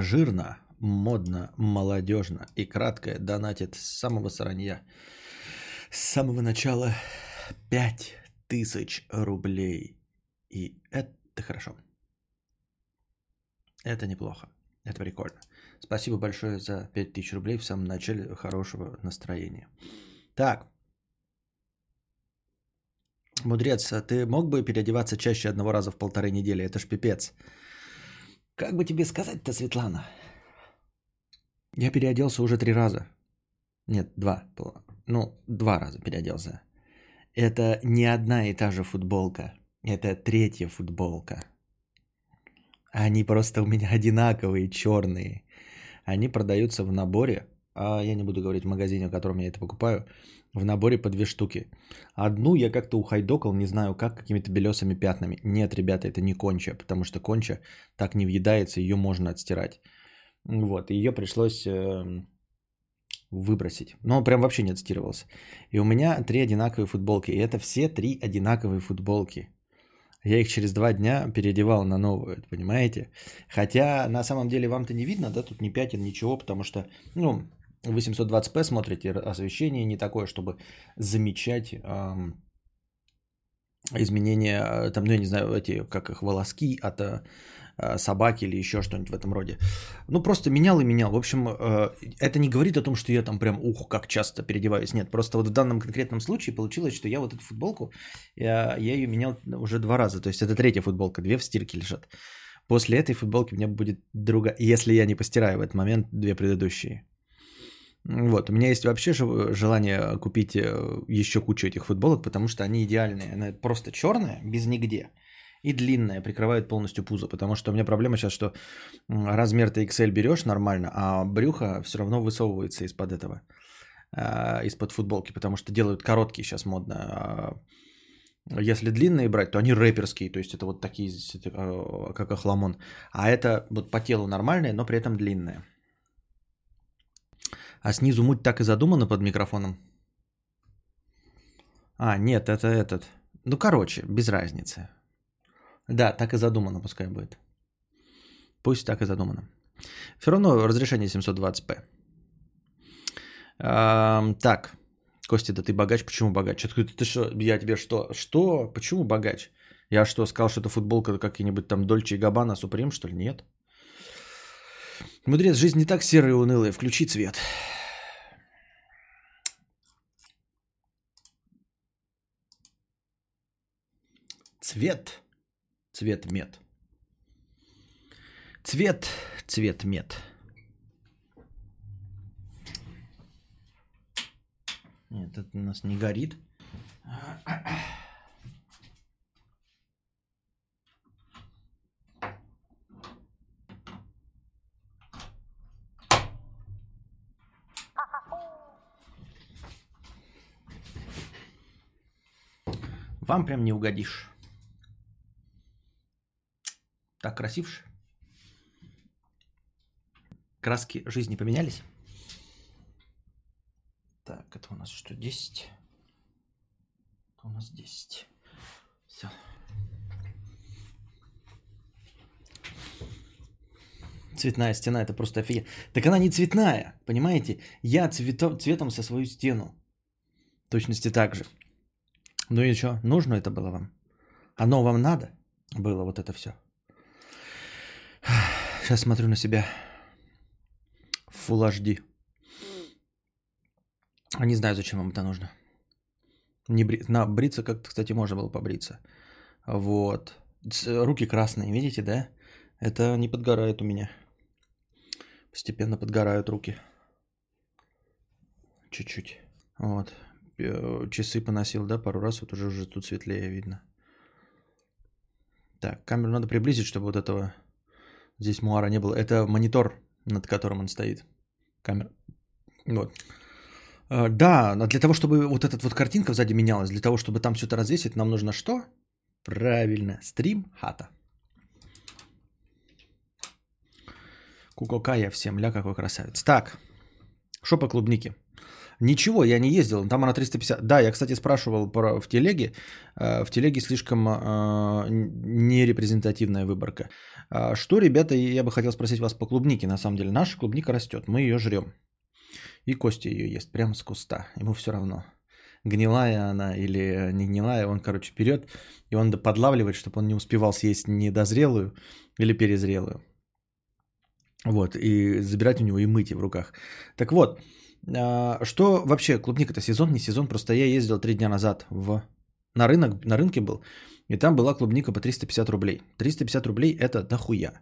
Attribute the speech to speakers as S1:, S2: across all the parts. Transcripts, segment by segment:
S1: Жирно, модно, молодежно и краткое донатит с самого саранья. С самого начала 5000 рублей. И это хорошо. Это неплохо. Это прикольно. Спасибо большое за 5000 рублей в самом начале хорошего настроения. Так. Мудрец, а ты мог бы переодеваться чаще одного раза в полторы недели? Это ж пипец. Как бы тебе сказать-то, Светлана? Я переоделся уже три раза. Нет, два. Ну, два раза переоделся. Это не одна и та же футболка. Это третья футболка. Они просто у меня одинаковые, черные. Они продаются в наборе, а я не буду говорить в магазине, в котором я это покупаю, в наборе по две штуки. Одну я как-то ухайдокал, не знаю как, какими-то белесыми пятнами. Нет, ребята, это не конча, потому что конча так не въедается, ее можно отстирать. Вот, ее пришлось э, выбросить. Но он прям вообще не отстирывался. И у меня три одинаковые футболки. И это все три одинаковые футболки. Я их через два дня переодевал на новую, понимаете? Хотя на самом деле вам-то не видно, да, тут не пятен, ничего, потому что, ну, 820p смотрите, освещение не такое, чтобы замечать эм, изменения, э, там, ну, я не знаю, эти, как их, волоски от э, собаки или еще что-нибудь в этом роде. Ну, просто менял и менял. В общем, э, это не говорит о том, что я там прям, ух, как часто переодеваюсь. Нет, просто вот в данном конкретном случае получилось, что я вот эту футболку, я, я ее менял уже два раза. То есть это третья футболка, две в стирке лежат. После этой футболки у меня будет друга, если я не постираю в этот момент две предыдущие. Вот, у меня есть вообще желание купить э, еще кучу этих футболок, потому что они идеальные. Она просто черная, без нигде. И длинная, прикрывает полностью пузо. Потому что у меня проблема сейчас, что размер ты XL берешь нормально, а брюхо все равно высовывается из-под этого, а, из-под футболки, потому что делают короткие сейчас модно. А если длинные брать, то они рэперские, то есть это вот такие, а, как охламон. А это вот по телу нормальные, но при этом длинные. А снизу муть так и задумана под микрофоном? А, нет, это этот. Ну, короче, без разницы. Да, так и задумано, пускай будет. Пусть так и задумано. Все равно разрешение 720p. А, так, Костя, да ты богач, почему богач? Ты, ты что, я тебе что? Что? Почему богач? Я что, сказал, что это футболка какие-нибудь там Дольче и Габбана, Суприм, что ли? Нет. Мудрец, жизнь не так серая и унылая. Включи цвет. Цвет. Цвет мед. Цвет, цвет мед. Нет, это у нас не горит. Вам прям не угодишь. Так красивше. Краски жизни поменялись. Так, это у нас что, 10? Это у нас 10. Все. Цветная стена, это просто офигенно. Так она не цветная, понимаете? Я цветом, цветом со свою стену. В точности так же. Ну и что, нужно это было вам? Оно вам надо было вот это все? Сейчас смотрю на себя. Full HD. Не знаю, зачем вам это нужно. Не бри... На бриться как-то, кстати, можно было побриться. Вот. Руки красные, видите, да? Это не подгорает у меня. Постепенно подгорают руки. Чуть-чуть. Вот. Часы поносил, да, пару раз. Вот уже, уже тут светлее видно. Так, камеру надо приблизить, чтобы вот этого Здесь муара не было. Это монитор, над которым он стоит. Камера. Вот. А, да, но для того, чтобы вот эта вот картинка сзади менялась, для того, чтобы там все это развесить, нам нужно что? Правильно, стрим хата. Куколка я всем, ля какой красавец. Так, что по клубнике? Ничего, я не ездил, там она 350. Да, я, кстати, спрашивал про, в телеге. Э, в телеге слишком э, нерепрезентативная выборка. А что, ребята, я бы хотел спросить вас по клубнике. На самом деле, наша клубника растет, мы ее жрем. И Костя ее ест прямо с куста. Ему все равно. Гнилая она или не гнилая, он, короче, вперед. И он подлавливает, чтобы он не успевал съесть недозрелую или перезрелую. Вот, и забирать у него и мыть в руках. Так вот, что вообще, клубника-то сезон, не сезон, просто я ездил три дня назад в, на рынок, на рынке был, и там была клубника по 350 рублей. 350 рублей это дохуя.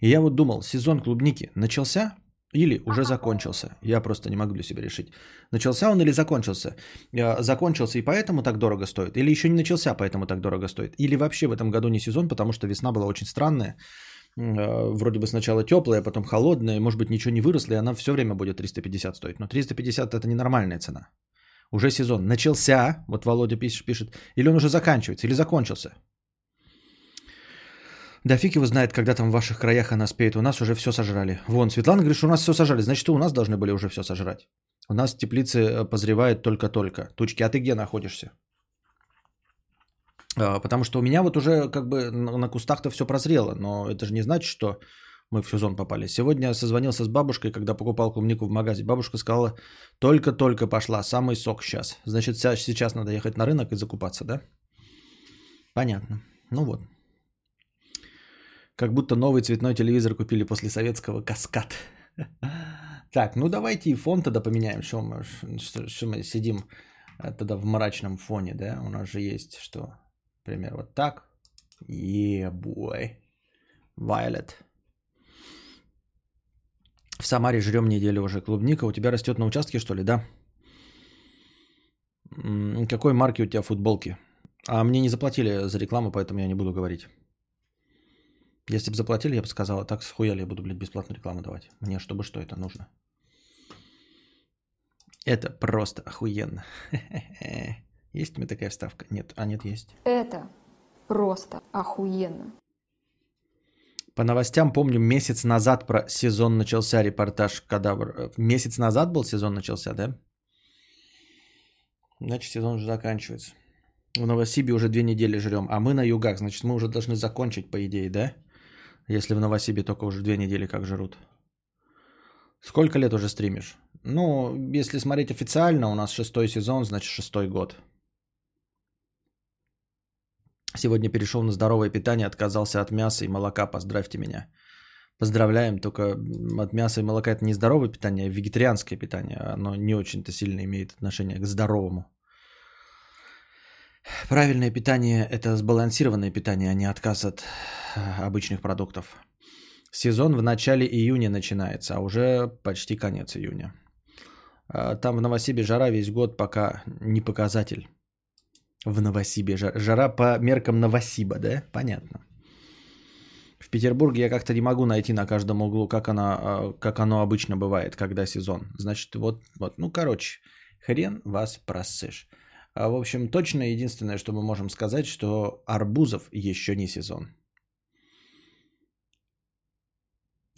S1: И я вот думал, сезон клубники начался или уже закончился. Я просто не могу для себя решить. Начался он или закончился? А, закончился и поэтому так дорого стоит? Или еще не начался, поэтому так дорого стоит? Или вообще в этом году не сезон, потому что весна была очень странная. Э, вроде бы сначала теплая, потом холодная, может быть ничего не выросло, и она все время будет 350 стоить. Но 350 это ненормальная цена. Уже сезон начался, вот Володя пишет, пишет, или он уже заканчивается, или закончился. Да фиг его знает, когда там в ваших краях она спеет. У нас уже все сожрали. Вон, Светлана говорит, что у нас все сожрали. Значит, у нас должны были уже все сожрать. У нас теплицы э, позревают только-только. Тучки, а ты где находишься? А, потому что у меня вот уже как бы на кустах-то все прозрело, но это же не значит, что мы в сезон попали. Сегодня я созвонился с бабушкой, когда покупал клубнику в магазе. Бабушка сказала, только-только пошла, самый сок сейчас. Значит, сейчас надо ехать на рынок и закупаться, да? Понятно. Ну вот. Как будто новый цветной телевизор купили после советского каскад. Так, ну давайте и фон тогда поменяем. Что мы, сидим э, тогда в мрачном фоне, да? У нас же есть что? Например, вот так. Yeah, boy. Violet. В Самаре жрем неделю уже клубника. У тебя растет на участке, что ли, да? Какой марки у тебя футболки? А мне не заплатили за рекламу, поэтому я не буду говорить. Если бы заплатили, я бы сказал, так схуяли я буду, блядь, бесплатно рекламу давать. Мне чтобы что это нужно. Это просто охуенно. Есть у меня такая вставка? Нет. А нет, есть.
S2: Это просто охуенно.
S1: По новостям помню, месяц назад про сезон начался репортаж Кадавр. Э, месяц назад был сезон начался, да? Значит, сезон уже заканчивается. В Новосибе уже две недели жрем, а мы на югах, значит, мы уже должны закончить, по идее, да? Если в Новосибе только уже две недели как жрут. Сколько лет уже стримишь? Ну, если смотреть официально, у нас шестой сезон, значит шестой год. Сегодня перешел на здоровое питание, отказался от мяса и молока. Поздравьте меня. Поздравляем, только от мяса и молока это не здоровое питание, а вегетарианское питание. Оно не очень-то сильно имеет отношение к здоровому. Правильное питание – это сбалансированное питание, а не отказ от э, обычных продуктов. Сезон в начале июня начинается, а уже почти конец июня. А там в Новосибе жара весь год пока не показатель. В Новосибе. Жара по меркам Новосиба, да? Понятно. В Петербурге я как-то не могу найти на каждом углу, как, она, а, как оно обычно бывает, когда сезон. Значит, вот, вот, ну, короче, хрен вас просышь. А, в общем, точно единственное, что мы можем сказать, что арбузов еще не сезон.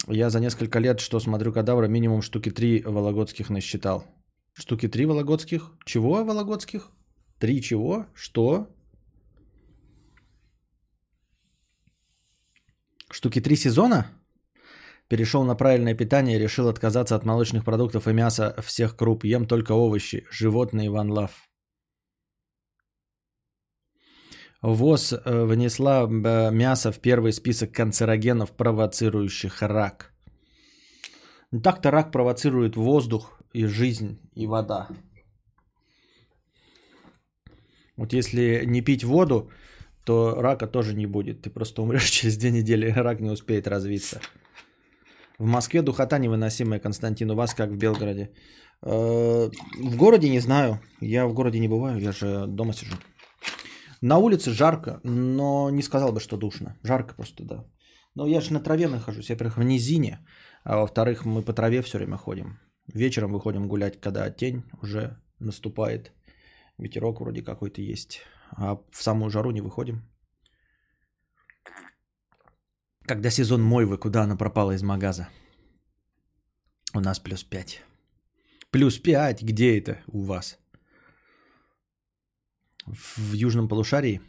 S1: Я за несколько лет, что смотрю кадавра, минимум штуки три вологодских насчитал. Штуки три вологодских? Чего вологодских? Три чего? Что? Штуки три сезона? Перешел на правильное питание, решил отказаться от молочных продуктов и мяса всех круп. Ем только овощи. Животные Ван Лав. ВОЗ э, внесла мясо в первый список канцерогенов, провоцирующих рак. Так-то рак провоцирует воздух и жизнь, и вода. Вот если не пить воду, то рака тоже не будет. Ты просто умрешь через две недели, рак не успеет развиться. В Москве духота невыносимая, Константин. У вас как в Белгороде? Э, в городе не знаю. Я в городе не бываю, я же дома сижу. На улице жарко, но не сказал бы, что душно. Жарко просто, да. Но я же на траве нахожусь. Я, во-первых, в низине, а во-вторых, мы по траве все время ходим. Вечером выходим гулять, когда тень уже наступает. Ветерок вроде какой-то есть. А в самую жару не выходим. Когда сезон мойвы, куда она пропала из магаза? У нас плюс 5. Плюс 5, где это у вас? В южном полушарии?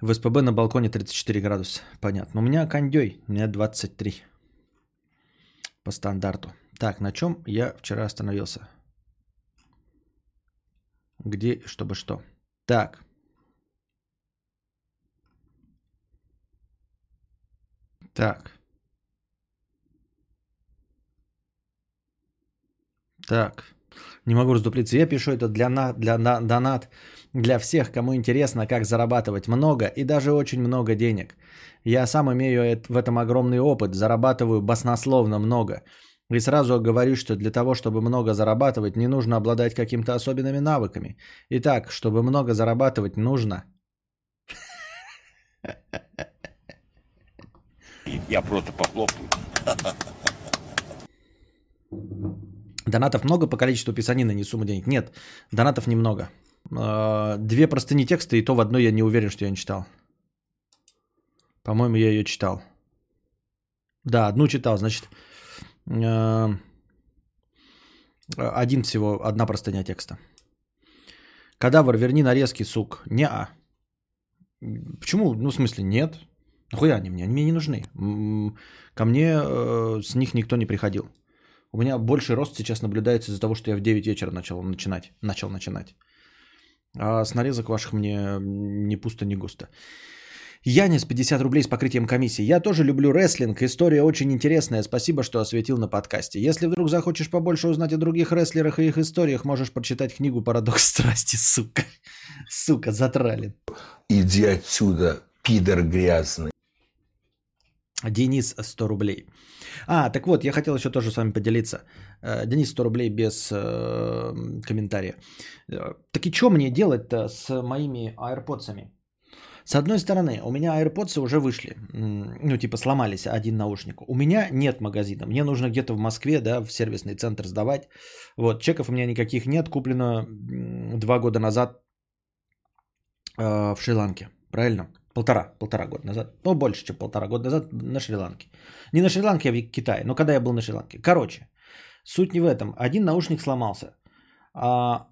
S1: В СПБ на балконе 34 градуса. Понятно. У меня кондей, у меня 23. По стандарту. Так, на чем я вчера остановился? Где, чтобы что? Так. Так. Так. Не могу раздуплиться. Я пишу это для, на, для на, донат для всех, кому интересно, как зарабатывать много и даже очень много денег. Я сам имею в этом огромный опыт, зарабатываю баснословно много. И сразу говорю, что для того, чтобы много зарабатывать, не нужно обладать какими-то особенными навыками. Итак, чтобы много зарабатывать, нужно...
S3: Я просто похлопаю.
S1: Донатов много по количеству писанины, не сумма денег. Нет, донатов немного. А, две простыни текста, и то в одной я не уверен, что я не читал. По-моему, я ее читал. Да, одну читал, значит, один всего, одна простыня текста. Кадавр, верни нарезки, сук. Не-а. Почему? Ну, в смысле, нет. Нахуя они мне? Они мне не нужны. Ко мне э, с них никто не приходил. У меня больший рост сейчас наблюдается из-за того, что я в 9 вечера начал начинать. Начал начинать. А с нарезок ваших мне не пусто, не густо. Янис, 50 рублей с покрытием комиссии. Я тоже люблю рестлинг. История очень интересная. Спасибо, что осветил на подкасте. Если вдруг захочешь побольше узнать о других рестлерах и их историях, можешь прочитать книгу «Парадокс страсти», сука. Сука, затрален.
S3: Иди отсюда, пидор грязный.
S1: Денис, 100 рублей. А, так вот, я хотел еще тоже с вами поделиться. Э, Денис, 100 рублей без э, комментария. Э, так и что мне делать-то с моими AirPods? С одной стороны, у меня AirPods уже вышли. Ну, типа сломались один наушник. У меня нет магазина. Мне нужно где-то в Москве, да, в сервисный центр сдавать. Вот, чеков у меня никаких нет. Куплено два года назад э, в Шри-Ланке. Правильно? Полтора, полтора года назад. Ну, больше, чем полтора года назад на Шри-Ланке. Не на Шри-Ланке, а в Китае. Но когда я был на Шри-Ланке. Короче, суть не в этом. Один наушник сломался. А,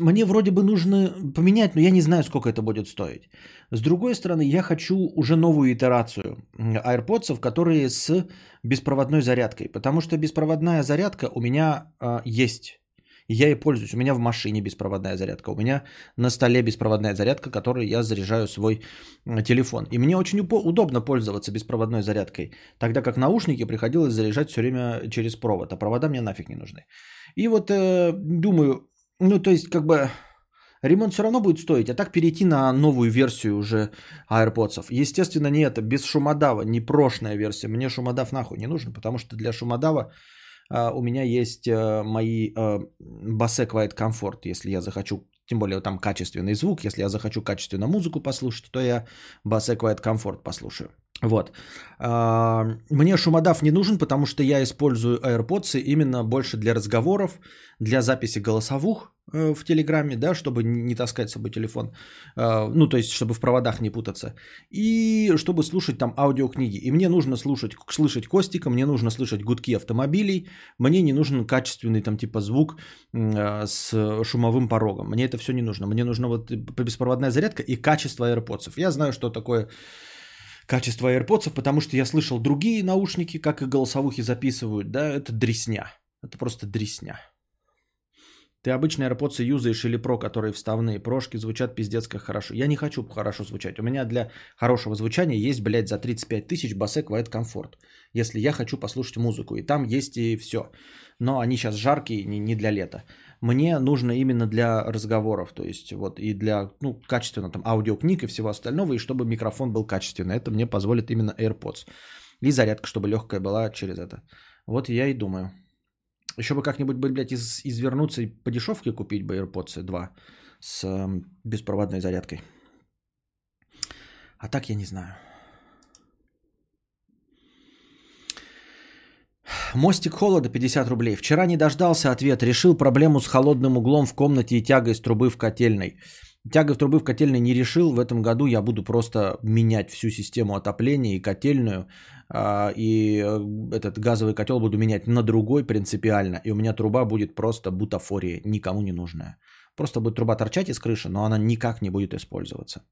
S1: мне вроде бы нужно поменять, но я не знаю, сколько это будет стоить. С другой стороны, я хочу уже новую итерацию AirPods, которые с беспроводной зарядкой. Потому что беспроводная зарядка у меня а, есть я ей пользуюсь. У меня в машине беспроводная зарядка. У меня на столе беспроводная зарядка, которой я заряжаю свой телефон. И мне очень удобно пользоваться беспроводной зарядкой. Тогда как наушники приходилось заряжать все время через провод. А провода мне нафиг не нужны. И вот э, думаю, ну то есть как бы ремонт все равно будет стоить. А так перейти на новую версию уже AirPods. Естественно, не это, без шумодава, не прошная версия. Мне шумодав нахуй не нужен, потому что для шумодава а, у меня есть э, мои э, Bose Quiet Comfort, если я захочу, тем более там качественный звук, если я захочу качественно музыку послушать, то я Bose Quiet Comfort послушаю. Вот. Мне шумодав не нужен, потому что я использую AirPods именно больше для разговоров, для записи голосовух э, в Телеграме, да, чтобы не таскать с собой телефон, а, ну, то есть, чтобы в проводах не путаться, и чтобы слушать там аудиокниги. И мне нужно слушать, слышать Костика, мне нужно слышать гудки автомобилей, мне не нужен качественный там типа звук а, с шумовым порогом. Мне это все не нужно. Мне нужна вот беспроводная зарядка и качество AirPods. Я знаю, что такое качество AirPods, потому что я слышал другие наушники, как и голосовухи записывают, да, это дресня. Это просто дресня. Ты обычные AirPods юзаешь или Pro, которые вставные. Прошки звучат пиздец как хорошо. Я не хочу хорошо звучать. У меня для хорошего звучания есть, блядь, за 35 тысяч Bose Quiet Comfort. Если я хочу послушать музыку. И там есть и все. Но они сейчас жаркие, не, не для лета. Мне нужно именно для разговоров. То есть вот и для, ну, качественно там аудиокниг и всего остального. И чтобы микрофон был качественный. Это мне позволит именно AirPods. И зарядка, чтобы легкая была через это. Вот я и думаю. Еще бы как-нибудь, блядь, из, извернуться и по дешевке купить бы AirPods 2 с э, беспроводной зарядкой. А так я не знаю. Мостик холода 50 рублей. Вчера не дождался ответ. Решил проблему с холодным углом в комнате и тягой с трубы в котельной. Тягой в трубы в котельной не решил. В этом году я буду просто менять всю систему отопления и котельную. а, И э, этот газовый котел буду менять на другой принципиально. И у меня труба будет просто бутафория, никому не нужная. Просто будет труба торчать из крыши, но она никак не будет использоваться.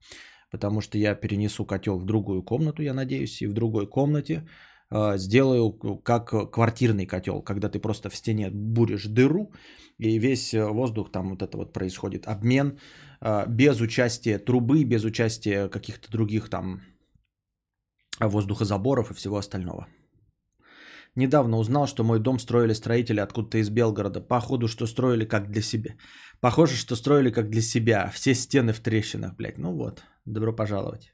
S1: Потому что я перенесу котел в другую комнату, я надеюсь, и в другой комнате сделаю как квартирный котел, когда ты просто в стене буришь дыру, и весь э, воздух там вот это вот происходит. Обмен э, без участия трубы, без участия каких-то других там воздухозаборов и всего остального. Недавно узнал, что мой дом строили строители откуда-то из Белгорода. Походу, что строили как для себя. Похоже, что строили как для себя. Все стены в трещинах, блядь. Ну вот, добро пожаловать.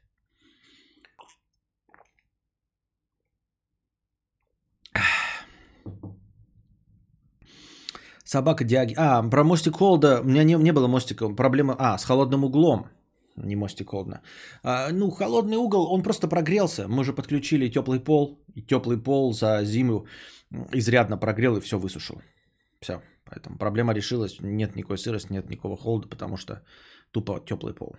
S1: Собака Диаги. А, про мостик холода. У меня не, не было мостика. Проблема... А, с холодным углом. Не мостик холодно. А, ну, холодный угол, он просто прогрелся. Мы же подключили теплый пол. И теплый пол за зиму изрядно прогрел и все высушил. Все. Поэтому проблема решилась. Нет никакой сырости, нет никакого холода, потому что тупо теплый пол.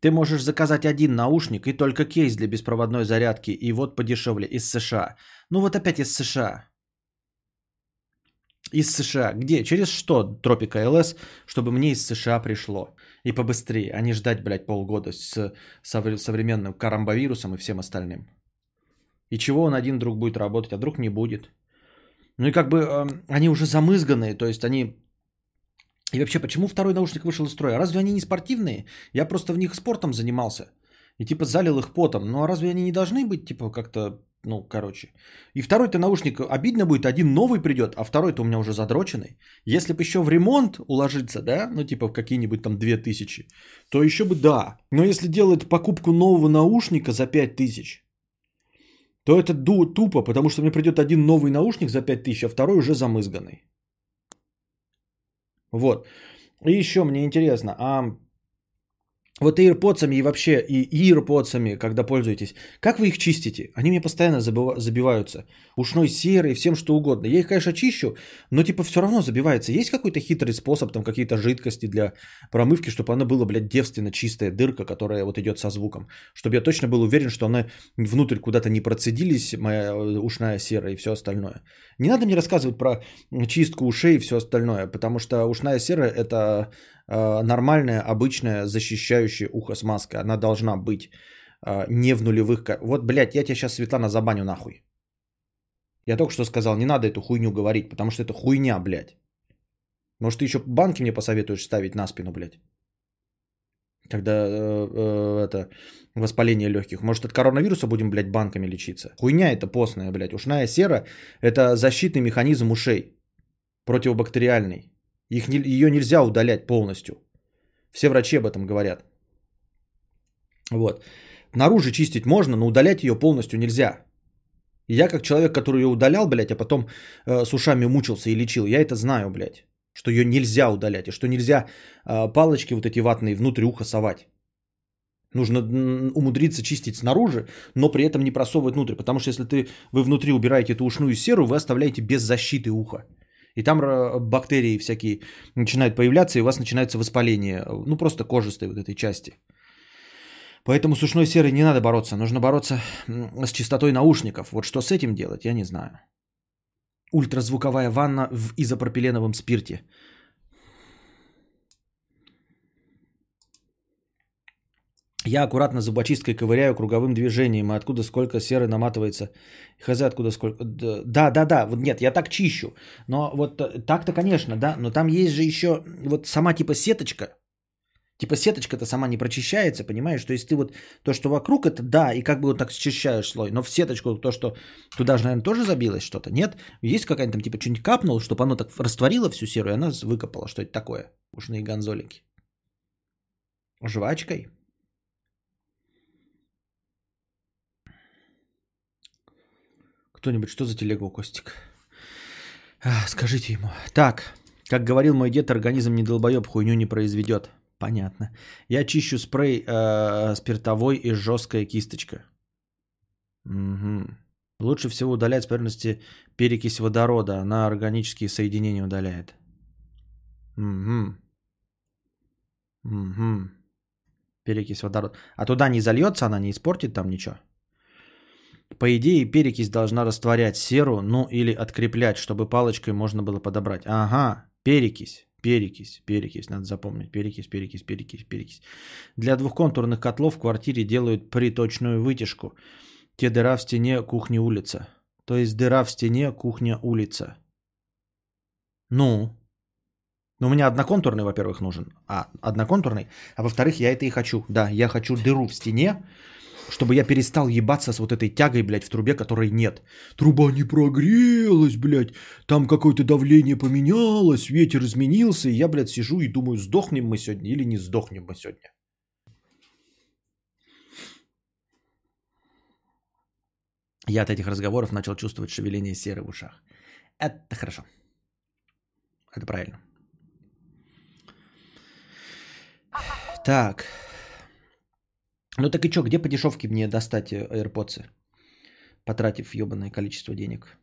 S1: Ты можешь заказать один наушник и только кейс для беспроводной зарядки. И вот подешевле из США. Ну вот опять из США. Из США. Где? Через что Тропика ЛС, чтобы мне из США пришло? И побыстрее, а не ждать, блядь, полгода с совре- современным карамбовирусом и всем остальным. И чего он один вдруг будет работать, а вдруг не будет? Ну и как бы э, они уже замызганные, то есть они... И вообще, почему второй наушник вышел из строя? Разве они не спортивные? Я просто в них спортом занимался. И типа залил их потом. Ну а разве они не должны быть, типа, как-то, ну, короче. И второй-то наушник обидно будет, один новый придет, а второй-то у меня уже задроченный. Если бы еще в ремонт уложиться, да, ну типа в какие-нибудь там 2000, то еще бы да. Но если делать покупку нового наушника за 5000, то это ду- тупо, потому что мне придет один новый наушник за 5000, а второй уже замызганный. Вот. И еще мне интересно, а вот AirPods и вообще и AirPods, когда пользуетесь, как вы их чистите? Они мне постоянно забыва- забиваются. Ушной серой, всем что угодно. Я их, конечно, чищу, но типа все равно забивается. Есть какой-то хитрый способ, там какие-то жидкости для промывки, чтобы она была, блядь, девственно чистая дырка, которая вот идет со звуком. Чтобы я точно был уверен, что она внутрь куда-то не процедились, моя э, ушная сера и все остальное. Не надо мне рассказывать про чистку ушей и все остальное, потому что ушная сера это нормальная, обычная, защищающая ухо смазка. Она должна быть э, не в нулевых... Вот, блядь, я тебя сейчас, Светлана, забаню нахуй. Я только что сказал, не надо эту хуйню говорить, потому что это хуйня, блядь. Может, ты еще банки мне посоветуешь ставить на спину, блядь? Когда э, э, это воспаление легких. Может, от коронавируса будем, блядь, банками лечиться? Хуйня это постная, блядь. Ушная сера – это защитный механизм ушей. Противобактериальный. Их не, ее нельзя удалять полностью. Все врачи об этом говорят. Вот. Наружу чистить можно, но удалять ее полностью нельзя. Я как человек, который ее удалял, блядь, а потом э, с ушами мучился и лечил, я это знаю, блядь. Что ее нельзя удалять, и что нельзя э, палочки вот эти ватные внутрь уха совать. Нужно умудриться чистить снаружи, но при этом не просовывать внутрь. Потому что если ты, вы внутри убираете эту ушную серу, вы оставляете без защиты уха. И там э, бактерии всякие начинают появляться, и у вас начинается воспаление, э, ну просто кожистой вот этой части. Поэтому с ушной серой не надо бороться. Нужно бороться с чистотой наушников. Вот что с этим делать, я не знаю. Ультразвуковая ванна в изопропиленовом спирте. Я аккуратно зубочисткой ковыряю круговым движением, и откуда сколько серы наматывается. Хз, откуда сколько... Да, да, да, вот нет, я так чищу. Но вот э, так-то, конечно, да, но там есть же еще вот сама типа сеточка. Типа сеточка-то сама не прочищается, понимаешь? То есть ты вот то, что вокруг, это да, и как бы вот так счищаешь слой. Но в сеточку то, что туда же, наверное, тоже забилось что-то. Нет? Есть какая-нибудь там типа что-нибудь капнуло, чтобы оно так растворило всю серу, и она выкопала. Что это такое? Ушные гонзолики. Жвачкой? Кто-нибудь, что за телега у Костик? А, скажите ему. Так, как говорил мой дед, организм не долбоеб, хуйню не произведет. Понятно. Я чищу спрей э, спиртовой и жесткая кисточка. Угу. Лучше всего удалять с поверхности перекись водорода. Она органические соединения удаляет. Угу. Угу. Перекись водорода. А туда не зальется, она не испортит там ничего? По идее, перекись должна растворять серу, ну или откреплять, чтобы палочкой можно было подобрать. Ага, перекись, перекись, перекись, надо запомнить. Перекись, перекись, перекись, перекись. Для двухконтурных котлов в квартире делают приточную вытяжку. Те дыра в стене, кухня, улица. То есть дыра в стене, кухня, улица. Ну, ну, у меня одноконтурный, во-первых, нужен. А, одноконтурный. А во-вторых, я это и хочу. Да, я хочу дыру в стене, чтобы я перестал ебаться с вот этой тягой, блядь, в трубе, которой нет. Труба не прогрелась, блядь. Там какое-то давление поменялось, ветер изменился. И я, блядь, сижу и думаю, сдохнем мы сегодня или не сдохнем мы сегодня. Я от этих разговоров начал чувствовать шевеление серы в ушах. Это хорошо. Это правильно. Так. Ну так и что, где по дешевке мне достать э, AirPods? Потратив ебаное количество денег.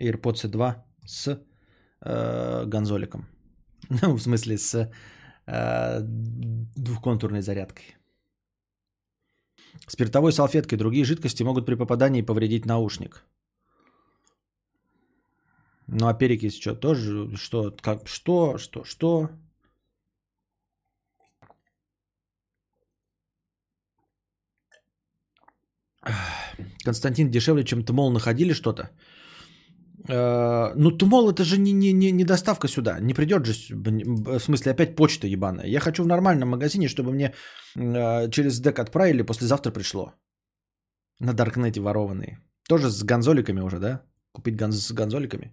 S1: AirPods 2 с э, гонзоликом. Ну, в смысле, с э, двухконтурной зарядкой. Спиртовой салфеткой другие жидкости могут при попадании повредить наушник. Ну а перекись что, тоже, что, как, что, что, что? Константин, дешевле, чем Тмол находили что-то? Э, Ну, Тмол это же не, не, не, не доставка сюда. Не придет же, в смысле, опять почта ебаная. Я хочу в нормальном магазине, чтобы мне э, через дек отправили, послезавтра пришло. На Даркнете ворованные. Тоже с гонзоликами уже, да? Купить гонз, с гонзоликами.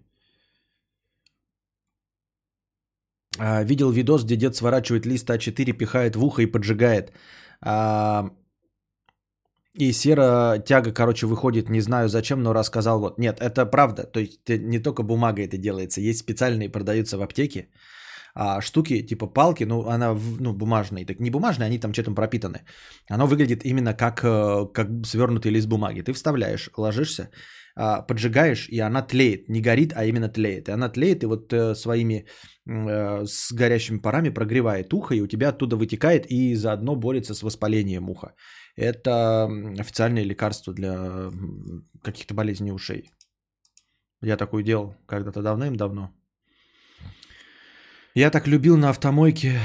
S1: А, видел видос, где дед сворачивает лист А4, пихает в ухо и поджигает. А, и сера тяга, короче, выходит, не знаю зачем, но рассказал вот. Нет, это правда. То есть не только бумага это делается. Есть специальные, продаются в аптеке. А штуки типа палки, ну она ну, бумажные. Так не бумажные, они там что-то пропитаны. Оно выглядит именно как, э, как свернутый лист бумаги. Ты вставляешь, ложишься, а, поджигаешь, и она тлеет. Не горит, а именно тлеет. И она тлеет, и вот э, своими э, с горящими парами прогревает ухо, и у тебя оттуда вытекает, и заодно борется с воспалением уха. Это официальное лекарство для каких-то болезней ушей. Я такое делал когда-то давным-давно. Я так любил на автомойке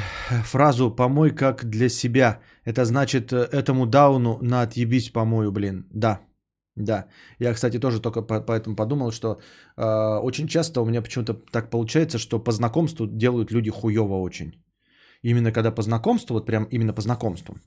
S1: фразу «помой как для себя». Это значит э, этому дауну на отъебись помою, блин. Да, да. Я, кстати, тоже только поэтому подумал, что э, очень часто у меня почему-то так получается, что по знакомству делают люди хуево очень. Именно когда по знакомству, вот прям именно по знакомству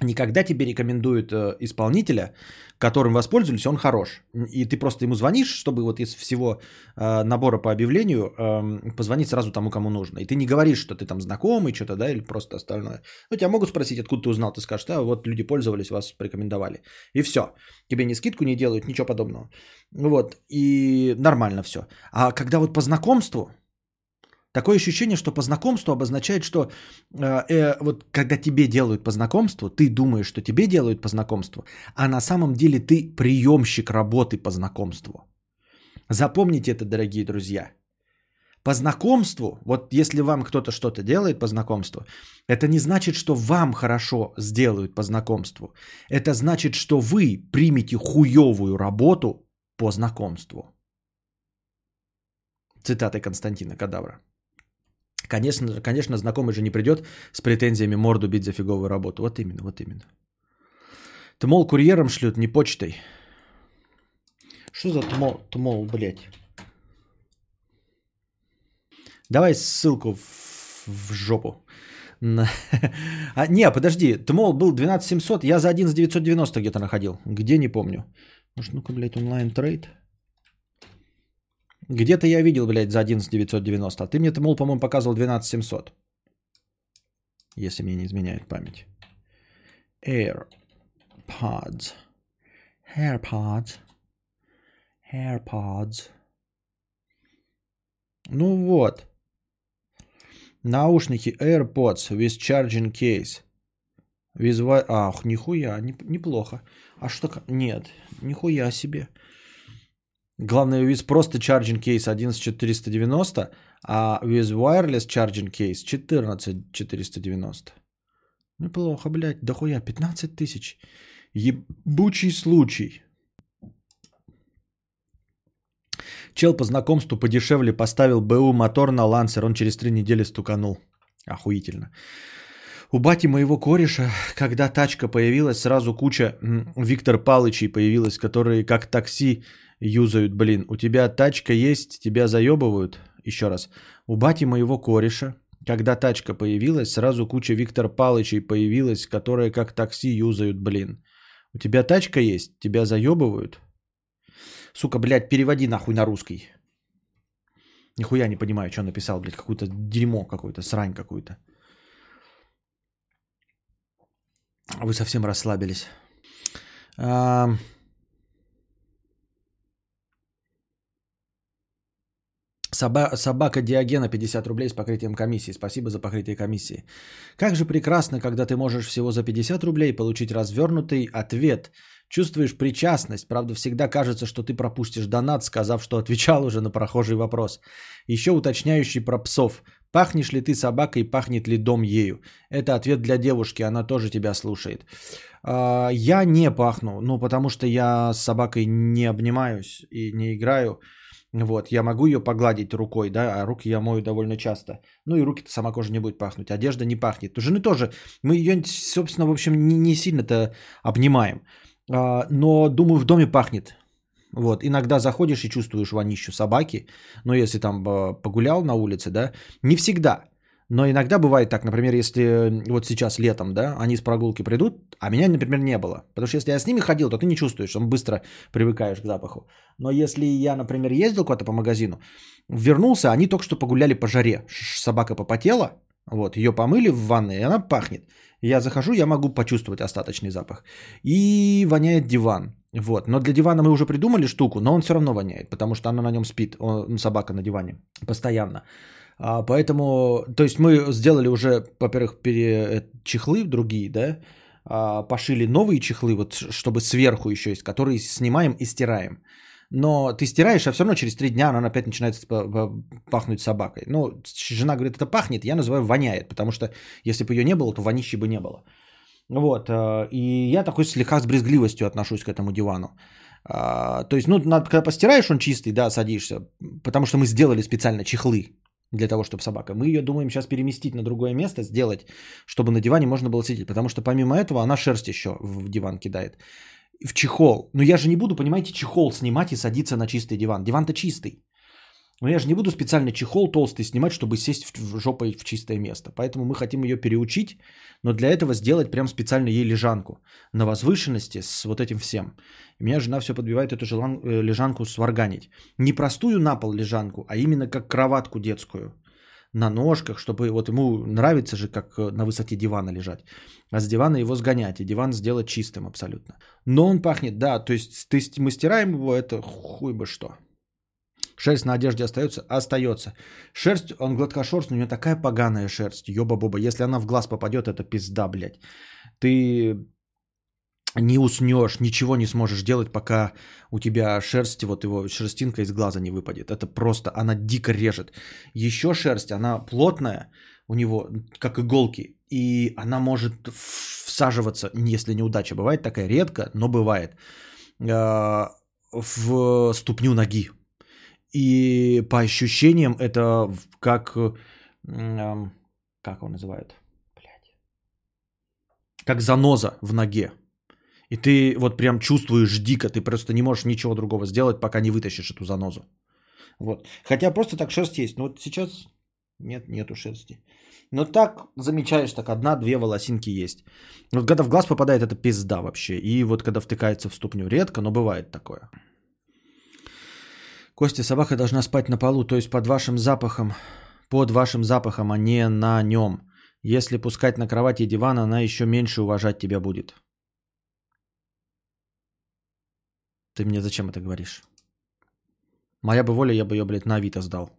S1: никогда тебе рекомендуют э, исполнителя, которым воспользовались, он хорош. И ты просто ему звонишь, чтобы вот из всего э, набора по объявлению э, позвонить сразу тому, кому нужно. И ты не говоришь, что ты там знакомый, что-то, да, или просто остальное. Ну, тебя могут спросить, откуда ты узнал, ты скажешь, да, вот люди пользовались, вас порекомендовали. И все. Тебе ни скидку не делают, ничего подобного. Вот, и нормально все. А когда вот по знакомству, Такое ощущение, что по знакомству обозначает, что э, э, вот когда тебе делают по знакомству, ты думаешь, что тебе делают по знакомству, а на самом деле ты приемщик работы по знакомству. Запомните это, дорогие друзья. По знакомству, вот если вам кто-то что-то делает по знакомству, это не значит, что вам хорошо сделают по знакомству. Это значит, что вы примете хуевую работу по знакомству. Цитаты Константина Кадавра. Конечно, конечно, знакомый же не придет с претензиями морду бить за фиговую работу. Вот именно, вот именно. Тмол курьером шлют, не почтой. Что за тмол, тмол, блядь? Давай ссылку в, в жопу. А, не, подожди, Тмол был 12700, я за 11990 где-то находил. Где, не помню. Может, ну-ка, блядь, онлайн трейд. Где-то я видел, блядь, за 11 990. А ты мне, мол, по-моему, показывал 12 700. Если мне не изменяет память. AirPods. AirPods. AirPods. Ну вот. Наушники AirPods with charging case. With... Ах, нихуя, неплохо. А что... Нет, Нихуя себе. Главное, with просто charging case 11490, а with wireless charging case 14490. Неплохо, блядь, дохуя, 15 тысяч. Ебучий случай. Чел по знакомству подешевле поставил БУ мотор на лансер, он через три недели стуканул. Охуительно. У бати моего кореша, когда тачка появилась, сразу куча Виктор Палычей появилась, которые как такси юзают, блин. У тебя тачка есть, тебя заебывают. Еще раз. У бати моего кореша, когда тачка появилась, сразу куча Виктор Палычей появилась, которые как такси юзают, блин. У тебя тачка есть, тебя заебывают. Сука, блядь, переводи нахуй на русский. Нихуя не понимаю, что написал, блядь, какое-то дерьмо какое-то, срань какую-то. Вы совсем расслабились. Соба- собака Диогена 50 рублей с покрытием комиссии. Спасибо за покрытие комиссии. Как же прекрасно, когда ты можешь всего за 50 рублей получить развернутый ответ. Чувствуешь причастность. Правда, всегда кажется, что ты пропустишь донат, сказав, что отвечал уже на прохожий вопрос. Еще уточняющий про псов. Пахнешь ли ты собакой, пахнет ли дом ею? Это ответ для девушки, она тоже тебя слушает. А, Я не пахну, ну потому что я с собакой не обнимаюсь и не играю. Вот, я могу ее погладить рукой, да, а руки я мою довольно часто. Ну и руки-то сама кожа не будет пахнуть, одежда не пахнет. У жены тоже, мы ее, собственно, в общем, не, сильно-то обнимаем. А, но, думаю, в доме пахнет. Вот, иногда заходишь и чувствуешь вонищу собаки, но если там а, погулял на улице, да, не всегда. Но иногда бывает так, например, если э, вот сейчас летом, да, они с прогулки придут, а меня, например, не было. Потому что если я с ними ходил, то ты не чувствуешь, он быстро привыкаешь к запаху. Но если я, например, ездил куда-то по магазину, вернулся, они только что погуляли по жаре. Собака попотела, вот, ее помыли в ванной, и она пахнет. Я захожу, я могу почувствовать остаточный запах. И воняет диван. Вот. Но для дивана мы уже придумали штуку, но он все равно воняет, потому что она на нем спит, он, собака на диване, постоянно. А, поэтому, то есть мы сделали уже, во-первых, пере, э, чехлы другие, да, а, пошили новые чехлы, вот, чтобы сверху еще есть, которые снимаем и стираем. Но ты стираешь, а все равно через три дня она опять начинает пахнуть собакой. Ну, жена говорит, это пахнет, я называю воняет, потому что если бы ее не было, то вонищи бы не было. Вот, э, и я такой слегка с брезгливостью отношусь к этому дивану. А, То есть, ну, когда постираешь, он чистый, да, садишься, потому что мы сделали специально чехлы для того, чтобы собака. Мы ее думаем сейчас переместить на другое место, сделать, чтобы на диване можно было сидеть, потому что помимо этого она шерсть еще в диван кидает. В чехол. Но я же не буду, понимаете, чехол снимать и садиться на чистый диван. Диван-то чистый. Но я же не буду специально чехол толстый снимать, чтобы сесть в, жопой в чистое место. Поэтому мы хотим ее переучить, но для этого сделать прям специально ей лежанку на возвышенности с вот этим всем. И меня жена все подбивает эту желан- э, лежанку сварганить. Не простую на пол лежанку, а именно как кроватку детскую. На ножках, чтобы вот ему нравится же, как э, на высоте дивана лежать. А с дивана его сгонять, и диван сделать чистым абсолютно. Но он пахнет, да, то есть ты, мы стираем его, это хуй бы что. Шерсть на одежде остается? Остается. Шерсть, он гладкошерстный, у него такая поганая шерсть, ёба-боба. Если она в глаз попадет, это пизда, блядь. Ты не уснешь, ничего не сможешь делать, пока у тебя шерсть, вот его шерстинка из глаза не выпадет. Это просто, она дико режет. Еще шерсть, она плотная у него, как иголки, и она может всаживаться, если неудача бывает такая, редко, но бывает, э, в ступню ноги. И по ощущениям это как, м, как его называют, блядь, как заноза в ноге. И ты вот прям чувствуешь дико, ты просто не можешь ничего другого сделать, пока не вытащишь эту занозу. Вот. Хотя просто так шерсть есть. Но вот сейчас нет, нету шерсти. Но так замечаешь, так одна-две волосинки есть. Вот когда в глаз попадает, это пизда вообще. И вот когда втыкается в ступню, редко, но бывает такое. Костя, собака должна спать на полу, то есть под вашим запахом, под вашим запахом, а не на нем. Если пускать на кровати и диван, она еще меньше уважать тебя будет. Ты мне зачем это говоришь? Моя бы воля, я бы ее, блядь, на Авито сдал.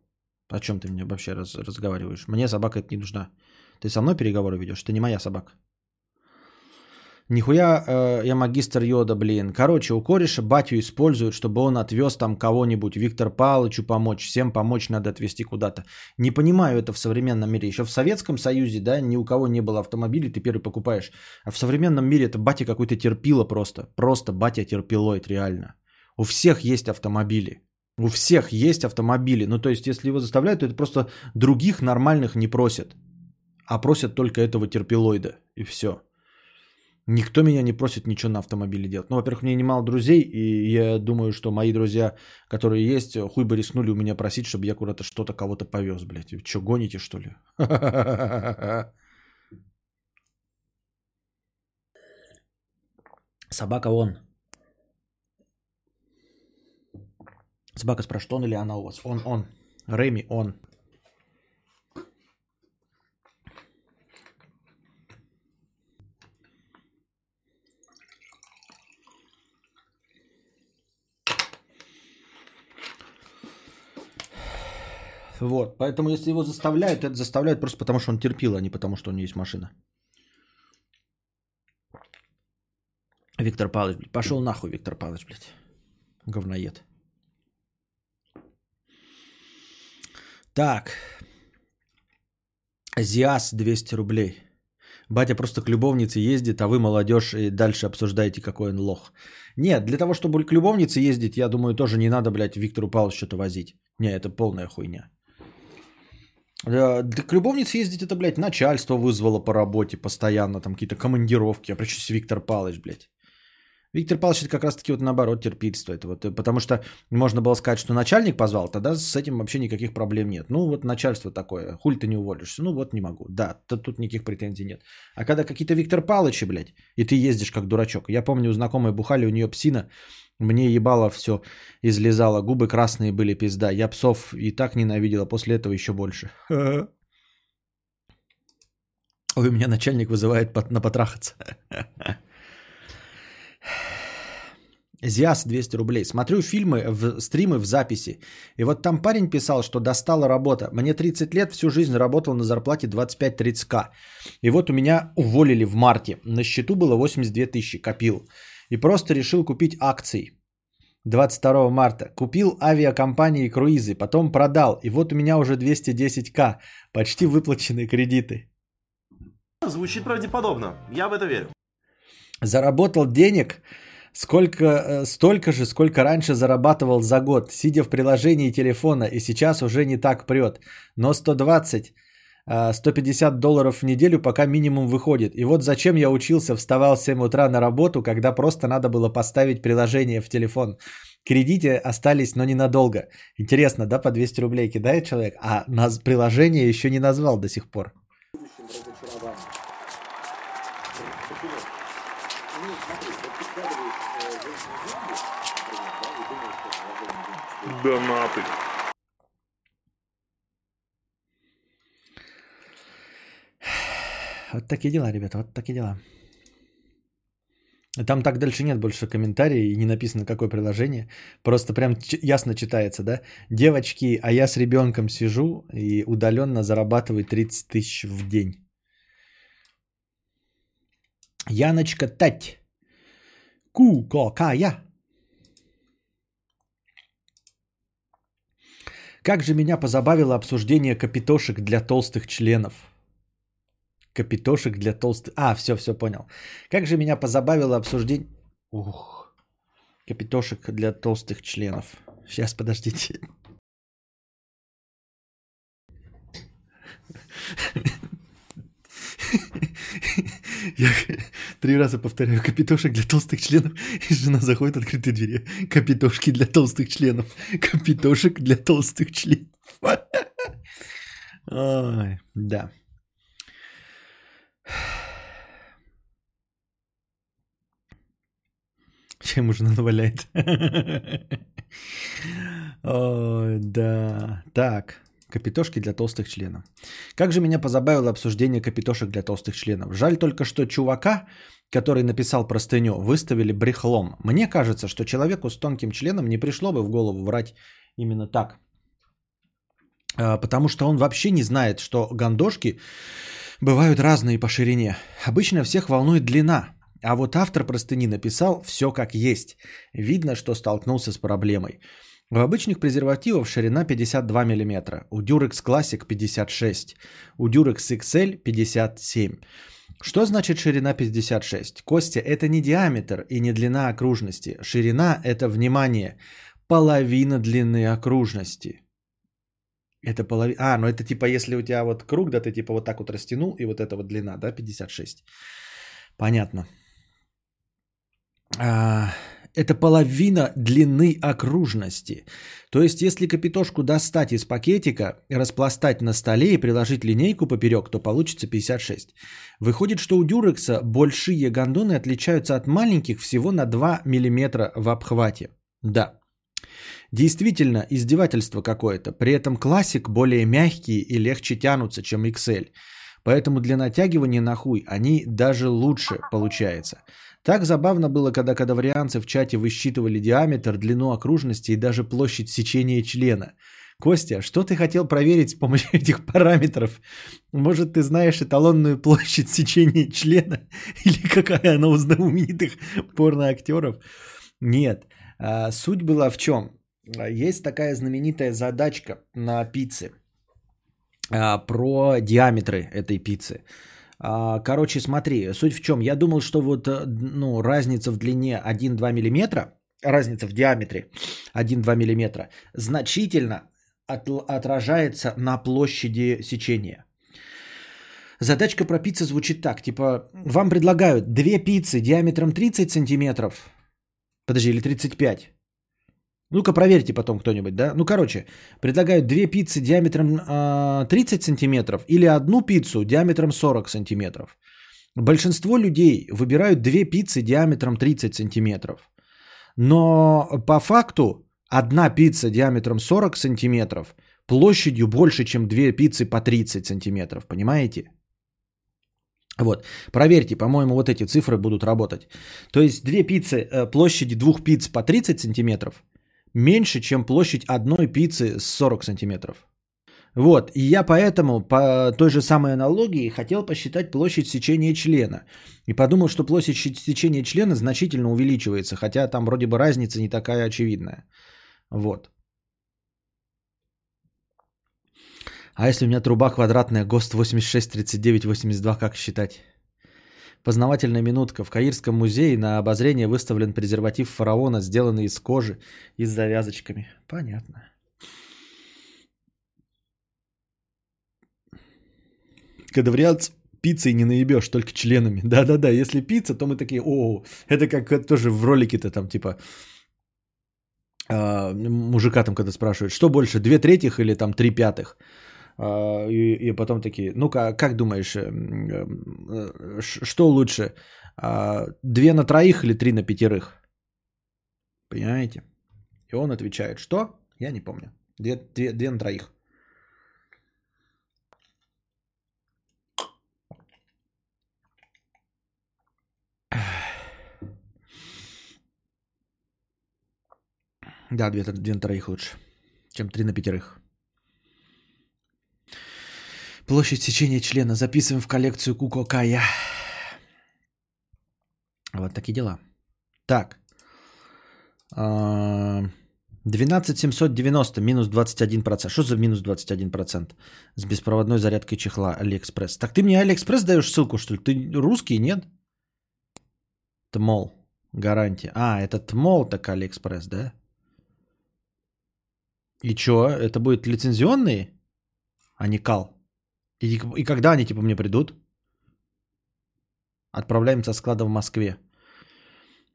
S1: О чем ты мне вообще раз, разговариваешь? Мне собака это не нужна. Ты со мной переговоры ведешь? Ты не моя собака. Нихуя э, я магистр йода, блин. Короче, у кореша батю используют, чтобы он отвез там кого-нибудь, Виктор Павловичу помочь, всем помочь надо отвезти куда-то. Не понимаю это в современном мире. Еще в Советском Союзе, да, ни у кого не было автомобилей, ты первый покупаешь. А в современном мире это батя какой-то терпило просто. Просто батя терпилоид, реально. У всех есть автомобили. У всех есть автомобили. Ну, то есть, если его заставляют, то это просто других нормальных не просят. А просят только этого терпилоида. И все. Никто меня не просит ничего на автомобиле делать. Ну, во-первых, у меня немало друзей, и я думаю, что мои друзья, которые есть, хуй бы рискнули у меня просить, чтобы я куда-то что-то кого-то повез, блядь. Вы что, гоните, что ли? Собака он. Собака спрашивает, он или она у вас? Он, он. Реми, он. Вот, поэтому если его заставляют, это заставляют просто потому, что он терпил, а не потому, что у него есть машина. Виктор Павлович, блядь, пошел нахуй, Виктор Павлович, блядь. Говноед. Так. Зиас 200 рублей. Батя просто к любовнице ездит, а вы, молодежь, и дальше обсуждаете, какой он лох. Нет, для того, чтобы к любовнице ездить, я думаю, тоже не надо, блядь, Виктору Павловичу что-то возить. Не, это полная хуйня. Да к любовнице ездить это, блядь, начальство вызвало по работе постоянно, там какие-то командировки. А причем Виктор Павлович, блядь. Виктор Павлович это как раз-таки вот наоборот терпительствует. Вот, э, потому что можно было сказать, что начальник позвал, тогда с этим вообще никаких проблем нет. Ну вот начальство такое, хуль ты не уволишься. Ну вот не могу. Да, тут, тут никаких претензий нет. А когда какие-то Виктор Павловичи, блядь, и ты ездишь как дурачок. Я помню, у знакомой бухали, у нее псина, мне ебало все излезало, губы красные были, пизда. Я псов и так ненавидела, после этого еще больше. Ой, у меня начальник вызывает на потрахаться. Зиас 200 рублей. Смотрю фильмы, в, стримы в записи. И вот там парень писал, что достала работа. Мне 30 лет, всю жизнь работал на зарплате 25-30к. И вот у меня уволили в марте. На счету было 82 тысячи, копил. И просто решил купить акции. 22 марта. Купил авиакомпании круизы, потом продал. И вот у меня уже 210к. Почти выплаченные кредиты.
S4: Звучит правдеподобно. Я в это верю.
S1: Заработал денег сколько, э, столько же, сколько раньше зарабатывал за год, сидя в приложении телефона, и сейчас уже не так прет. Но 120, 150 э, долларов в неделю пока минимум выходит. И вот зачем я учился, вставал в 7 утра на работу, когда просто надо было поставить приложение в телефон. Кредиты остались, но ненадолго. Интересно, да, по 200 рублей кидает человек, а нас приложение еще не назвал до сих пор.
S4: Донаты.
S1: Вот такие дела, ребята, вот такие дела. Там так дальше нет больше комментариев и не написано, какое приложение. Просто прям ясно читается, да? Девочки, а я с ребенком сижу и удаленно зарабатываю 30 тысяч в день. Яночка Тать. Ку, ко, ка, я. Как же меня позабавило обсуждение капитошек для толстых членов. Капитошек для толстых... А, все, все понял. Как же меня позабавило обсуждение... Ух. Капитошек для толстых членов. Сейчас, подождите. Я три раза повторяю, капитошек для толстых членов, и жена заходит в открытые двери. Капитошки для толстых членов. Капитошек для толстых членов. Ой, да. Чем жена наваляет? Ой, да. Так. Капитошки для толстых членов. Как же меня позабавило обсуждение капитошек для толстых членов. Жаль только, что чувака, который написал простыню, выставили брехлом. Мне кажется, что человеку с тонким членом не пришло бы в голову врать именно так. А, потому что он вообще не знает, что гандошки бывают разные по ширине. Обычно всех волнует длина. А вот автор простыни написал все как есть. Видно, что столкнулся с проблемой. У обычных презервативов ширина 52 мм, у Durex Classic 56, у Durex XL 57. Что значит ширина 56? Костя, это не диаметр и не длина окружности. Ширина – это, внимание, половина длины окружности. Это половина... А, ну это типа, если у тебя вот круг, да, ты типа вот так вот растянул, и вот эта вот длина, да, 56. Понятно. А, это половина длины окружности. То есть, если капитошку достать из пакетика, распластать на столе и приложить линейку поперек, то получится 56. Выходит, что у дюрекса большие гондоны отличаются от маленьких всего на 2 мм в обхвате. Да. Действительно, издевательство какое-то. При этом классик более мягкие и легче тянутся, чем XL. Поэтому для натягивания на хуй они даже лучше получается. Так забавно было, когда кадаврианцы в чате высчитывали диаметр, длину окружности и даже площадь сечения члена. Костя, что ты хотел проверить с помощью этих параметров? Может, ты знаешь эталонную площадь сечения члена? Или какая она у знаменитых порноактеров? Нет. А, суть была в чем? Есть такая знаменитая задачка на пицце а, про диаметры этой пиццы. А, короче, смотри, суть в чем? Я думал, что вот э, ну, разница в длине 1-2 мм, разница в диаметре 1-2 мм значительно от, отражается на площади сечения. Задачка про пиццу звучит так, типа, вам предлагают две пиццы диаметром 30 сантиметров, подожди, или 35, ну-ка проверьте потом кто-нибудь, да? Ну, короче, предлагают две пиццы диаметром э, а, 30 сантиметров или одну пиццу диаметром 40 сантиметров. Большинство людей выбирают две пиццы диаметром 30 сантиметров. Но по факту одна пицца диаметром 40 сантиметров площадью больше, чем две пиццы по 30 сантиметров. Понимаете? Вот, проверьте, по-моему, вот эти цифры будут работать. То есть две пиццы, э, площади двух пиц по 30 сантиметров – меньше, чем площадь одной пиццы с 40 сантиметров. Вот, и я поэтому по той же самой аналогии хотел посчитать площадь сечения члена. И подумал, что площадь сечения члена значительно увеличивается, хотя там вроде бы разница не такая очевидная. Вот. А если у меня труба квадратная, ГОСТ 86, 39, 82, как считать? Познавательная минутка. В Каирском музее на обозрение выставлен презерватив фараона, сделанный из кожи и с завязочками. Понятно. Кадаврианц пиццей не наебешь, только членами. Да-да-да, если пицца, то мы такие, о, это как тоже в ролике-то там типа э, мужика там когда спрашивают, что больше, две третьих или там три пятых? А, и, и потом такие, ну-ка, как думаешь, эм, э, что лучше, а, две на троих или три на пятерых? Понимаете? И он отвечает, что? Я не помню. Две, две, две на троих. Да, две, две на троих лучше, чем три на пятерых. Площадь сечения члена. Записываем в коллекцию Куко Кая. Вот такие дела. Так. 12790 минус 21%. Что за минус 21%? С беспроводной зарядкой чехла Алиэкспресс. Так ты мне Алиэкспресс даешь ссылку, что ли? Ты русский, нет? Tmall. Гарантия. А, это Tmall, так Алиэкспресс, да? И что? Это будет лицензионный? А не кал? И, и когда они типа мне придут? Отправляем со склада в Москве.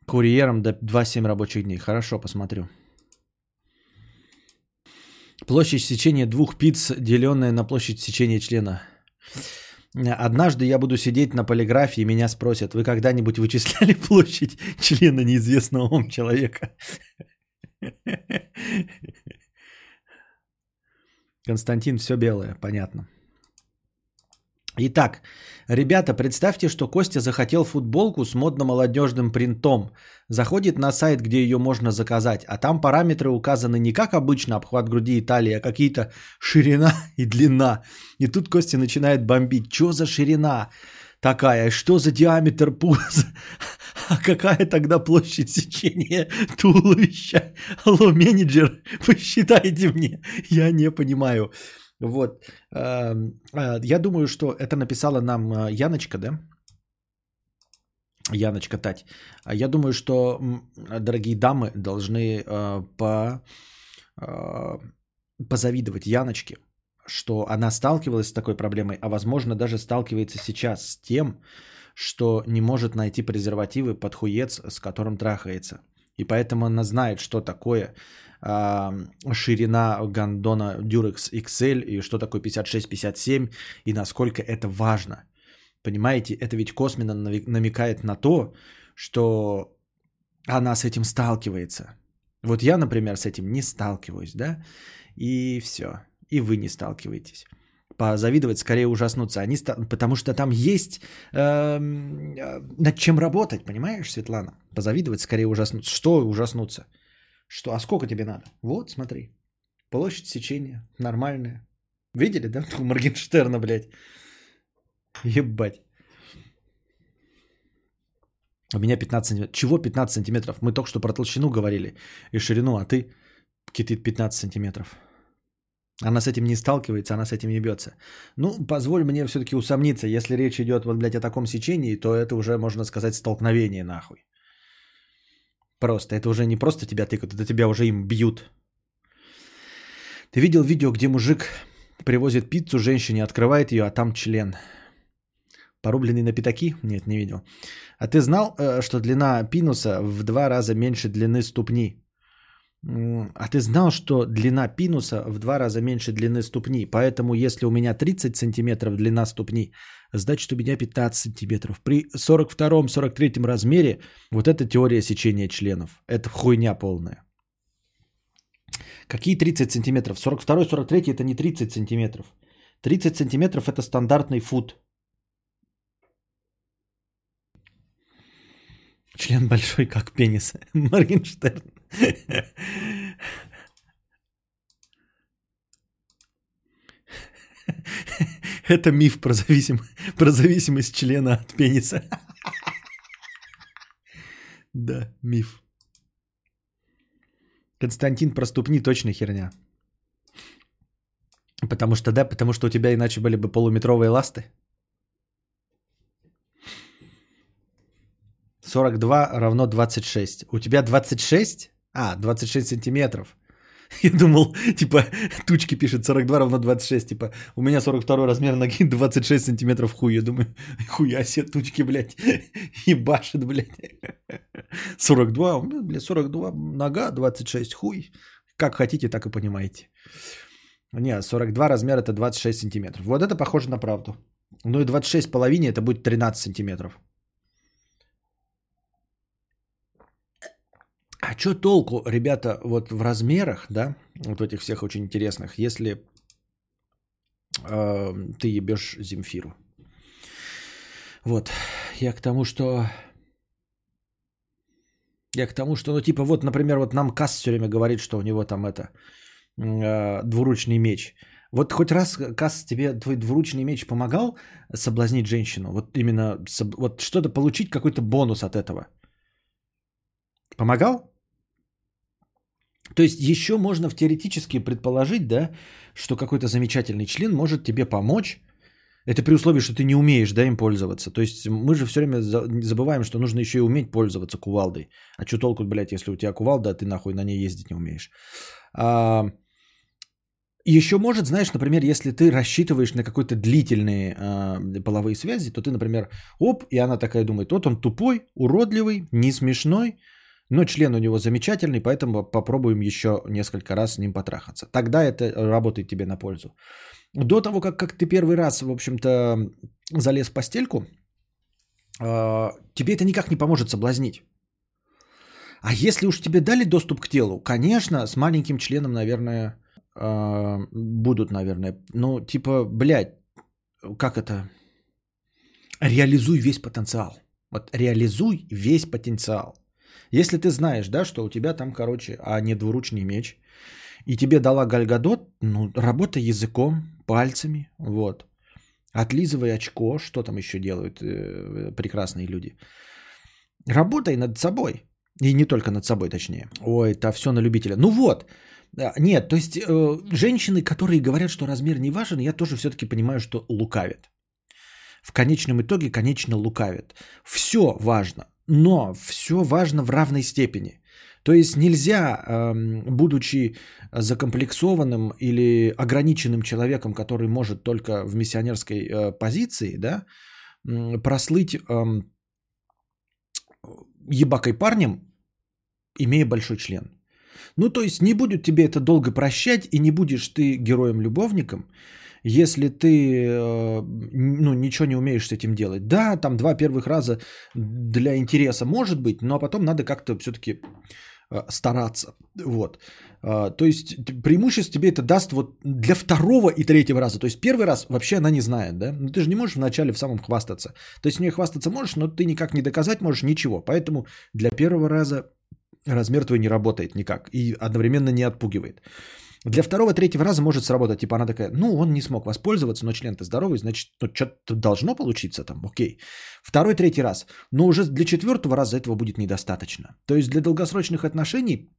S1: Курьером до 2-7 рабочих дней. Хорошо, посмотрю. Площадь сечения двух пицц, деленная на площадь сечения члена. Однажды я буду сидеть на полиграфе и меня спросят, вы когда-нибудь вычисляли площадь члена неизвестного вам человека? Константин, все белое, понятно. Итак, ребята, представьте, что Костя захотел футболку с модно-молодежным принтом. Заходит на сайт, где ее можно заказать, а там параметры указаны не как обычно обхват груди и талии, а какие-то ширина и длина. И тут Костя начинает бомбить. Что за ширина? такая, что за диаметр пуза? А какая тогда площадь сечения туловища? Алло, менеджер, посчитайте мне. Я не понимаю. Вот. эм, э, Я думаю, что это написала нам э, Яночка, да? Яночка Тать. А Я думаю, что дорогие дамы должны э, по, позавидовать Яночке, что она сталкивалась с такой проблемой, а возможно даже сталкивается сейчас с тем, что не может найти презервативы под хуец, с которым трахается. И поэтому она знает, что такое ширина гандона Durex XL и что такое 56-57 и насколько это важно. Понимаете, это ведь косвенно намекает на то, что она с этим сталкивается. Вот я, например, с этим не сталкиваюсь, да? И все. И вы не сталкиваетесь. Позавидовать, скорее ужаснуться. Они Потому что там есть эм, э, над чем работать, понимаешь, Светлана? Позавидовать, скорее ужаснуться. Что ужаснуться? Что? А сколько тебе надо? Вот, смотри. Площадь сечения нормальная. Видели, да? У Моргенштерна, блядь. Ебать. У меня 15 сантиметров. Чего 15 сантиметров? Мы только что про толщину говорили и ширину, а ты китит 15 сантиметров. Она с этим не сталкивается, она с этим не бьется. Ну, позволь мне все-таки усомниться, если речь идет, вот, блядь, о таком сечении, то это уже, можно сказать, столкновение нахуй. Просто, это уже не просто тебя тыкают, это тебя уже им бьют. Ты видел видео, где мужик привозит пиццу женщине, открывает ее, а там член. Порубленный на пятаки? Нет, не видел. А ты знал, э, что длина пинуса в два раза меньше длины ступни? А ты знал, что длина пинуса в два раза меньше длины ступни? Поэтому если у меня 30 сантиметров длина ступни, значит у меня 15 сантиметров. При 42-43 размере вот это теория сечения членов. Это хуйня полная. Какие 30 сантиметров? 42-43 это не 30 сантиметров. 30 сантиметров это стандартный фут. Член большой, как пенис. Моргенштерн. Это миф про, зависим... про зависимость члена от пениса. Да, миф. Константин про ступни точно херня. Потому что, да, потому что у тебя иначе были бы полуметровые ласты. 42 равно 26. У тебя 26? А, 26 сантиметров. Я думал, типа, тучки пишет 42 равно 26. Типа, у меня 42 размер ноги, 26 сантиметров хуй. Я думаю, хуя себе тучки, блядь, ебашит, блядь. 42, у меня, блядь, 42 нога, 26 хуй. Как хотите, так и понимаете. Не, 42 размер это 26 сантиметров. Вот это похоже на правду. Ну и 26 половине это будет 13 сантиметров. А что толку, ребята, вот в размерах, да, вот этих всех очень интересных, если э, ты ебешь Земфиру? Вот, я к тому, что... Я к тому, что, ну, типа, вот, например, вот нам Касс все время говорит, что у него там это, э, двуручный меч. Вот хоть раз, Касс, тебе твой двуручный меч помогал соблазнить женщину? Вот именно, вот что-то получить, какой-то бонус от этого? Помогал? То есть еще можно в теоретически предположить, да, что какой-то замечательный член может тебе помочь. Это при условии, что ты не умеешь, да, им пользоваться. То есть мы же все время за- забываем, что нужно еще и уметь пользоваться кувалдой. А что толку, блядь, если у тебя кувалда, а ты нахуй на ней ездить не умеешь. А, еще может, знаешь, например, если ты рассчитываешь на какой-то длительные а, половые связи, то ты, например, оп, и она такая думает, вот он тупой, уродливый, не смешной, но член у него замечательный, поэтому попробуем еще несколько раз с ним потрахаться. Тогда это работает тебе на пользу. До того, как, как ты первый раз, в общем-то, залез в постельку, а, тебе это никак не поможет соблазнить. А если уж тебе дали доступ к телу, конечно, с маленьким членом, наверное, а, будут, наверное. Ну, типа, блядь, как это? Реализуй весь потенциал. Вот реализуй весь потенциал. Если ты знаешь, да, что у тебя там, короче, а не двуручный меч, и тебе дала Гальгадот, ну, работай языком, пальцами, вот. Отлизывай очко, что там еще делают э, прекрасные люди. Работай над собой. И не только над собой, точнее. Ой, это все на любителя. Ну вот. А, Нет, то есть э, женщины, которые говорят, что размер не важен, я тоже все-таки понимаю, что лукавят. В конечном итоге, конечно, лукавят. Все важно, но все важно в равной степени. То есть нельзя, эм, будучи закомплексованным или ограниченным человеком, который может только в миссионерской э, позиции, да, прослыть эм, ебакой парнем, имея большой член. Ну, то есть не будет тебе это долго прощать, и не будешь ты героем-любовником, если ты э, ну, ничего не умеешь с этим делать. Да, там два первых раза для интереса может быть, но потом надо как-то все-таки э, стараться. Вот. Э, То есть преимущество тебе это даст вот для второго и третьего раза. То есть первый раз вообще она не знает, да? Ну ты же не можешь вначале в самом хвастаться. То есть с ней хвастаться можешь, но ты никак не доказать можешь ничего. Поэтому для первого раза размер твой не работает никак и одновременно не отпугивает. Для второго, третьего раза может сработать. Типа она такая, ну, он не смог воспользоваться, но член-то здоровый, значит, ну, что-то должно получиться там, окей. Второй, третий раз. Но уже для четвертого раза этого будет недостаточно. То есть для долгосрочных отношений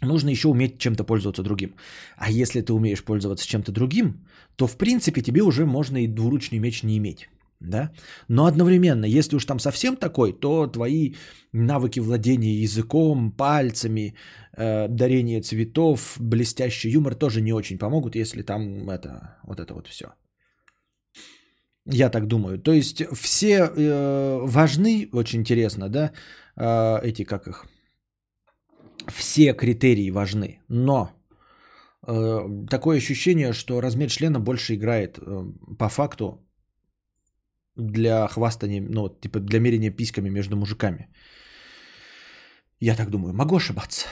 S1: нужно еще уметь чем-то пользоваться другим. А если ты умеешь пользоваться чем-то другим, то в принципе тебе уже можно и двуручный меч не иметь. Да? Но одновременно, если уж там совсем такой, то твои навыки владения языком, пальцами, э, дарение цветов, блестящий юмор тоже не очень помогут, если там это, вот это вот все. Я так думаю. То есть все э, важны, очень интересно, да, э, эти как их, все критерии важны, но э, такое ощущение, что размер члена больше играет э, по факту для хвастания, ну, типа для мерения письками между мужиками. Я так думаю. Могу ошибаться.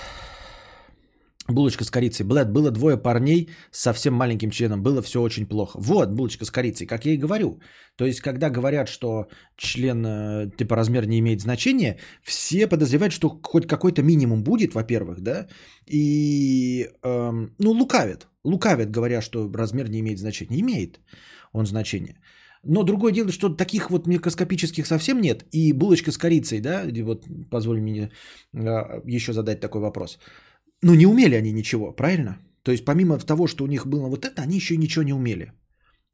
S1: Булочка с корицей. Блэд, было двое парней с совсем маленьким членом. Было все очень плохо. Вот, булочка с корицей, как я и говорю. То есть, когда говорят, что член, э, типа, размер не имеет значения, все подозревают, что хоть какой-то минимум будет, во-первых, да, и, эм, ну, лукавят. Лукавят, говоря, что размер не имеет значения. Имеет он значение. Но другое дело, что таких вот микроскопических совсем нет. И булочка с корицей, да, вот позволь мне а, еще задать такой вопрос. Ну, не умели они ничего, правильно? То есть, помимо того, что у них было вот это, они еще ничего не умели.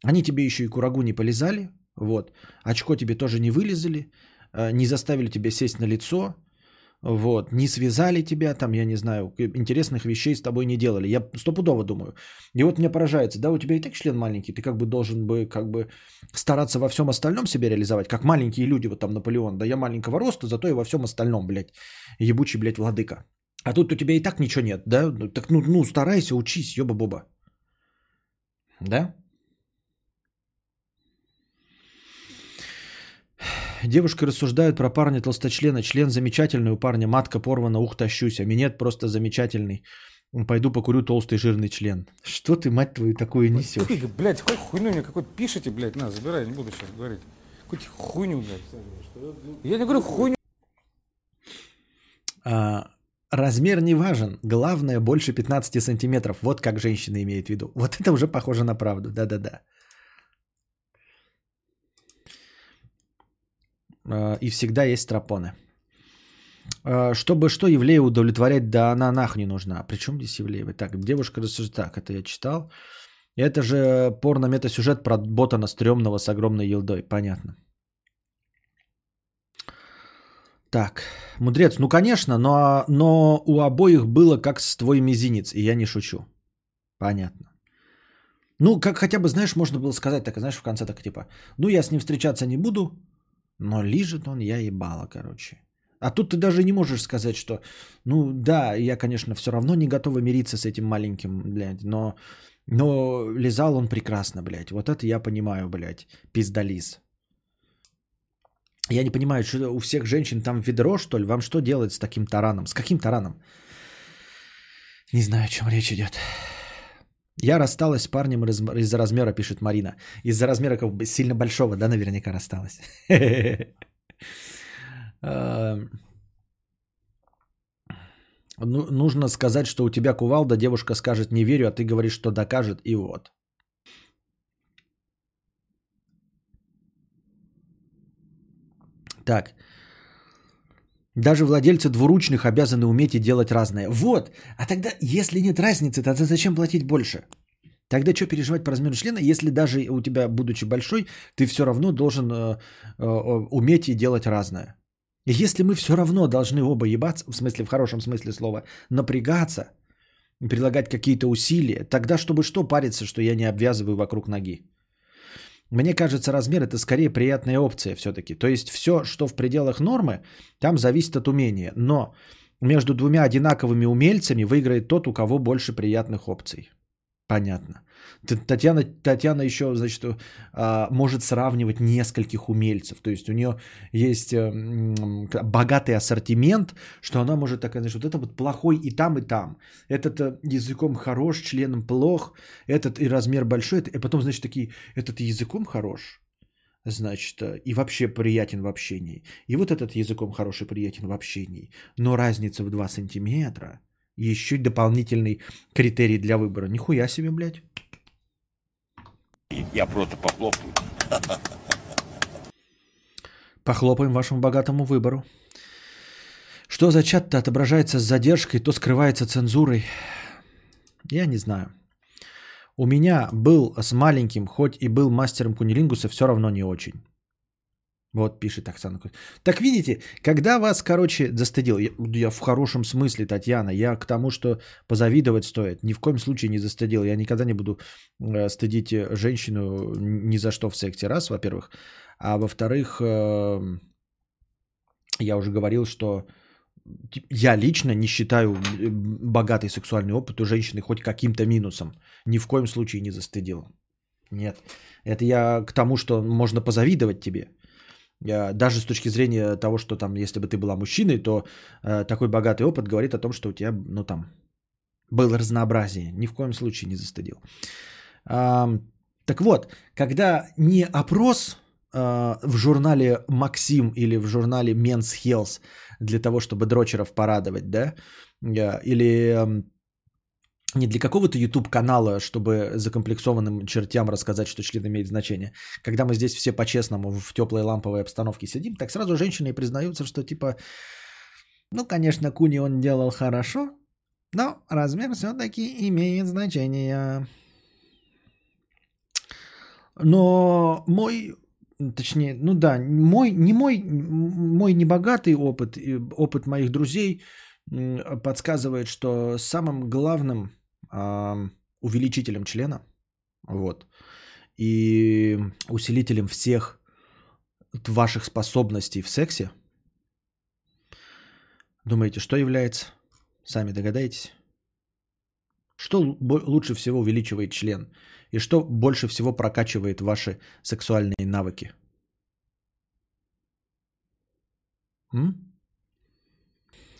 S1: Они тебе еще и курагу не полезали, вот. Очко тебе тоже не вылезали, а, не заставили тебя сесть на лицо, вот, не связали тебя, там, я не знаю, интересных вещей с тобой не делали. Я стопудово думаю. И вот мне поражается, да, у тебя и так член маленький, ты как бы должен бы как бы стараться во всем остальном себя реализовать, как маленькие люди, вот там Наполеон, да я маленького роста, зато и во всем остальном, блядь, ебучий, блядь, владыка. А тут у тебя и так ничего нет, да? Ну, так ну, ну старайся, учись, ёба-боба. Да? Девушки рассуждают про парня толсточлена. Член замечательный у парня, матка порвана, ух, тащусь. А минет просто замечательный. Пойду покурю толстый жирный член. Что ты, мать твою, такое несешь?
S5: Ты, блядь, какой хуйню мне какой-то пишете, блядь, на, забирай, не буду сейчас говорить. Какую-то хуйню, блядь. Я не говорю хуйню.
S1: А, размер не важен. Главное, больше 15 сантиметров. Вот как женщина имеет в виду. Вот это уже похоже на правду. Да-да-да. И всегда есть стропоны. А, Чтобы что, Евлея удовлетворять, да она нах не нужна. Причем здесь Евлеева? Так, девушка рассуждает. Так, это я читал. Это же порно-метасюжет про ботана стрёмного с огромной елдой. Понятно. Так, мудрец, ну конечно, но, но у обоих было как с твой мизинец, и я не шучу. Понятно. Ну, как хотя бы, знаешь, можно было сказать так, знаешь, в конце так типа, ну, я с ним встречаться не буду, но лижет он, я ебала, короче. А тут ты даже не можешь сказать, что, ну, да, я, конечно, все равно не готова мириться с этим маленьким, блядь, но, но лизал он прекрасно, блядь. Вот это я понимаю, блядь, пиздализ. Я не понимаю, что у всех женщин там ведро, что ли? Вам что делать с таким тараном? С каким тараном? Не знаю, о чем речь идет. Я рассталась с парнем из-за размера, пишет Марина. Из-за размера как бы сильно большого, да, наверняка рассталась. Эм. Ну, нужно сказать, что у тебя кувалда, девушка скажет «не верю», а ты говоришь, что докажет, и вот. Так, даже владельцы двуручных обязаны уметь и делать разное. Вот. А тогда, если нет разницы, тогда зачем платить больше? Тогда что переживать по размеру члена, если даже у тебя, будучи большой, ты все равно должен э, э, уметь и делать разное? Если мы все равно должны оба ебаться, в смысле, в хорошем смысле слова, напрягаться, прилагать какие-то усилия, тогда чтобы что париться, что я не обвязываю вокруг ноги? Мне кажется, размер это скорее приятная опция все-таки. То есть все, что в пределах нормы, там зависит от умения. Но между двумя одинаковыми умельцами выиграет тот, у кого больше приятных опций. Понятно. Татьяна, Татьяна еще, значит, а, может сравнивать нескольких умельцев. То есть у нее есть э, богатый ассортимент, что она может такая, значит, вот это вот плохой и там, и там. Этот э, языком хорош, членом плох, этот и размер большой, и потом, значит, такие, этот языком хорош, значит, э, и вообще приятен в общении. И вот этот языком хороший, приятен в общении. Но разница в 2 сантиметра – еще дополнительный критерий для выбора. Нихуя себе, блядь.
S3: Я просто похлопаю.
S1: Похлопаем вашему богатому выбору. Что за чат-то отображается с задержкой, то скрывается цензурой? Я не знаю. У меня был с маленьким, хоть и был мастером кунилингуса, все равно не очень. Вот пишет Оксана. Так видите, когда вас, короче, застыдил, я, я в хорошем смысле, Татьяна, я к тому, что позавидовать стоит, ни в коем случае не застыдил. Я никогда не буду э, стыдить э, женщину ни за что в секте, раз, во-первых. А во-вторых, э, я уже говорил, что я лично не считаю богатый сексуальный опыт у женщины хоть каким-то минусом. Ни в коем случае не застыдил. Нет. Это я к тому, что можно позавидовать тебе. Даже с точки зрения того, что там, если бы ты была мужчиной, то э, такой богатый опыт говорит о том, что у тебя, ну там, было разнообразие. Ни в коем случае не застыдил. А, так вот, когда не опрос а, в журнале Максим или в журнале Men's Health для того, чтобы дрочеров порадовать, да, или не для какого-то YouTube канала, чтобы закомплексованным чертям рассказать, что член имеет значение. Когда мы здесь все по-честному в теплой ламповой обстановке сидим, так сразу женщины признаются, что типа, ну, конечно, Куни он делал хорошо, но размер все-таки имеет значение. Но мой, точнее, ну да, мой, не мой, мой небогатый опыт, опыт моих друзей подсказывает, что самым главным увеличителем члена, вот, и усилителем всех ваших способностей в сексе, думаете, что является? Сами догадаетесь? Что лучше всего увеличивает член? И что больше всего прокачивает ваши сексуальные навыки? М?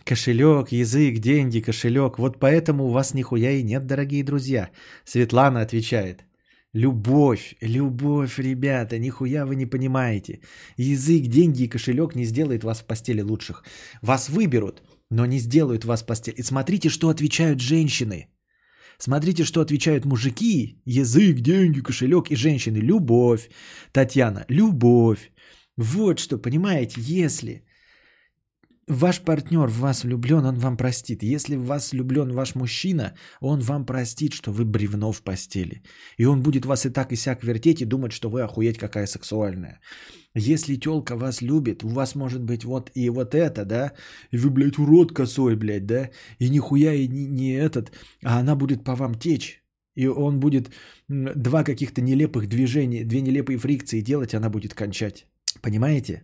S1: Кошелек, язык, деньги, кошелек. Вот поэтому у вас нихуя и нет, дорогие друзья. Светлана отвечает. Любовь, любовь, ребята, нихуя вы не понимаете. Язык, деньги и кошелек не сделает вас в постели лучших. Вас выберут, но не сделают вас в постели. И смотрите, что отвечают женщины. Смотрите, что отвечают мужики. Язык, деньги, кошелек и женщины. Любовь. Татьяна, любовь. Вот что, понимаете, если ваш партнер в вас влюблен, он вам простит. Если в вас влюблен ваш мужчина, он вам простит, что вы бревно в постели. И он будет вас и так и сяк вертеть и думать, что вы охуеть какая сексуальная. Если телка вас любит, у вас может быть вот и вот это, да, и вы, блядь, урод косой, блядь, да, и нихуя и не, не этот, а она будет по вам течь. И он будет два каких-то нелепых движения, две нелепые фрикции делать, она будет кончать. Понимаете?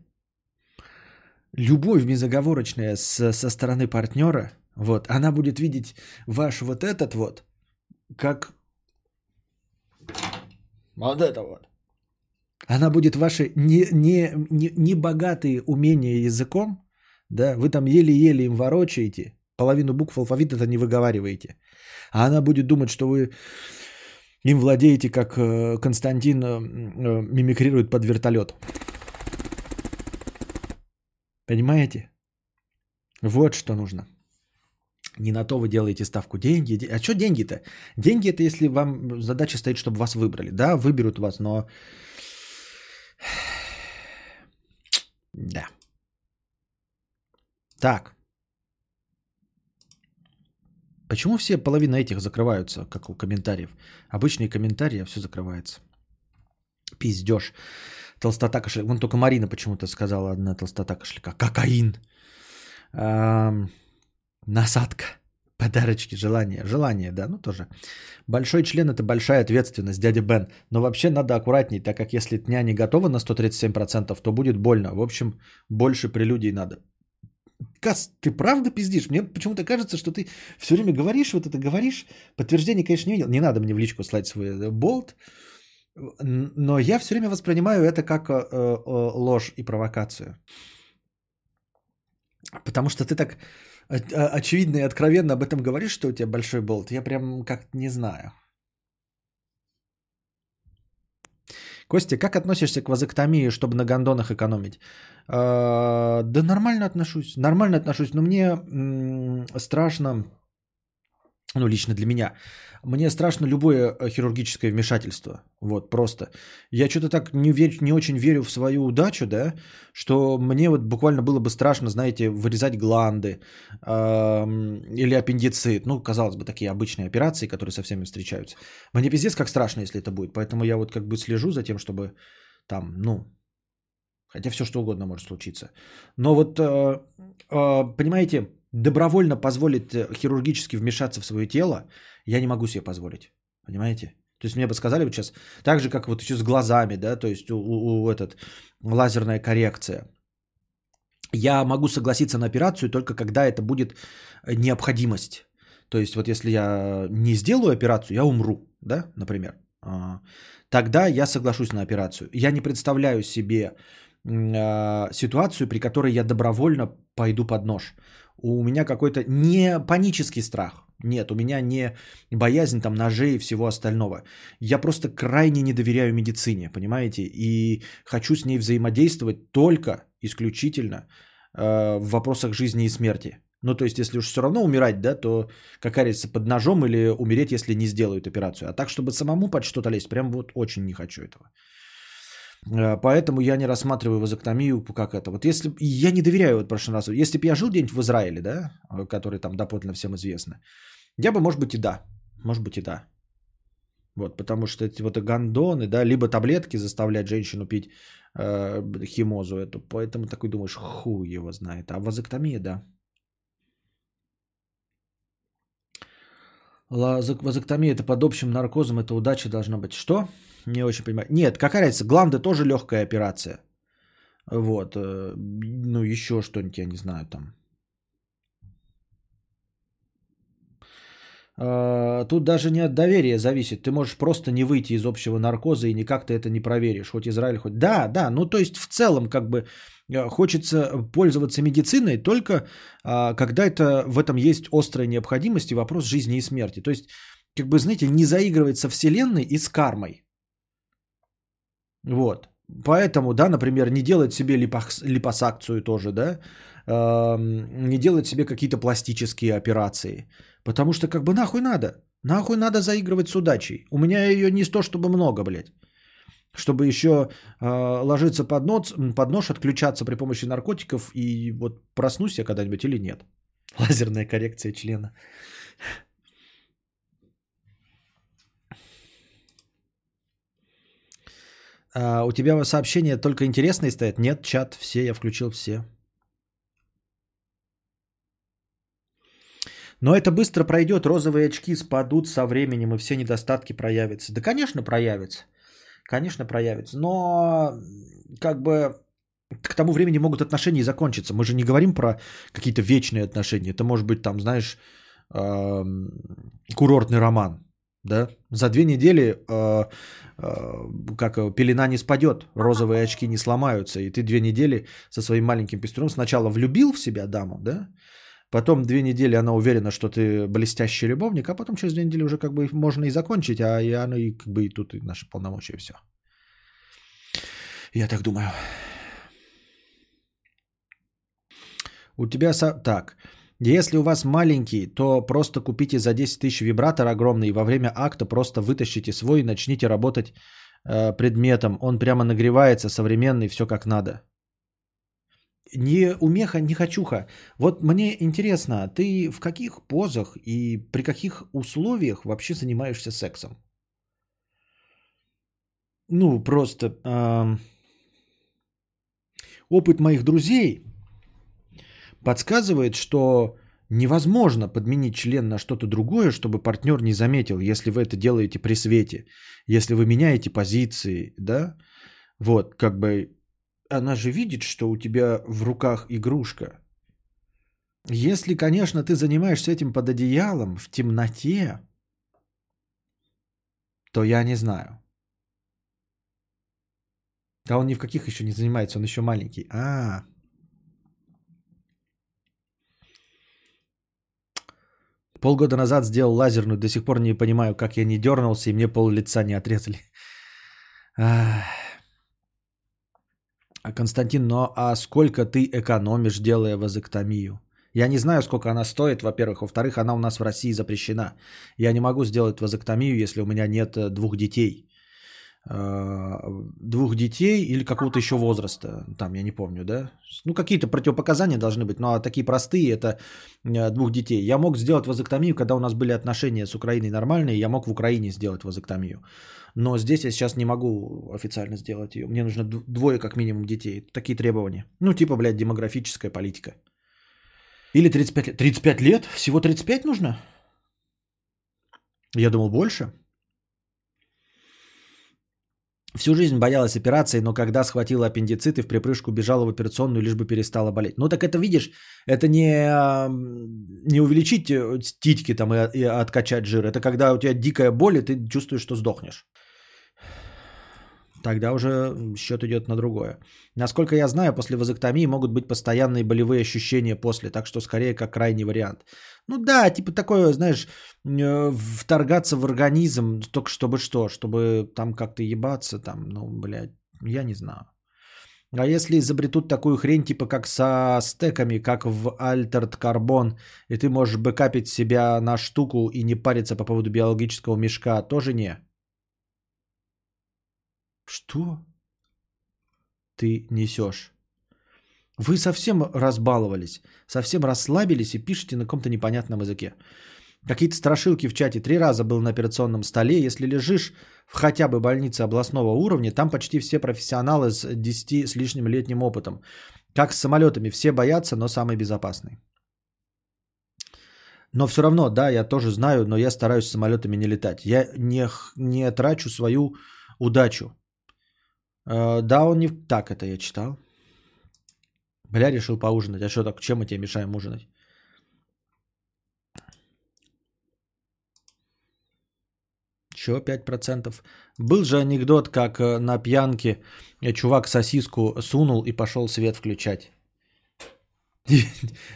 S1: Любовь безоговорочная с, со стороны партнера, вот, она будет видеть ваш вот этот вот, как вот это вот. Она будет ваши не, не, не, не богатые умения языком, да, вы там еле-еле им ворочаете, половину букв алфавита это не выговариваете, а она будет думать, что вы им владеете, как э, Константин э, э, мимикрирует под вертолет. Понимаете? Вот что нужно. Не на то вы делаете ставку деньги. А что деньги-то? Деньги это если вам задача стоит, чтобы вас выбрали. Да, выберут вас, но... Да. Так. Почему все половина этих закрываются, как у комментариев? Обычные комментарии, а все закрывается. Пиздеж. Толстота кошелька. Вон только Марина почему-то сказала одна толстота кошелька. Кокаин. Ам, насадка. Подарочки, желание. Желание, да, ну тоже. Большой член это большая ответственность, дядя Бен. Но вообще надо аккуратней, так как если тня не готова на 137%, то будет больно. В общем, больше прелюдий надо. Кас, ты правда пиздишь? Мне почему-то кажется, что ты все время говоришь, вот это говоришь. Подтверждение, конечно, не видел. Не надо мне в личку слать свой э, болт. Н- Но я все время воспринимаю это как э, э, ложь и провокацию. Потому что ты так о- очевидно и откровенно об этом говоришь, что у тебя большой болт. Я прям как не знаю. Костя, как относишься к вазоктомии, чтобы на гондонах экономить? Да нормально отношусь. Нормально отношусь, но мне страшно, ну лично для меня, мне страшно любое э, хирургическое вмешательство. Вот просто. Я что-то так не, верю, не очень верю в свою удачу, да, что мне вот буквально было бы страшно, знаете, вырезать гланды ам, или аппендицит. Ну, казалось бы, такие обычные операции, которые со всеми встречаются. Мне пиздец как страшно, если это будет. Поэтому я вот как бы слежу за тем, чтобы там, ну, Хотя все что угодно может случиться. Но вот, э, э, понимаете, добровольно позволить э, хирургически вмешаться в свое тело, я не могу себе позволить. Понимаете? То есть мне бы сказали вот сейчас, так же, как вот еще с глазами, да, то есть у, у- у этот, лазерная коррекция. Я могу согласиться на операцию только когда это будет э, необходимость. То есть вот если я не сделаю операцию, я умру, да, например. А, Тогда я соглашусь на операцию. Я не представляю себе а, ситуацию, при которой я добровольно пойду под нож. У меня какой-то не панический страх. Нет, у меня не боязнь там ножей и всего остального. Я просто крайне не доверяю медицине, понимаете? И хочу с ней взаимодействовать только, исключительно э, в вопросах жизни и смерти. Ну, то есть, если уж все равно умирать, да, то какая разница под ножом или умереть, если не сделают операцию. А так, чтобы самому под что-то лезть, прям вот очень не хочу этого. Э, Поэтому я не рассматриваю вазоктомию как это. Вот если я не доверяю вот в прошлый раз. Если бы я жил где-нибудь в Израиле, да, э, который там доподлинно всем известно, я бы, может быть, и да. Может быть, и да. Вот, потому что эти вот гондоны, да, либо таблетки заставлять женщину пить э, химозу эту. Поэтому такой думаешь, хуй его знает. А вазоктомия, да. Лазок- Вазоктомия это под общим наркозом, это удача должна быть. Что? Не очень понимаю. Нет, какая разница, гланды тоже легкая операция. Вот, э, ну еще что-нибудь, я не знаю там. А, Тут даже не от доверия зависит. Ты можешь просто не выйти из общего наркоза и никак ты это не проверишь. Хоть Израиль, хоть... Да, да, ну то есть в целом как бы э, хочется пользоваться медициной только когда это в этом есть острая необходимость и вопрос жизни и смерти. То есть, как бы, знаете, не заигрывать со Вселенной и с кармой. Вот. Поэтому, да, например, не делать себе липос- липосакцию тоже, да, эм, не делать себе какие-то пластические операции. Потому что как бы нахуй надо. Нахуй надо заигрывать с удачей. У меня ее не то чтобы много, блядь. Чтобы еще э, ложиться под нос, под нож, отключаться при помощи наркотиков и вот проснусь я когда-нибудь или нет. Лазерная коррекция члена. А, у тебя сообщения только интересные стоят? Нет, чат, все, я включил все. Но это быстро пройдет, розовые очки спадут со временем, и все недостатки проявятся. Да, конечно, проявятся. Конечно, проявятся. Но как бы к тому времени могут отношения и закончиться. Мы же не говорим про какие-то вечные отношения. Это может быть там, знаешь, курортный роман. Да? За две недели э, э, как пелена не спадет, розовые очки не сломаются, и ты две недели со своим маленьким пестром сначала влюбил в себя даму, да, потом две недели она уверена, что ты блестящий любовник, а потом через две недели уже как бы можно и закончить, а и оно и как бы и тут и наши полномочия, и все. Я так думаю. У тебя... Со... Так. Если у вас маленький, то просто купите за 10 тысяч вибратор огромный и во время акта просто вытащите свой и начните работать э, предметом. Он прямо нагревается, современный, все как надо. Не умеха, не хочуха. Вот мне интересно, ты в каких позах и при каких условиях вообще занимаешься сексом? Ну, просто эм, опыт моих друзей подсказывает, что невозможно подменить член на что-то другое, чтобы партнер не заметил, если вы это делаете при свете, если вы меняете позиции, да, вот, как бы, она же видит, что у тебя в руках игрушка. Если, конечно, ты занимаешься этим под одеялом, в темноте, то я не знаю. А он ни в каких еще не занимается, он еще маленький. А, Полгода назад сделал лазерную, до сих пор не понимаю, как я не дернулся, и мне пол лица не отрезали. А Константин, ну а сколько ты экономишь, делая вазоктомию? Я не знаю, сколько она стоит, во-первых. Во-вторых, она у нас в России запрещена. Я не могу сделать вазоктомию, если у меня нет э, двух детей. Э, двух детей или какого-то еще возраста, там я не помню, да, ну какие-то противопоказания должны быть, но такие простые, это э, двух детей. Я мог сделать вазоктомию, когда у нас были отношения с Украиной нормальные, я мог в Украине сделать вазоктомию, но здесь я сейчас не могу официально сделать ее, мне нужно двое как минимум детей, такие требования, ну типа, блядь, демографическая политика. Или 35 лет, 35 лет? Всего 35 нужно? Я думал больше. Всю жизнь боялась операции, но когда схватила аппендицит и в припрыжку бежала в операционную, лишь бы перестала болеть. Ну так это видишь, это не, не увеличить э, титьки там и, и откачать жир. Это когда у тебя дикая боль, и ты чувствуешь, что сдохнешь. Тогда уже счет идет на другое. Насколько я знаю, после вазоктомии могут быть постоянные болевые ощущения после, так что скорее как крайний вариант. Ну да, типа такое, знаешь, э, вторгаться в организм, только чтобы что, чтобы там как-то ебаться, там, ну, блядь, я не знаю. А если изобретут такую хрень, типа как со стеками, как в Altered Carbon, и ты можешь бэкапить себя на штуку и не париться по поводу биологического мешка, тоже не. Что ты несешь? Вы совсем разбаловались, совсем расслабились и пишете на каком-то непонятном языке. Какие-то страшилки в чате. Три раза был на операционном столе. Если лежишь в хотя бы больнице областного уровня, там почти все профессионалы с 10 с лишним летним опытом. Как с самолетами. Все боятся, но самый безопасный. Но все равно, да, я тоже знаю, но я стараюсь с самолетами не летать. Я не, не трачу свою удачу. Э, да, он не... Так это я читал. Бля, решил поужинать. А что так, чем мы тебе мешаем ужинать? Чё, 5%? Был же анекдот, как э, на пьянке чувак сосиску сунул и пошел свет включать.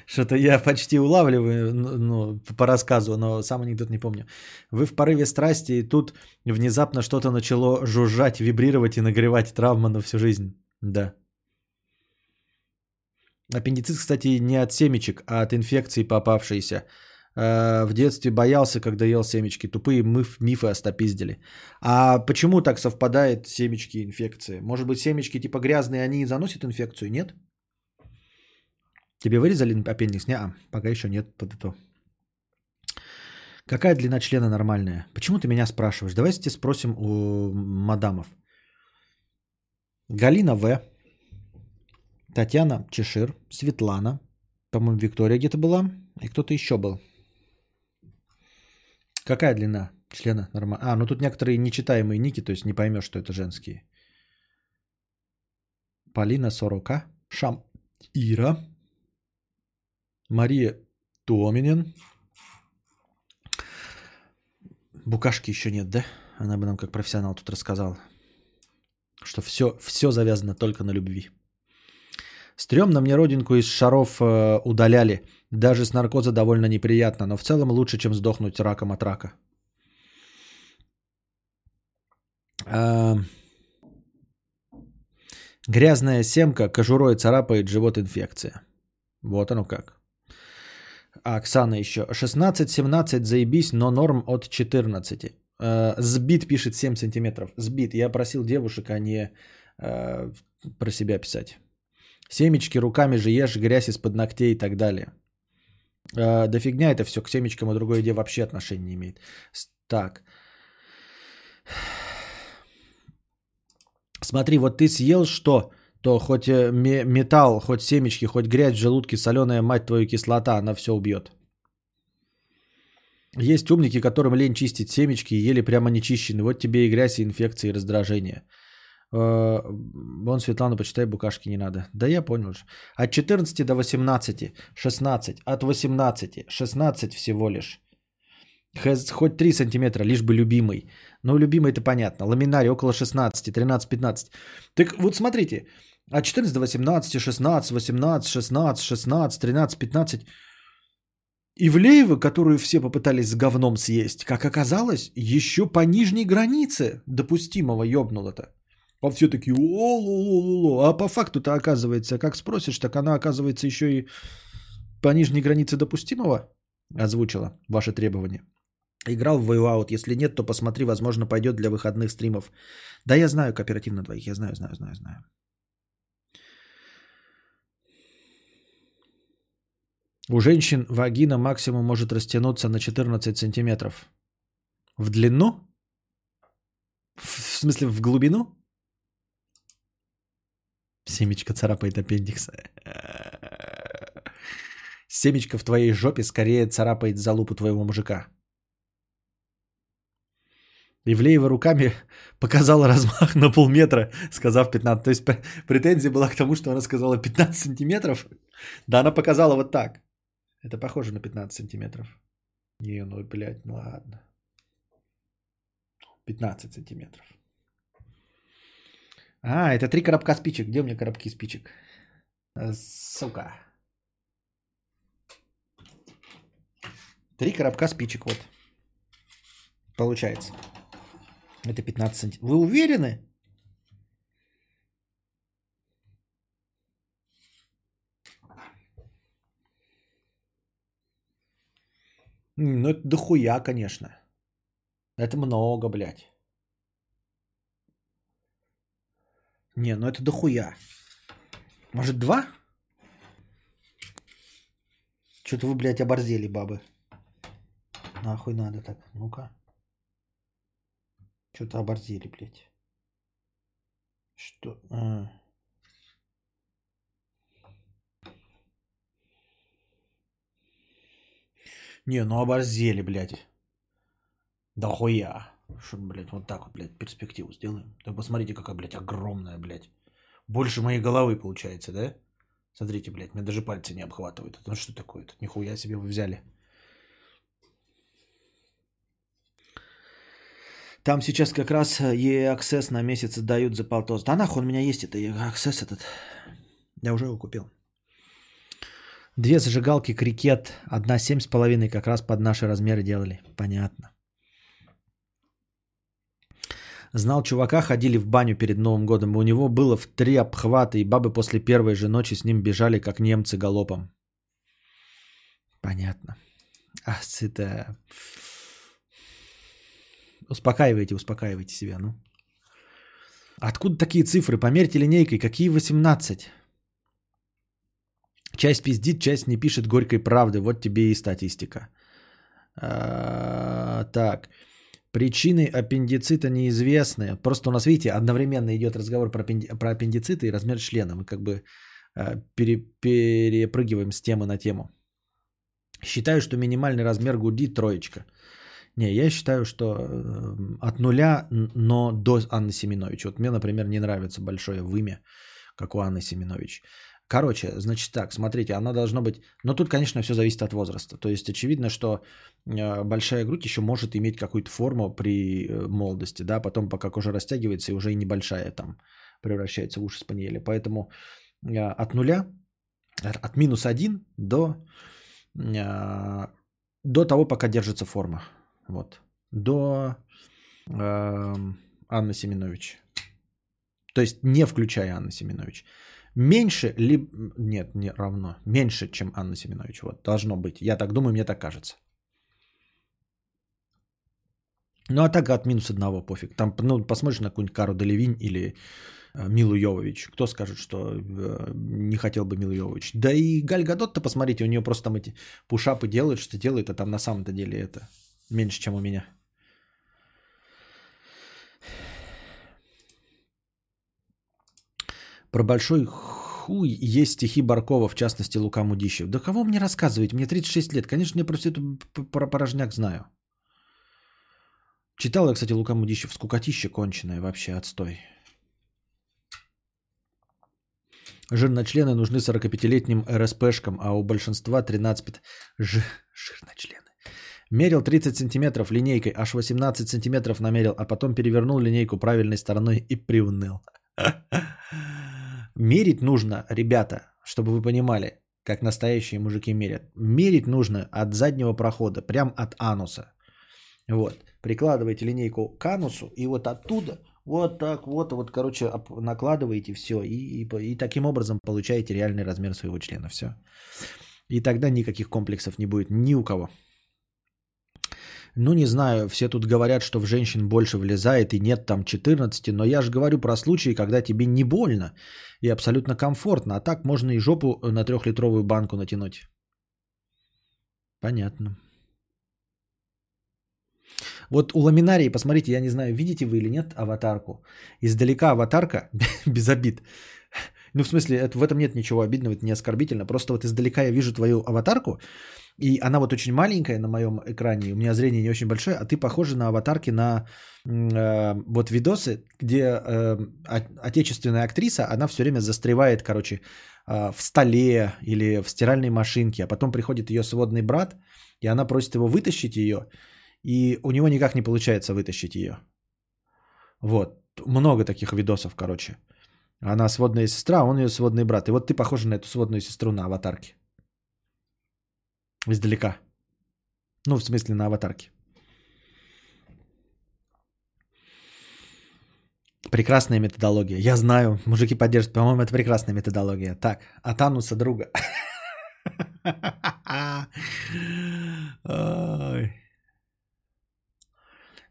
S1: Что-то я почти улавливаю ну, по рассказу, но сам анекдот не помню. Вы в порыве страсти, и тут внезапно что-то начало жужжать, вибрировать и нагревать травма на всю жизнь. Да. Аппендицит, кстати, не от семечек, а от инфекции попавшейся. Э, в детстве боялся, когда ел семечки. Тупые миф, мифы остопиздили. А почему так совпадает семечки и инфекции? Может быть, семечки типа грязные, они заносят инфекцию, нет? Тебе вырезали аппендикс? Не, пока еще нет. Какая длина члена нормальная? Почему ты меня спрашиваешь? Давайте спросим у мадамов. Галина В. Татьяна Чешир. Светлана. По-моему, Виктория где-то была. И кто-то еще был. Какая длина члена нормальная? А, ну тут некоторые нечитаемые ники, то есть не поймешь, что это женские. Полина Сорока. Шам Ира. Мария Томинин. Букашки еще нет, да? Она бы нам как профессионал тут рассказала, что все, все завязано только на любви. Стремно мне родинку из шаров э, удаляли. Даже с наркоза довольно неприятно, но в целом лучше, чем сдохнуть раком от рака. Э, грязная семка кожурой царапает живот инфекция. Вот оно как. А, Оксана еще. 16-17 заебись, но норм от 14. Э, сбит пишет 7 сантиметров. Сбит. Я просил девушек, а не э, про себя писать. Семечки руками же ешь, грязь из-под ногтей и так далее. Э, да фигня это все, к семечкам и другой еде вообще отношения не имеет. Так. Смотри, вот ты съел что? То хоть э, ме- металл, хоть семечки, хоть грязь в желудке, соленая мать твою кислота, она все убьет. Есть умники, которым лень чистить семечки и ели прямо нечищенные. Вот тебе и грязь, и инфекции, и раздражение. Э, Вон, Светлана, почитай, букашки не надо. Да я понял же. От 14 до 18, 16, от 18, 16 всего лишь. Хоть 3 сантиметра, лишь бы любимый. Ну, любимый это понятно. Ламинарий около 16, 13-15. Так вот смотрите, от 14 до 18, 16, 18, 16, 16, 13, 15. Ивлеева, которую все попытались с говном съесть, как оказалось, еще по нижней границе допустимого ёбнуло-то. А все такие, о а по факту-то оказывается, как спросишь, так она оказывается еще и по нижней границе допустимого озвучила ваши требования. Играл в Wayout, если нет, то посмотри, возможно, пойдет для выходных стримов. Да, я знаю кооператив на двоих, я знаю, знаю, знаю, знаю. У женщин вагина максимум может растянуться на 14 сантиметров. В длину? В смысле, в глубину? Семечко царапает аппендикс. Семечко в твоей жопе скорее царапает залупу твоего мужика. Ивлеева руками показала размах на полметра, сказав 15. То есть претензия была к тому, что она сказала 15 сантиметров. Да, она показала вот так. Это похоже на 15 сантиметров. Не, ну, блядь, ну ладно. 15 сантиметров. А, это три коробка спичек. Где у меня коробки спичек? Э, Сука. Три коробка спичек, вот. Получается. Это 15 сантиметров. Вы уверены? Ну, это дохуя, конечно. Это много, блядь. Не, ну это дохуя. Может, два? Что-то вы, блядь, оборзели, бабы. Нахуй надо так. Ну-ка. Что-то оборзели, блядь. Что? А. Не, ну оборзели, блядь. Да хуя. Что, блядь, вот так вот, блядь, перспективу сделаем. Да посмотрите, какая, блядь, огромная, блядь. Больше моей головы получается, да? Смотрите, блядь, мне даже пальцы не обхватывают. Это ну что такое-то? Нихуя себе вы взяли. Там сейчас как раз EA Access на месяц дают за полтос. Да нахуй у меня есть, это EA Access этот. Я уже его купил. Две зажигалки крикет, одна семь с половиной, как раз под наши размеры делали. Понятно. Знал чувака, ходили в баню перед Новым годом, и у него было в три обхвата, и бабы после первой же ночи с ним бежали, как немцы галопом. Понятно. А, это... Успокаивайте, успокаивайте себя, ну. Откуда такие цифры? Померьте линейкой. Какие 18? Часть пиздит, часть не пишет горькой правды. Вот тебе и статистика. А, так. Причины аппендицита неизвестны. Просто у нас, видите, одновременно идет разговор про, аппенди- про аппендициты и размер члена. Мы как бы а, пере- перепрыгиваем с темы на тему. Считаю, что минимальный размер груди троечка. Не, я считаю, что э, от нуля, но до Анны Семенович. Вот мне, например, не нравится большое вымя, как у Анны Семенович. Короче, значит так, смотрите, она должна быть... Но тут, конечно, все зависит от возраста. То есть очевидно, что э, большая грудь еще может иметь какую-то форму при э, молодости, да, потом пока кожа растягивается и уже и небольшая там превращается в уши спаниеля. Поэтому э, от нуля, от минус один до, э, до того, пока держится форма. Вот. До эм, Анны Семенович. То есть не включая Анны Семенович. Меньше ли... Нет, не равно. Меньше, чем Анна Семенович. Вот, должно быть. Я так думаю, мне так кажется. Ну, а так от минус одного пофиг. Там, ну, посмотришь на какую-нибудь Кару Делевинь или э, Милу Йовович. Кто скажет, что э, не хотел бы Милу Йовович? Да и Галь Гадот-то, посмотрите, у нее просто там эти пушапы делают, что делает, а там на самом-то деле это меньше, чем у меня. Про большой хуй есть стихи Баркова, в частности Лука Мудищев. Да кого мне рассказывать? Мне 36 лет. Конечно, я просто эту п- п- порожняк знаю. Читал я, кстати, Лука Мудищев. Скукотища конченая вообще, отстой. Жирночлены нужны 45-летним РСПшкам, а у большинства 13... Ж... Жирночлены. Мерил 30 сантиметров линейкой, аж 18 сантиметров намерил, а потом перевернул линейку правильной стороной и приуныл. Мерить нужно, ребята, чтобы вы понимали, как настоящие мужики мерят. Мерить нужно от заднего прохода, прям от ануса. Вот. Прикладываете линейку к анусу, и вот оттуда, вот так вот, вот, короче, накладываете все, и, и, и таким образом получаете реальный размер своего члена. Все. И тогда никаких комплексов не будет ни у кого. Ну, не знаю, все тут говорят, что в женщин больше влезает и нет там 14, но я же говорю про случаи, когда тебе не больно и абсолютно комфортно, а так можно и жопу на трехлитровую банку натянуть. Понятно. Вот у ламинарии, посмотрите, я не знаю, видите вы или нет аватарку. Издалека аватарка, без обид. Ну, в смысле, это, в этом нет ничего обидного, это не оскорбительно. Просто вот издалека я вижу твою аватарку, и она вот очень маленькая на моем экране, у меня зрение не очень большое, а ты похожа на аватарки на э, вот видосы, где э, отечественная актриса, она все время застревает, короче, э, в столе или в стиральной машинке, а потом приходит ее сводный брат, и она просит его вытащить ее, и у него никак не получается вытащить ее. Вот, много таких видосов, короче. Она сводная сестра, а он ее сводный брат. И вот ты похожа на эту сводную сестру на аватарке. Издалека. Ну, в смысле, на аватарке. Прекрасная методология. Я знаю, мужики поддержат. По-моему, это прекрасная методология. Так, от ануса друга. Ой.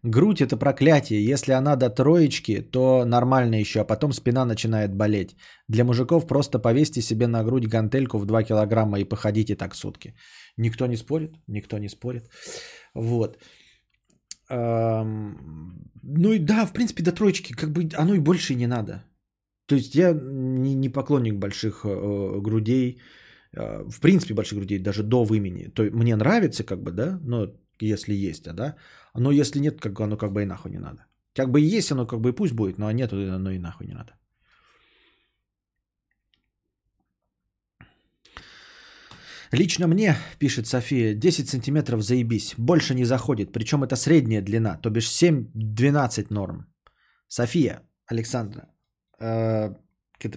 S1: Грудь это проклятие. Если она до троечки, то нормально еще, а потом спина начинает болеть. Для мужиков просто повесьте себе на грудь гантельку в 2 килограмма и походите так сутки. Никто не спорит, никто не спорит. Вот. Ну и да, в принципе, до троечки как бы оно и больше и не надо. То есть я не, не поклонник больших э, грудей, э, в принципе больших грудей, даже до вымени. То есть мне нравится как бы, да, но если есть, а, да. Но если нет, как оно как бы и нахуй не надо. Как бы есть оно, как бы и пусть будет, но нет, оно и нахуй не надо. Лично мне, пишет София, 10 сантиметров заебись. Больше не заходит. Причем это средняя длина, то бишь 7-12 норм. София, Александра, э,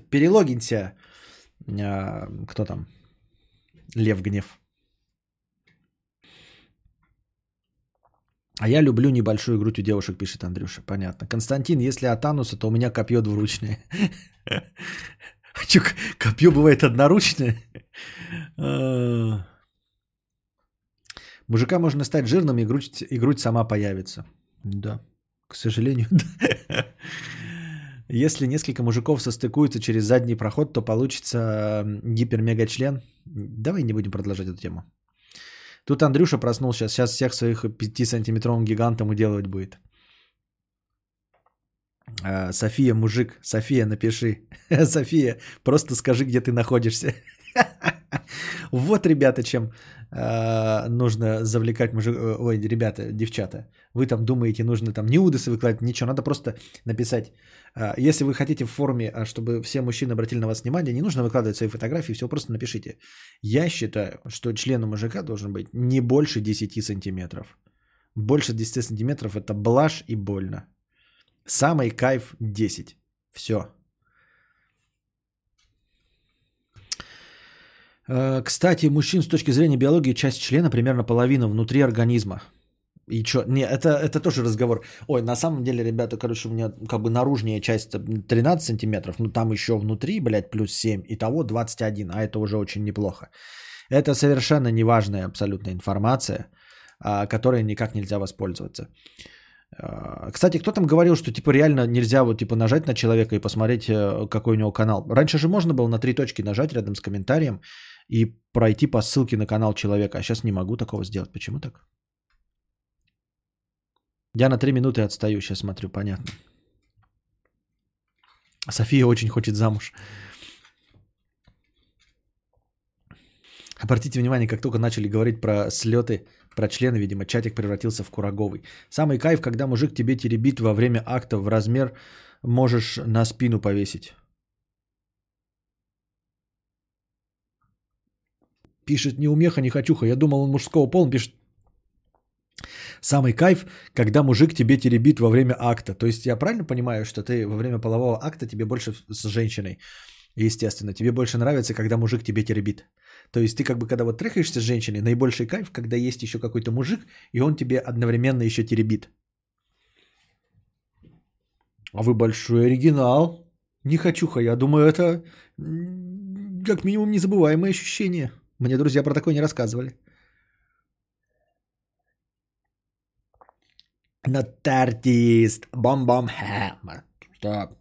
S1: перелогинься. э, кто там? Лев Гнев. А я люблю небольшую грудь у девушек, пишет Андрюша. Понятно. Константин, если от ануса, то у меня копье двуручное. Что, копье бывает одноручное? А. Мужика можно стать жирным, и грудь, и грудь сама появится. Да, к сожалению. Если несколько мужиков состыкуются через задний проход, то получится гипермегачлен. Давай не будем продолжать эту тему. Тут Андрюша проснулся, сейчас всех своих 5-сантиметровым гигантом уделывать будет. А, София, мужик, София, напиши. София, просто скажи, где ты находишься. Вот, ребята, чем а, нужно завлекать мужик... Ой, ребята, девчата. Вы там думаете, нужно там неудосы выкладывать, ничего. Надо просто написать. а, Если вы хотите в форме, чтобы все мужчины обратили на вас внимание, не нужно выкладывать свои фотографии, все просто напишите. Я считаю, что член у мужика должен быть не больше 10 сантиметров. Больше 10 сантиметров это блажь и больно. Самый кайф 10. Все. Кстати, мужчин с точки зрения биологии часть члена примерно половина внутри организма. И что? Не, это, это тоже разговор. Ой, на самом деле, ребята, короче, у меня как бы наружная часть 13 сантиметров, ну там еще внутри, блядь, плюс 7, итого 21, а это уже очень неплохо. Это совершенно неважная абсолютно информация, а, которой никак нельзя воспользоваться. А, Кстати, кто там говорил, что типа реально нельзя вот типа нажать на человека и посмотреть, э, какой у него канал? Раньше же можно было на три точки нажать рядом с комментарием и пройти по ссылке на канал человека, а сейчас не могу такого сделать. Почему так? Я на три минуты отстаю, сейчас смотрю, понятно. София очень хочет замуж. Обратите внимание, как только начали говорить про слеты, про члены, видимо, чатик превратился в кураговый. Самый кайф, когда мужик тебе теребит во время акта в размер, можешь на спину повесить. Пишет не умеха, не хочуха. Я думал, он мужского пола. Он пишет, самый кайф, когда мужик тебе теребит во время акта. То есть я правильно понимаю, что ты во время полового акта тебе больше с женщиной, естественно, тебе больше нравится, когда мужик тебе теребит. То есть ты как бы, когда вот трахаешься с женщиной, наибольший кайф, когда есть еще какой-то мужик, и он тебе одновременно еще теребит. А вы большой оригинал. Не хочуха, я думаю, это как минимум незабываемое ощущение. Мне друзья про такое не рассказывали. Нотартист. Бом-бом. Стоп.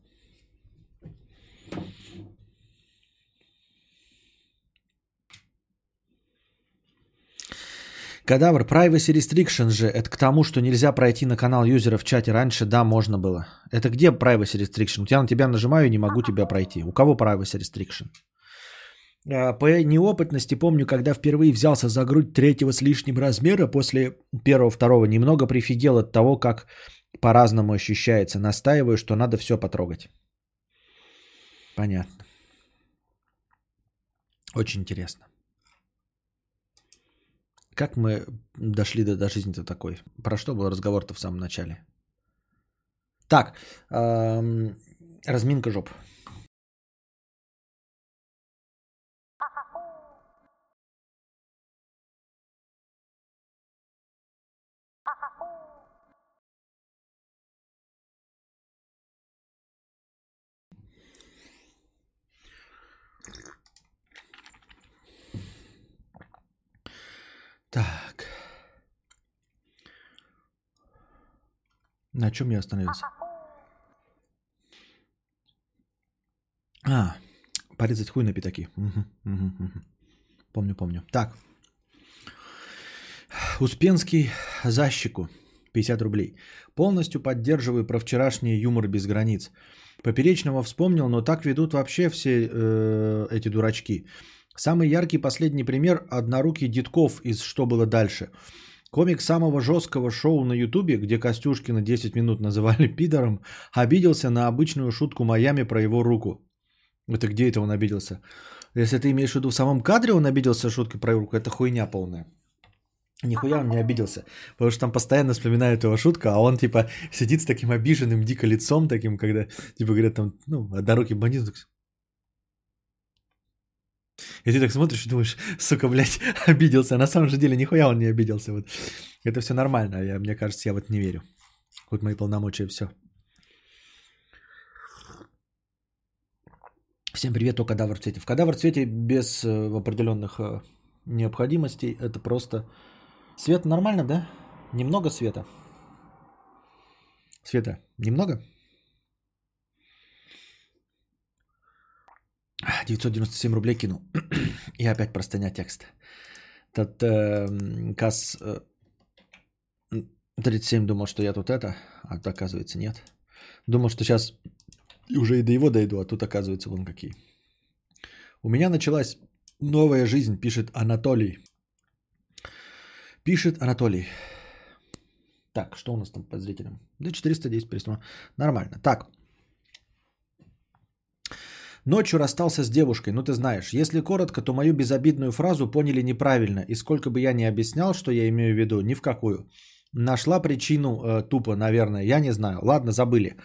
S1: Кадавр, privacy restriction же, это к тому, что нельзя пройти на канал юзера в чате. Раньше, да, можно было. Это где privacy restriction? Тебя на тебя нажимаю и не могу тебя пройти. У кого privacy restriction? А, По неопытности помню, когда впервые взялся за грудь третьего с лишним размера, после первого-второго немного прифигел от того, как по-разному ощущается. Настаиваю, что надо все потрогать. Понятно. Очень интересно. Как мы дошли до, до жизни-то такой? Про что был разговор-то в самом начале? Так, разминка жоп. На чем я остановился? А, порезать хуй на пятаки. Помню, помню. Так. Успенский защику. 50 рублей. Полностью поддерживаю про вчерашний юмор без границ. Поперечного вспомнил, но так ведут вообще все э, эти дурачки. Самый яркий последний пример – однорукий Дедков из «Что было дальше?». Комик самого жесткого шоу на Ютубе, где Костюшкина 10 минут называли пидором, обиделся на обычную шутку Майами про его руку. Это где это он обиделся? Если ты имеешь в виду в самом кадре он обиделся шуткой про руку, это хуйня полная. Нихуя он не обиделся, потому что там постоянно вспоминают его шутку, а он типа сидит с таким обиженным дико лицом таким, когда типа говорят там, ну, однорукий бандит, и ты так смотришь и думаешь, сука, блядь, обиделся. А на самом же деле нихуя он не обиделся. Вот. Это все нормально. Я, мне кажется, я вот не верю. Вот мои полномочия, все. Всем привет, о кадавр цвете. В кадавр цвете без э, определенных э, необходимостей. Это просто... Свет нормально, да? Немного света? Света немного? 997 рублей кинул. И опять простыня текста. Тот э, КАС э, 37 думал, что я тут это, а тут оказывается нет. Думал, что сейчас уже и до его дойду, а тут оказывается вон какие. У меня началась новая жизнь, пишет Анатолий. Пишет Анатолий. Так, что у нас там по зрителям? Да 410 перестроено. Нормально. Так, Ночью расстался с девушкой, ну ты знаешь. Если коротко, то мою безобидную фразу поняли неправильно. И сколько бы я ни объяснял, что я имею в виду, ни в какую. Нашла причину э, тупо, наверное, я не знаю. Ладно, забыли.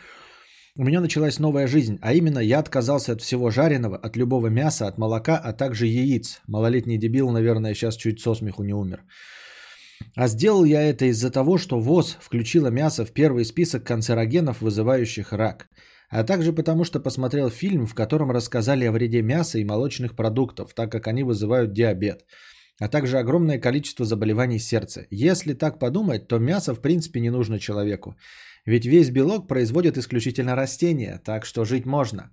S1: У меня началась новая жизнь, а именно я отказался от всего жареного, от любого мяса, от молока, а также яиц. Малолетний дебил, наверное, сейчас чуть со смеху не умер. А сделал я это из-за того, что ВОЗ включила мясо в первый список канцерогенов, вызывающих рак а также потому, что посмотрел фильм, в котором рассказали о вреде мяса и молочных продуктов, так как они вызывают диабет. а также огромное количество заболеваний сердца. Если так подумать, то мясо в принципе не нужно человеку. Ведь весь белок производят исключительно растения, так что жить можно.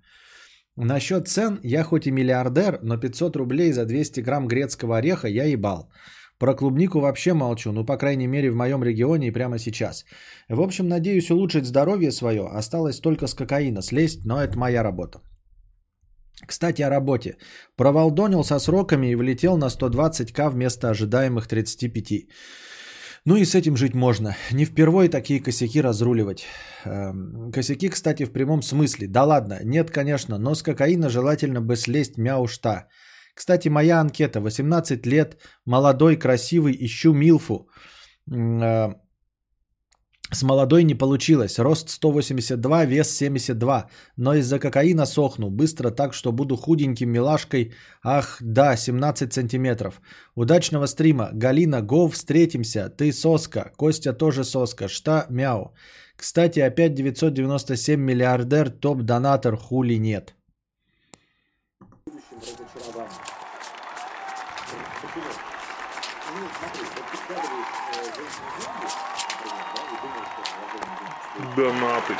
S1: Насчет цен, я хоть и миллиардер, но 500 рублей за 200 грамм грецкого ореха я ебал. Про клубнику вообще молчу, ну, по крайней мере, в моем регионе и прямо сейчас. В общем, надеюсь улучшить здоровье свое. Осталось только с кокаина слезть, но это моя работа. Кстати, о работе. Провалдонил со сроками и влетел на 120к вместо ожидаемых 35. Ну и с этим жить можно. Не впервой такие косяки разруливать. Эм, косяки, кстати, в прямом смысле. Да ладно, нет, конечно, но с кокаина желательно бы слезть мяушта. Кстати, моя анкета. 18 лет, молодой, красивый, ищу Милфу. Э, с молодой не получилось. Рост 182, вес 72. Но из-за кокаина сохну. Быстро так, что буду худеньким милашкой. Ах, да, 17 сантиметров. Удачного стрима. Галина, Гов, встретимся. Ты соска. Костя тоже соска. Шта, мяу. Кстати, опять 997 миллиардер, топ-донатор, хули нет.
S6: Донаты.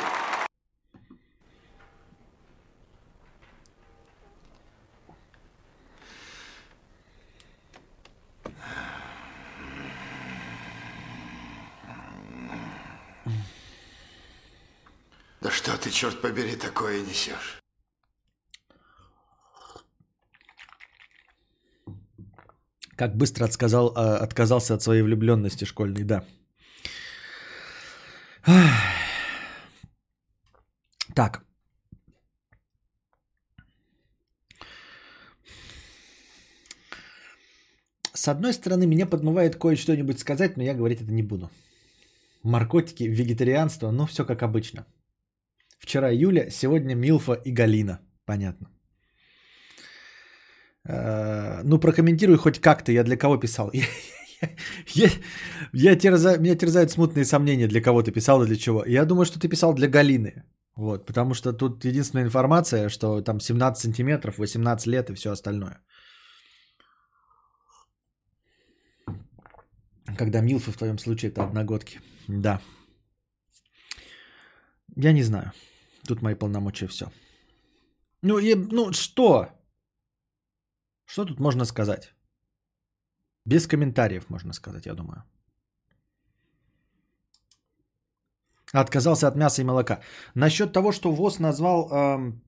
S7: Да что ты, черт побери, такое несешь?
S1: Как быстро отказал, э, отказался от своей влюбленности школьной, да. Так. С одной стороны, меня подмывает кое-что-нибудь сказать, но я говорить это не буду. Наркотики, вегетарианство, ну все как обычно. Вчера Юля, сегодня Милфа и Галина. Понятно. Э, Ну, прокомментируй хоть как-то, я для кого писал. Я, я, я терза, меня терзают смутные сомнения, для кого ты писал и для чего. Я думаю, что ты писал для Галины. Вот, потому что тут единственная информация, что там 17 сантиметров, 18 лет и все остальное. Когда Милфы в твоем случае это одногодки. Да. Я не знаю. Тут мои полномочия все. Ну, и, ну что? Что тут можно сказать? Без комментариев, можно сказать, я думаю. Отказался от мяса и молока. Насчет того, что ВОЗ назвал эм,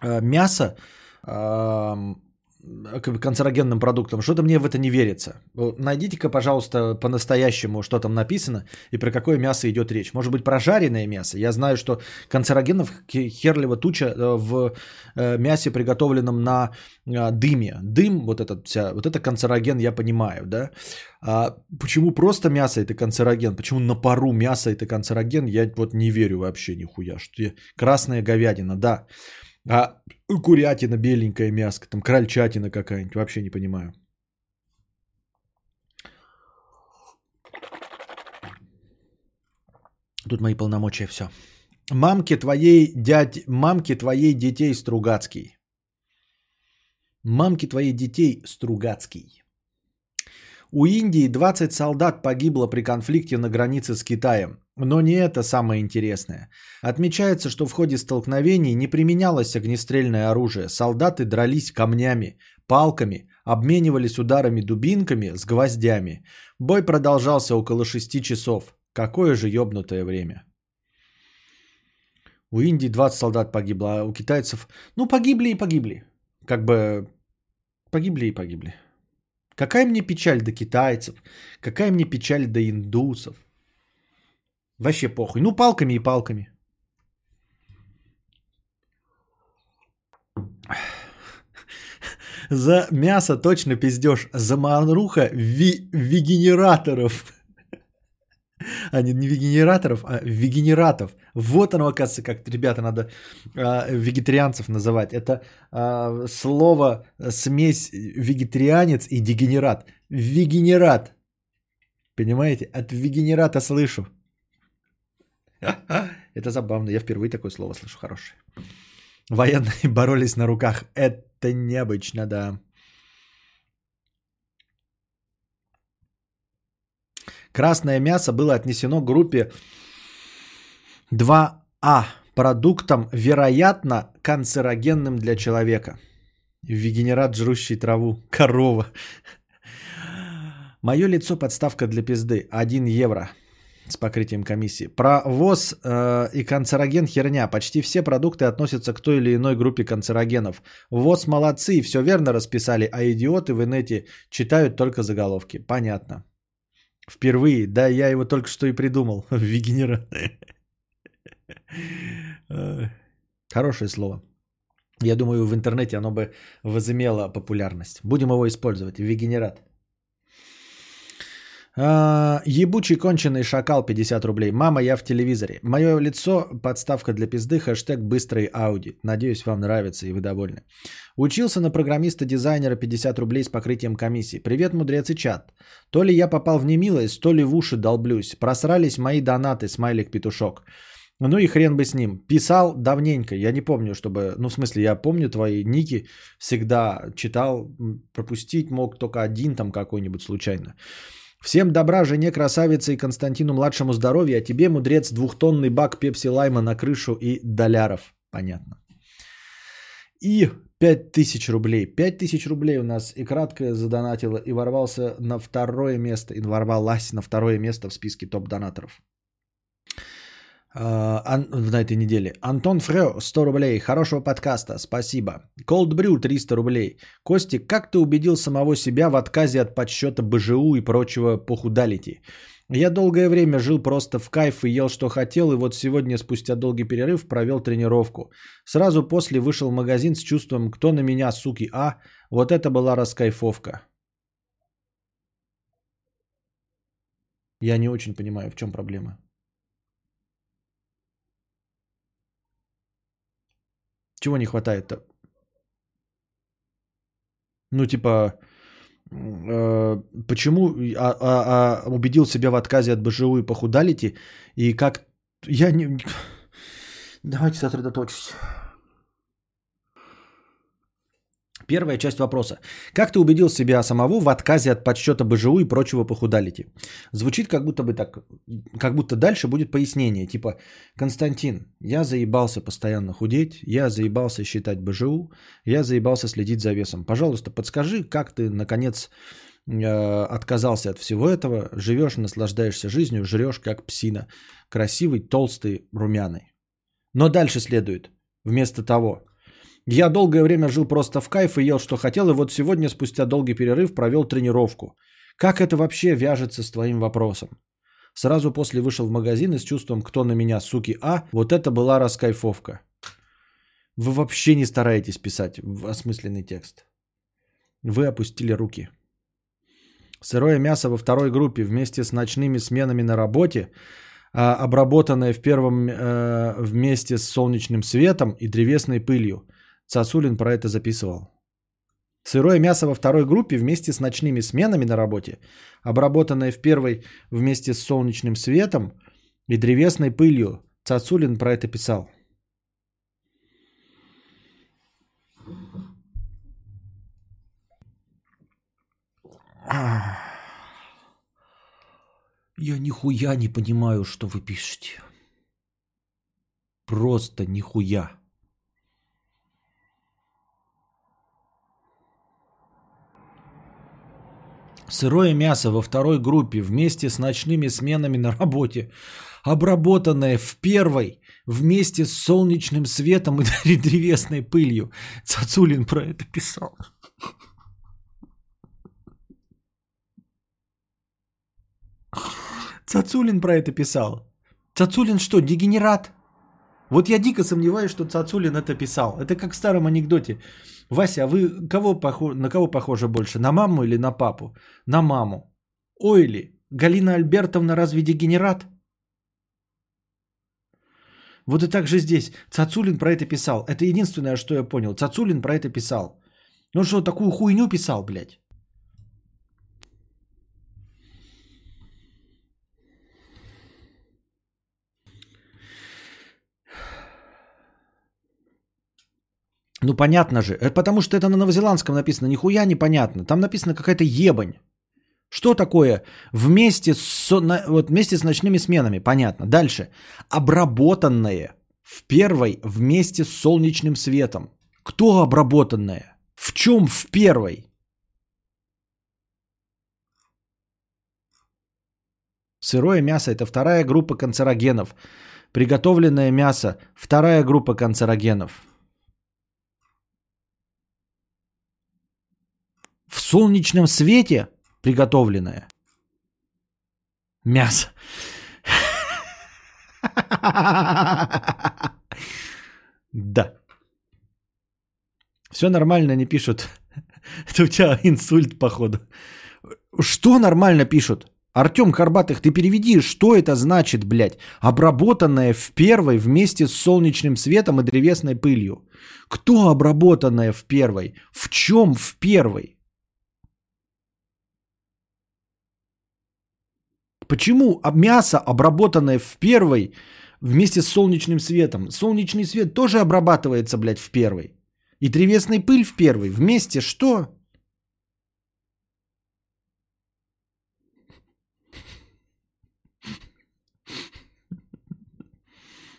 S1: э, мясо эм, канцерогенным продуктом, что-то мне в это не верится. Найдите-ка, пожалуйста, по-настоящему, что там написано и про какое мясо идет речь. Может быть, про жареное мясо. Я знаю, что канцерогенов херлива туча э, в э, мясе, приготовленном на э, дыме. Дым, вот этот, вся, вот это канцероген, я понимаю, да. А почему просто мясо это канцероген? Почему на пару мясо это канцероген? Я вот не верю вообще нихуя. Что я... Красная говядина, да. А курятина, беленькая мяско, там крольчатина какая-нибудь, вообще не понимаю. Тут мои полномочия, все. Мамки твоей дядь, мамки твоей детей Стругацкий. Мамки твоей детей Стругацкий. У Индии 20 солдат погибло при конфликте на границе с Китаем. Но не это самое интересное. Отмечается, что в ходе столкновений не применялось огнестрельное оружие. Солдаты дрались камнями, палками, обменивались ударами дубинками с гвоздями. Бой продолжался около 6 часов. Какое же ёбнутое время. У Индии 20 солдат погибло, а у китайцев... Ну, погибли и погибли. Как бы погибли и погибли. Какая мне печаль до китайцев, какая мне печаль до индусов. Вообще похуй. Ну, палками и палками. За мясо точно пиздешь. За манруха ви- вегенераторов. А не, не вегенераторов, а вегенератов. Вот оно, оказывается, как, ребята, надо э, вегетарианцев называть. Это а, э, слово, смесь вегетарианец и дегенерат. Вегенерат. Понимаете? От вегенерата слышу. Это забавно. Я впервые такое слово слышу хорошее. Военные боролись на руках. Это необычно, да. Красное мясо было отнесено группе 2А продуктом, вероятно, канцерогенным для человека. Вегенерат, жрущий траву. Корова. Мое лицо подставка для пизды. 1 евро с покрытием комиссии. Про ВОЗ э, и канцероген херня. Почти все продукты относятся к той или иной группе канцерогенов. ВОЗ молодцы, все верно расписали, а идиоты в инете читают только заголовки. Понятно. Впервые, да, я его только что и придумал. Вегенерат. Хорошее слово. Я думаю, в интернете оно бы возымело популярность. Будем его использовать. Вегенерат. А, ебучий конченый шакал 50 рублей. Мама, я в телевизоре. Мое лицо, подставка для пизды, хэштег быстрый Ауди. Надеюсь, вам нравится и вы довольны. Учился на программиста-дизайнера 50 рублей с покрытием комиссии. Привет, мудрец и чат. То ли я попал в немилость, то ли в уши долблюсь. Просрались мои донаты, смайлик-петушок. Ну и хрен бы с ним. Писал давненько. Я не помню, чтобы... Ну, в смысле, я помню твои ники. Всегда читал. Пропустить мог только один там какой-нибудь случайно. Всем добра, жене красавице и Константину младшему здоровья, а тебе, мудрец, двухтонный бак пепси лайма на крышу и доляров. Понятно. И 5000 рублей. 5000 рублей у нас и кратко задонатила, и ворвался на второе место, и ворвалась на второе место в списке топ-донаторов. А, на этой неделе. Антон Фрё, 100 рублей. Хорошего подкаста, спасибо. Cold Brew, 300 рублей. Костик, как ты убедил самого себя в отказе от подсчета БЖУ и прочего похудалити? Я долгое время жил просто в кайф и ел, что хотел, и вот сегодня, спустя долгий перерыв, провел тренировку. Сразу после вышел в магазин с чувством, кто на меня, суки, а? Вот это была раскайфовка. Я не очень понимаю, в чем проблема. Чего не хватает-то? Ну, типа, э, почему а, а- а убедил себя в отказе от БЖУ и похудалите? И как... Я не... Давайте сосредоточусь. Первая часть вопроса. Как ты убедил себя самого в отказе от подсчета БЖУ и прочего похудалити? Звучит как будто бы так, как будто дальше будет пояснение. Типа, Константин, я заебался постоянно худеть, я заебался считать БЖУ, я заебался следить за весом. Пожалуйста, подскажи, как ты, наконец, э, отказался от всего этого, живешь, наслаждаешься жизнью, жрешь как псина. Красивый, толстый, румяный. Но дальше следует. Вместо того, я долгое время жил просто в кайф и ел, что хотел, и вот сегодня, спустя долгий перерыв, провел тренировку. Как это вообще вяжется с твоим вопросом? Сразу после вышел в магазин и с чувством, кто на меня, суки, а, вот это была раскайфовка. Вы вообще не стараетесь писать осмысленный текст. Вы опустили руки. Сырое мясо во второй группе вместе с ночными сменами на работе, а, обработанное в первом э, вместе с солнечным светом и древесной пылью. Цацулин про это записывал. Сырое мясо во второй группе вместе с ночными сменами на работе, обработанное в первой вместе с солнечным светом и древесной пылью. Цацулин про это писал. Я нихуя не понимаю, что вы пишете. Просто нихуя. Сырое мясо во второй группе вместе с ночными сменами на работе, обработанное в первой вместе с солнечным светом и древесной пылью. Цацулин про это писал. Цацулин про это писал. Цацулин что, дегенерат? Вот я дико сомневаюсь, что Цацулин это писал. Это как в старом анекдоте. Вася, а вы кого похо... на кого похоже больше? На маму или на папу? На маму. Ой ли, Галина Альбертовна разве дегенерат? Вот и так же здесь. Цацулин про это писал. Это единственное, что я понял. Цацулин про это писал. Ну что, такую хуйню писал, блядь? Ну понятно же, Это потому что это на новозеландском написано, нихуя непонятно. Там написано какая-то ебань. Что такое вместе с, вот вместе с ночными сменами? Понятно. Дальше. Обработанное в первой вместе с солнечным светом. Кто обработанное? В чем в первой? Сырое мясо – это вторая группа канцерогенов. Приготовленное мясо – вторая группа канцерогенов. Солнечном свете приготовленное мясо. Да. Все нормально, не пишут. Это у тебя инсульт, походу. Что нормально пишут? Артем Карбатых, ты переведи, что это значит, блядь? Обработанное в первой вместе с солнечным светом и древесной пылью. Кто обработанное в первой? В чем в первой? Почему об- мясо, обработанное в первой вместе с солнечным светом? Солнечный свет тоже обрабатывается, блядь, в первой. И древесная пыль в первой. Вместе что?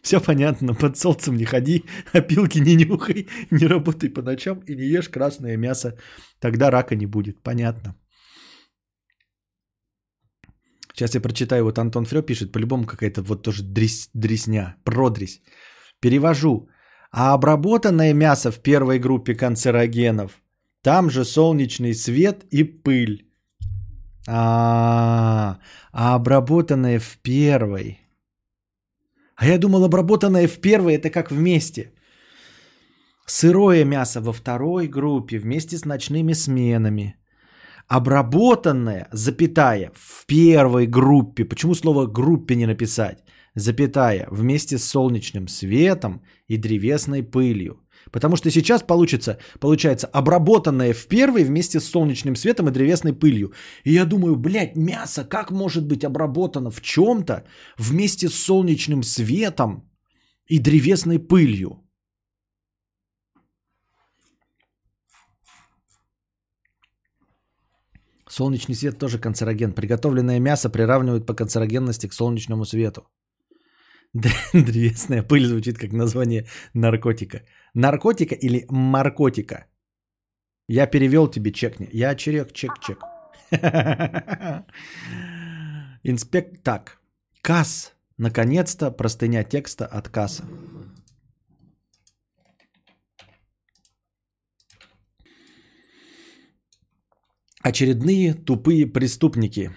S1: Все понятно, под солнцем не ходи, опилки не нюхай, не работай по ночам и не ешь красное мясо. Тогда рака не будет. Понятно. Сейчас я прочитаю, вот Антон Фрё пишет, по-любому какая-то вот тоже дресь, дресня, продресь. Перевожу. А обработанное мясо в первой группе канцерогенов, там же солнечный свет и пыль. А, а обработанное в первой. А я думал, обработанное в первой это как вместе. Сырое мясо во второй группе вместе с ночными сменами. Обработанное, запятая, в первой группе. Почему слово группе не написать? Запятая, вместе с солнечным светом и древесной пылью. Потому что сейчас получится, получается обработанное в первой вместе с солнечным светом и древесной пылью. И я думаю, блядь, мясо как может быть обработано в чем-то вместе с солнечным светом и древесной пылью? Солнечный свет тоже канцероген. Приготовленное мясо приравнивают по канцерогенности к солнечному свету. Древесная пыль звучит как название наркотика. Наркотика или маркотика? Я перевел тебе чекни. Я черек, чек, чек. Инспект так. Касс. Наконец-то простыня текста от касса. Очередные тупые преступники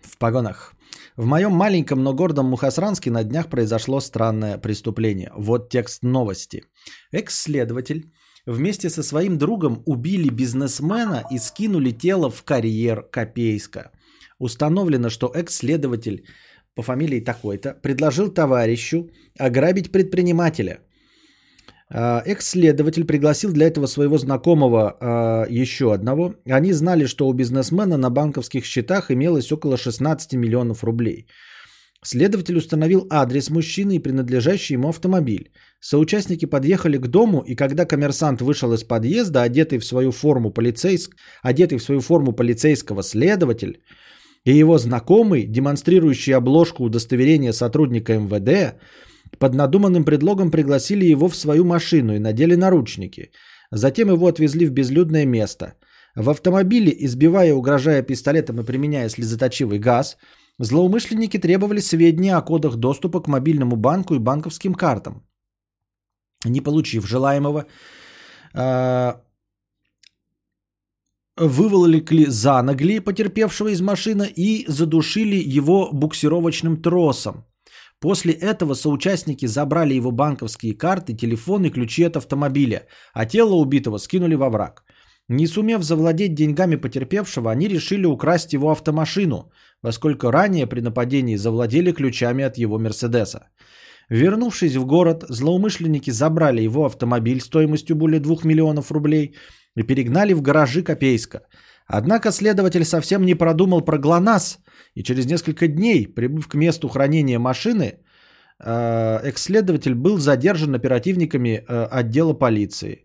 S1: в погонах. В моем маленьком, но гордом Мухасранске на днях произошло странное преступление. Вот текст новости. Экс-следователь вместе со своим другом убили бизнесмена и скинули тело в карьер Копейска. Установлено, что экс-следователь по фамилии такой-то предложил товарищу ограбить предпринимателя. А, Экс-следователь пригласил для этого своего знакомого а, еще одного. Они знали, что у бизнесмена на банковских счетах имелось около 16 миллионов рублей. Следователь установил адрес мужчины и принадлежащий ему автомобиль. Соучастники подъехали к дому, и когда коммерсант вышел из подъезда, одетый в свою форму, полицейск... одетый в свою форму полицейского следователь, и его знакомый, демонстрирующий обложку удостоверения сотрудника МВД, под надуманным предлогом пригласили его в свою машину и надели наручники. Затем его отвезли в безлюдное место. В автомобиле, избивая, угрожая пистолетом и применяя слезоточивый газ, злоумышленники требовали сведения о кодах доступа к мобильному банку и банковским картам. Не получив желаемого, а, выволокли за ноги потерпевшего из машины и задушили его буксировочным тросом. После этого соучастники забрали его банковские карты, телефон и ключи от автомобиля, а тело убитого скинули во враг. Не сумев завладеть деньгами потерпевшего, они решили украсть его автомашину, поскольку ранее при нападении завладели ключами от его Мерседеса. Вернувшись в город, злоумышленники забрали его автомобиль стоимостью более 2 миллионов рублей и перегнали в гаражи Копейска. Однако следователь совсем не продумал про ГЛОНАСС, и через несколько дней, прибыв к месту хранения машины, э, экс-следователь был задержан оперативниками э, отдела полиции.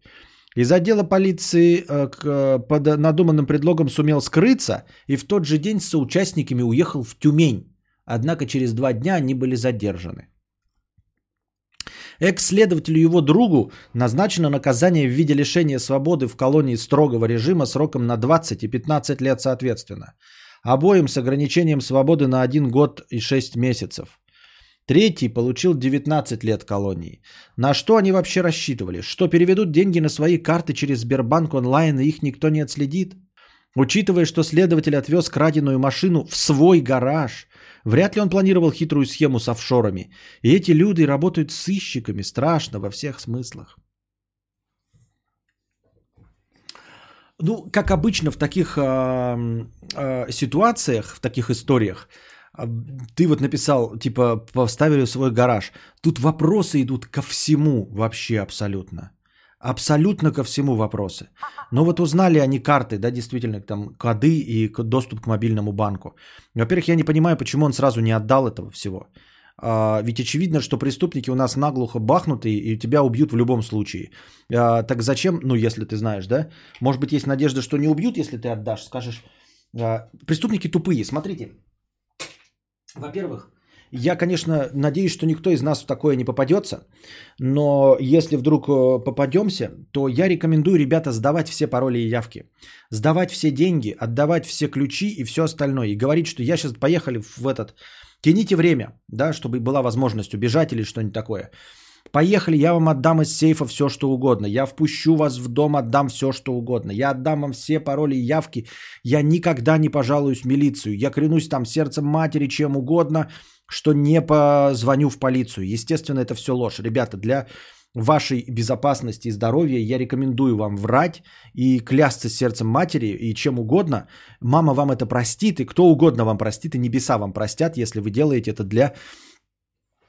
S1: Из отдела полиции э, под надуманным предлогом сумел скрыться и в тот же день с соучастниками уехал в Тюмень. Однако через два дня они были задержаны. Экс-следователю его другу назначено наказание в виде лишения свободы в колонии строгого режима сроком на 20 и 15 лет соответственно. Обоим с ограничением свободы на 1 год и 6 месяцев. Третий получил 19 лет колонии. На что они вообще рассчитывали? Что переведут деньги на свои карты через Сбербанк онлайн и их никто не отследит? Учитывая, что следователь отвез краденую машину в свой гараж, вряд ли он планировал хитрую схему с офшорами. И эти люди работают сыщиками, страшно во всех смыслах. Ну, как обычно в таких э, э, ситуациях, в таких историях, а, ты вот написал, типа, поставили свой гараж. Тут вопросы идут ко всему вообще абсолютно. Абсолютно ко всему вопросы. Но вот узнали они карты, да, действительно, там коды и доступ к мобильному банку. Во-первых, я не понимаю, почему он сразу не отдал этого всего. А, ведь очевидно, что преступники у нас наглухо бахнутые и тебя убьют в любом случае. А, так зачем, ну если ты знаешь, да? Может быть, есть надежда, что не убьют, если ты отдашь, скажешь. а, преступники тупые. Смотрите, во-первых, я, конечно, надеюсь, что никто из нас в такое не попадется, но если вдруг э, попадемся, то я рекомендую, ребята, сдавать все пароли и явки, сдавать все деньги, отдавать все ключи и все остальное, и говорить, что я сейчас поехали в этот, тяните время, да, чтобы была возможность убежать или что-нибудь такое. Поехали, я вам отдам из сейфа все, что угодно. Я впущу вас в дом, отдам все, что угодно. Я отдам вам все пароли и явки. Я никогда не пожалуюсь в милицию. Я клянусь там сердцем матери, чем угодно, что не позвоню в полицию. Естественно, это все ложь. Ребята, для вашей безопасности и здоровья я рекомендую вам врать и клясться сердцем матери и чем угодно. Мама вам это простит, и кто угодно вам простит, и небеса вам простят, если вы делаете это для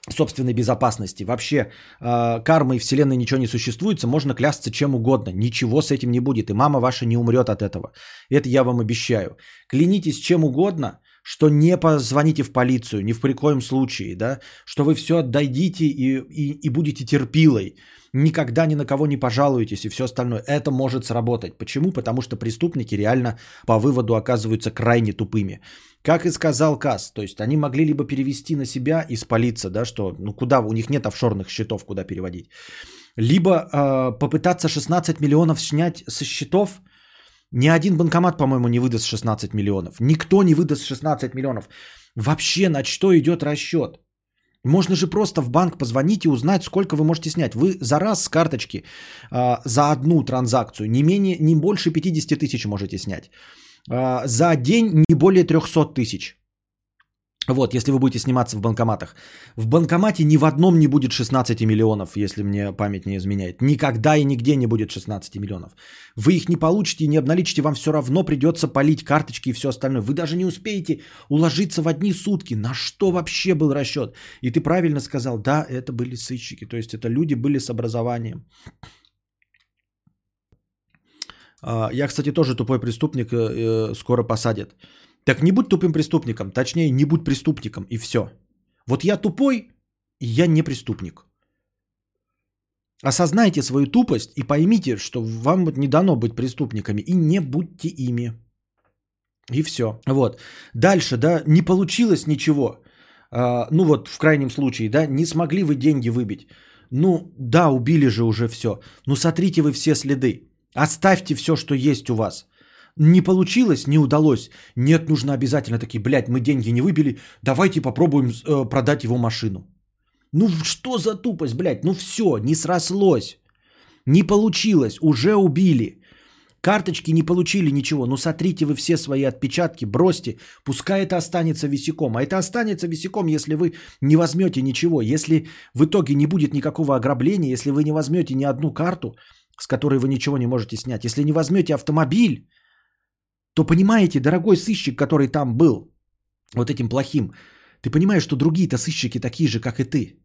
S1: собственной безопасности. Вообще э, кармы и вселенной ничего не существует, можно клясться чем угодно. Ничего с этим не будет, и мама ваша не умрет от этого. Это я вам обещаю. Клянитесь чем угодно, что не позвоните в полицию, ни в при коем случае, да, что вы все отдадите и, и, и будете терпилой, никогда ни на кого не пожалуетесь и все остальное. Это может сработать. Почему? Потому что преступники реально по выводу оказываются крайне тупыми. Как и сказал Касс, то есть они могли либо перевести на себя и спалиться, да, что, ну куда, у них нет офшорных счетов, куда переводить, либо э, попытаться 16 миллионов снять со счетов, ни один банкомат, по-моему, не выдаст 16 миллионов. Никто не выдаст 16 миллионов. Вообще на что идет расчет? Можно же просто в банк позвонить и узнать, сколько вы можете снять. Вы за раз с карточки э, за одну транзакцию не, менее, не больше 50 тысяч можете снять. Э, за день не более 300 тысяч. Вот, если вы будете сниматься в банкоматах. В банкомате ни в одном не будет 16 миллионов, если мне память не изменяет. Никогда и нигде не будет 16 миллионов. Вы их не получите и не обналичите, вам все равно придется полить карточки и все остальное. Вы даже не успеете уложиться в одни сутки. На что вообще был расчет? И ты правильно сказал, да, это были сыщики. То есть это люди были с образованием. А, Я, кстати, тоже тупой преступник, э, э, скоро посадят. Так не будь тупым преступником, точнее, не будь преступником, и все. Вот я тупой, и я не преступник. Осознайте свою тупость и поймите, что вам не дано быть преступниками, и не будьте ими. И все. Вот. Дальше, да, не получилось ничего. А, ну вот, в крайнем случае, да, не смогли вы деньги выбить. Ну, да, убили же уже все. Ну, сотрите вы все следы. Оставьте все, что есть у вас. Не получилось, не удалось. Нет, нужно обязательно такие, блядь, мы деньги не выбили, давайте попробуем э, продать его машину. Ну что за тупость, блядь, ну все, не срослось. Не получилось, уже убили. Карточки не получили ничего, ну сотрите вы все свои отпечатки, бросьте, пускай это останется висяком. А это останется висяком, если вы не возьмете ничего, если в итоге не будет никакого ограбления, если вы не возьмете ни одну карту, с которой вы ничего не можете снять, если не возьмете автомобиль, то понимаете, дорогой сыщик, который там был, вот этим плохим, ты понимаешь, что другие-то сыщики такие же, как и ты.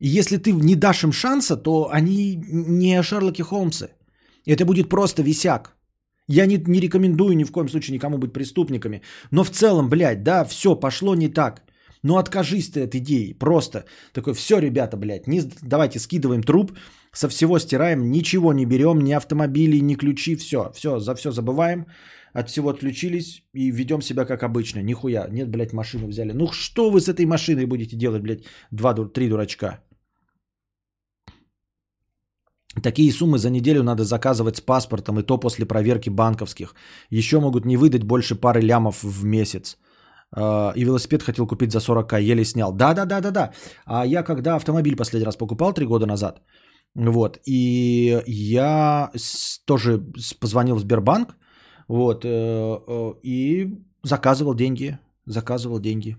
S1: И если ты не дашь им шанса, то они не Шерлоки Холмсы. Это будет просто висяк. Я не, не рекомендую ни в коем случае никому быть преступниками. Но в целом, блядь, да, все пошло не так. Ну откажись ты от идеи. Просто такой, все, ребята, блядь, не, давайте скидываем труп, со всего стираем, ничего не берем, ни автомобили, ни ключи, все, все, за все забываем, от всего отключились и ведем себя как обычно. Нихуя, нет, блядь, машину взяли. Ну что вы с этой машиной будете делать, блядь, два, три дурачка? Такие суммы за неделю надо заказывать с паспортом, и то после проверки банковских. Еще могут не выдать больше пары лямов в месяц. А, И велосипед хотел купить за 40к, еле снял. Да-да-да-да-да. А я когда автомобиль последний раз покупал, три года назад, вот, и я тоже позвонил в Сбербанк, вот, э, э, и заказывал деньги, заказывал деньги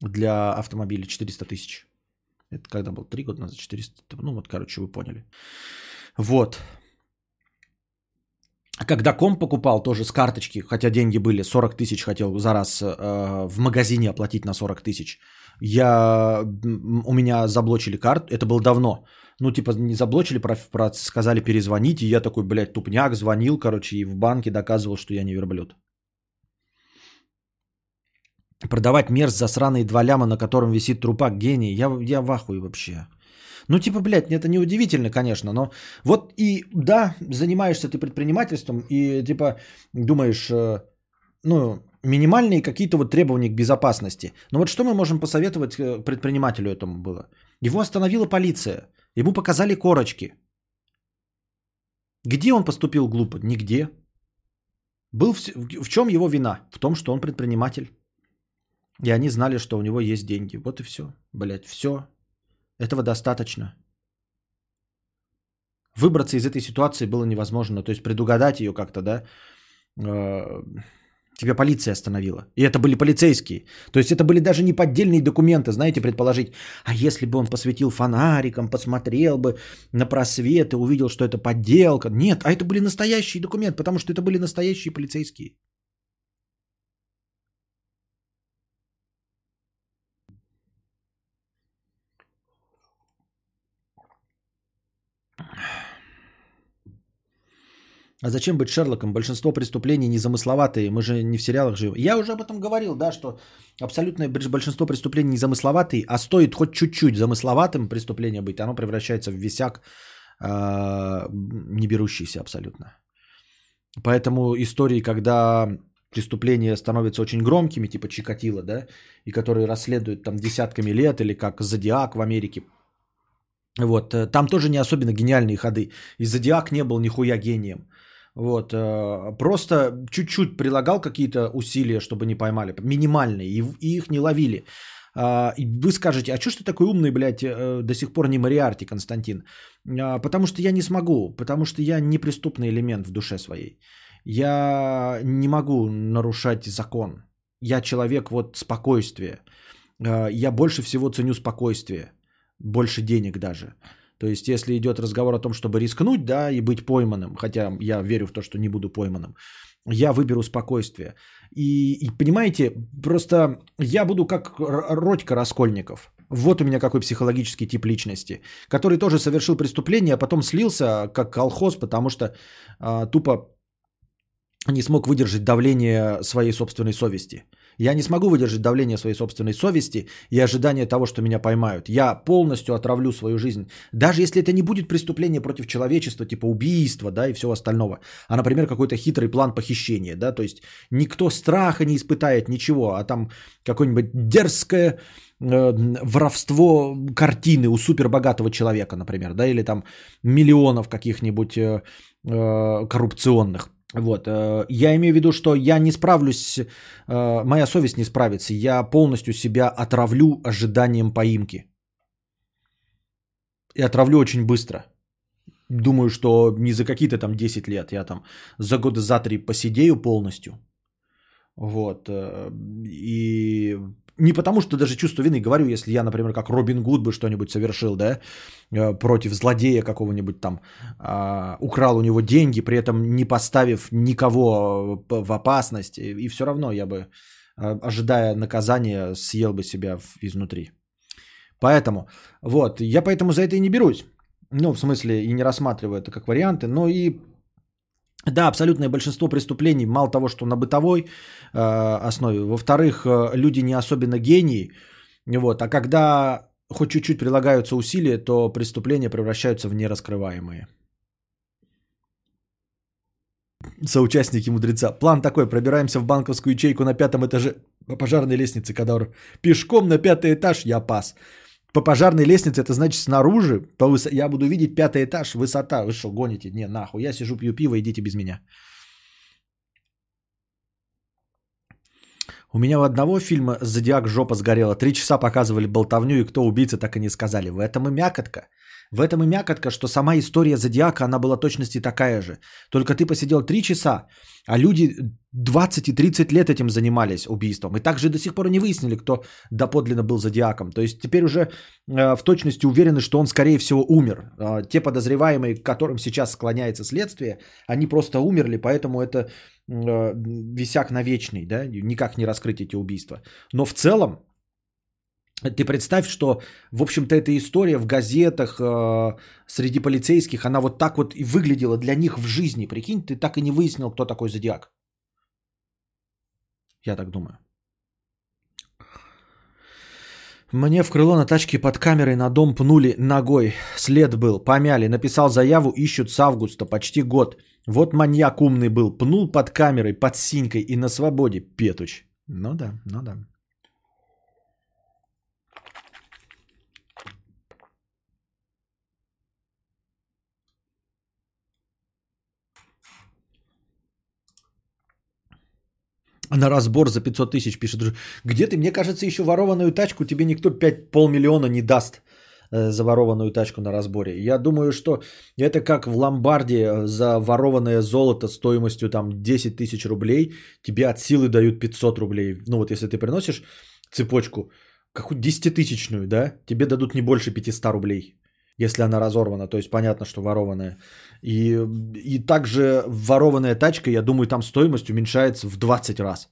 S1: для автомобиля 400 тысяч. Это когда был? Три года назад, 400. Ну вот, короче, вы поняли. Вот. Когда комп покупал, тоже с карточки, хотя деньги были, 40 тысяч хотел за раз э, в магазине оплатить на 40 тысяч. Я, у меня заблочили карту, это было давно. Ну, типа, не заблочили, про, про- сказали перезвонить, и я такой, блядь, тупняк, звонил, короче, и в банке доказывал, что я не верблюд. Продавать мерз за сраные два ляма, на котором висит трупак, гений. Я, я в ахуе вообще. Ну, типа, блядь, это не удивительно, конечно, но вот и да, занимаешься ты предпринимательством и типа думаешь, э, ну, минимальные какие-то вот требования к безопасности. Но вот что мы можем посоветовать э, предпринимателю этому было? Его остановила полиция, ему показали корочки. Где он поступил глупо? Нигде. Был в, в чем его вина? В том, что он предприниматель. И они знали, что у него есть деньги. Вот и все. Блять, все. Этого достаточно. Выбраться из этой ситуации было невозможно. То есть предугадать ее как-то, да, э, тебя полиция остановила. И это были полицейские. То есть это были даже не поддельные документы, знаете, предположить. А если бы он посветил фонариком, посмотрел бы на просвет и увидел, что это подделка. Нет, а это были настоящие документы, потому что это были настоящие полицейские. А зачем быть Шерлоком? Большинство преступлений незамысловатые. Мы же не в сериалах живем. Я уже об этом говорил, да, что абсолютное большинство преступлений незамысловатые, а стоит хоть чуть-чуть замысловатым преступление быть, оно превращается в висяк, а, не берущийся абсолютно. Поэтому истории, когда преступления становятся очень громкими, типа Чикатило, да, и которые расследуют там десятками лет, или как Зодиак в Америке, вот, э, там тоже не особенно гениальные ходы. И Зодиак не был нихуя гением. Вот, э, просто чуть-чуть прилагал какие-то усилия, чтобы не поймали, минимальные, и, их не ловили. А, И вы скажете, а что ж ты такой умный, блядь, э, до сих пор не Мариарти, Константин? А, Потому что я не смогу, потому что я неприступный элемент в душе своей. Я не могу нарушать закон. Я человек вот спокойствия. А, Я больше всего ценю спокойствие, больше денег даже. То есть, если идет разговор о том, чтобы рискнуть, да, и быть пойманным, хотя я верю в то, что не буду пойманным, я выберу спокойствие. И, и понимаете, просто я буду как Родька Раскольников. Вот у меня какой психологический тип личности, который тоже совершил преступление, а потом слился как колхоз, потому что а, тупо не смог выдержать давление своей собственной совести. Я не смогу выдержать давление своей собственной совести и ожидания того, что меня поймают. Я полностью отравлю свою жизнь. Даже если это не будет преступление против человечества, типа убийства, да, и всего остального, а, например, какой-то хитрый план похищения, да, то есть никто страха не испытает, ничего, а там какое-нибудь дерзкое э, воровство картины у супербогатого человека, например, да, или там миллионов каких-нибудь э, э, коррупционных. Вот, э, я имею в виду, что я не справлюсь, э, моя совесть не справится, я полностью себя отравлю ожиданием поимки. И отравлю очень быстро. Думаю, что не за какие-то там 10 лет, я там за года за три посидею полностью. Вот. э, И не потому, что даже чувство вины говорю, если я, например, как Робин Гуд бы что-нибудь совершил, да, э, против злодея какого-нибудь там, а, украл у него деньги, при этом не поставив никого п- в опасность, и, все равно я бы, а, ожидая наказания, съел бы себя изнутри. Поэтому, вот, я поэтому за это и не берусь. Ну, в смысле, и не рассматриваю это как варианты, но и да, абсолютное большинство преступлений, мало того, что на бытовой э, основе, во-вторых, э, люди не особенно гении, Вот. А когда хоть чуть-чуть прилагаются усилия, то преступления превращаются в нераскрываемые. Соучастники мудреца. План такой. Пробираемся в банковскую ячейку на пятом этаже по пожарной лестнице, Кадавр. Пешком на пятый этаж я пас. По пожарной лестнице, это значит снаружи, по выс... я буду видеть пятый этаж, высота. Вы что, гоните? Не, нахуй. Я сижу, пью пиво, идите без меня. У меня у одного фильма «Зодиак. Жопа сгорела». Три часа показывали болтовню, и кто убийца, так и не сказали. В этом и мякотка. В этом и мякотка, что сама история Зодиака, она была точности такая же. Только ты посидел три часа, а люди 20 и 30 лет этим занимались убийством. И также до сих пор не выяснили, кто доподлинно был Зодиаком. То есть теперь уже э, в точности уверены, что он, скорее всего, умер. Э, те подозреваемые, к которым сейчас склоняется следствие, они просто умерли, поэтому это э, висяк на вечный, да, никак не раскрыть эти убийства. Но в целом, ты представь, что, в общем-то, эта история в газетах, э, среди полицейских, она вот так вот и выглядела для них в жизни. Прикинь, ты так и не выяснил, кто такой Зодиак. Я так думаю. Мне в крыло на тачке под камерой на дом пнули ногой. След был, помяли. Написал заяву, ищут с августа, почти год. Вот маньяк умный был. Пнул под камерой, под синькой и на свободе, петуч. Ну да, ну да. На разбор за 500 тысяч пишет. Где ты? Мне кажется, еще ворованную тачку тебе никто 5 полмиллиона не даст э, за ворованную тачку на разборе. Я думаю, что это как в ломбарде за ворованное золото стоимостью там 10 тысяч рублей, тебе от силы дают 500 рублей. Ну вот если ты приносишь цепочку, какую 10-тысячную, да, тебе дадут не больше 500 рублей, если она разорвана. То есть понятно, что ворованная. И, и также ворованная тачка, я думаю, там стоимость уменьшается в 20 раз.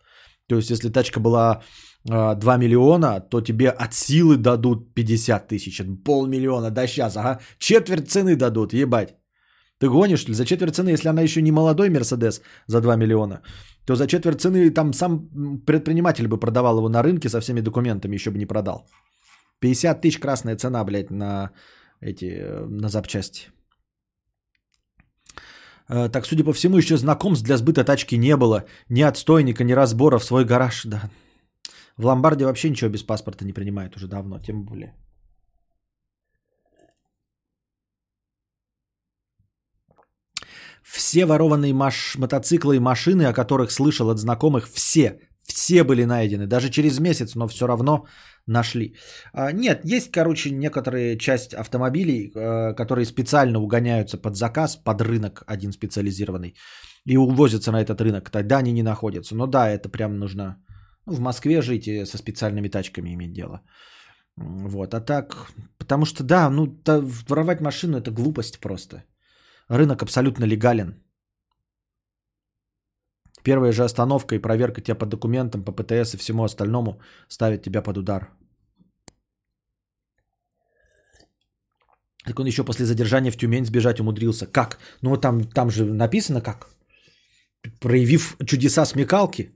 S1: То есть, если тачка была 2 а, миллиона, то тебе от силы дадут 50 тысяч. Полмиллиона, да сейчас, ага. Четверть цены дадут, ебать. Ты гонишь ли? За четверть цены, если она еще не молодой Мерседес за 2 миллиона, то за четверть цены там сам предприниматель бы продавал его на рынке со всеми документами, еще бы не продал. 50 тысяч красная цена, блядь, на эти, э, на запчасти. Э, так, судя по всему, еще знакомств для сбыта тачки не было. Ни отстойника, ни разбора в свой гараж. Да. В ломбарде вообще ничего без паспорта не принимают уже давно, тем более. Все ворованные маш... мотоциклы и машины, о которых слышал от знакомых, все, все были найдены. Даже через месяц, но все равно нашли. А, нет, есть, короче, некоторые часть автомобилей, э, которые специально угоняются под заказ, под рынок один специализированный, и увозятся на этот рынок. Тогда они не находятся. Но да, это прям нужно ну, в Москве жить и со специальными тачками иметь дело. Вот, а так, потому что да, ну, воровать машину это глупость просто. Рынок абсолютно легален. Первая же остановка и проверка тебя по документам, по ПТС и всему остальному ставит тебя под удар. Так он еще после задержания в Тюмень сбежать умудрился. Как? Ну там, там же написано как. Проявив чудеса смекалки,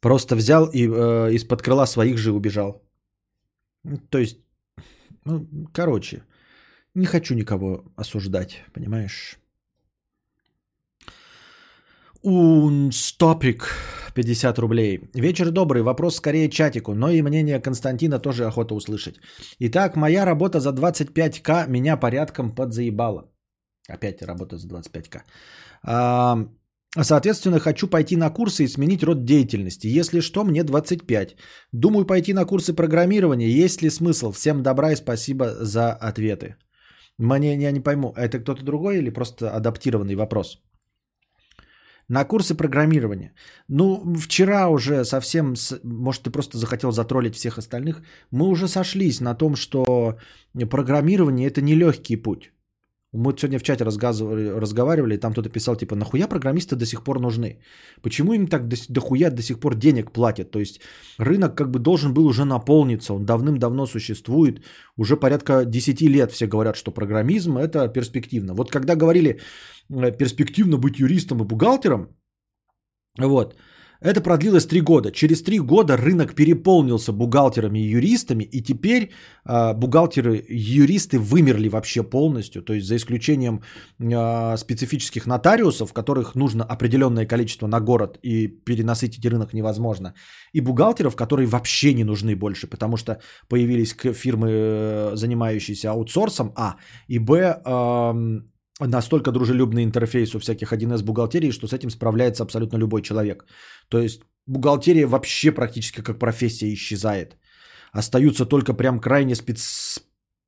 S1: просто взял и э, из-под крыла своих же убежал. То есть, ну, короче, не хочу никого осуждать, понимаешь? Унстопик 50 рублей. Вечер добрый, вопрос скорее чатику, но и мнение Константина тоже охота услышать. Итак, моя работа за 25к меня порядком подзаебала. Опять работа за 25к. А, соответственно, хочу пойти на курсы и сменить род деятельности. Если что, мне 25. Думаю пойти на курсы программирования. Есть ли смысл? Всем добра и спасибо за ответы. Мне я не пойму, это кто-то другой или просто адаптированный вопрос? На курсы программирования. Ну, вчера уже совсем, может, ты просто захотел затроллить всех остальных. Мы уже сошлись на том, что программирование это нелегкий путь. Мы сегодня в чате разговаривали, там кто-то писал, типа, нахуя программисты до сих пор нужны? Почему им так до, дохуя до сих пор денег платят? То есть рынок как бы должен был уже наполниться, он давным-давно существует, уже порядка 10 лет все говорят, что программизм это перспективно. Вот когда говорили э, перспективно быть юристом и бухгалтером, вот, Это продлилось три года. Через три года рынок переполнился бухгалтерами и юристами, и теперь э, бухгалтеры и юристы вымерли вообще полностью. То есть за исключением э, специфических нотариусов, которых нужно определенное количество на город, и перенасытить рынок невозможно. И бухгалтеров, которые вообще не нужны больше, потому что появились фирмы, э, занимающиеся аутсорсом, а, и б, эм, настолько дружелюбный интерфейс у всяких 1С бухгалтерий, что с этим справляется абсолютно любой человек. То есть бухгалтерия вообще практически как профессия исчезает. Остаются только прям крайне спец-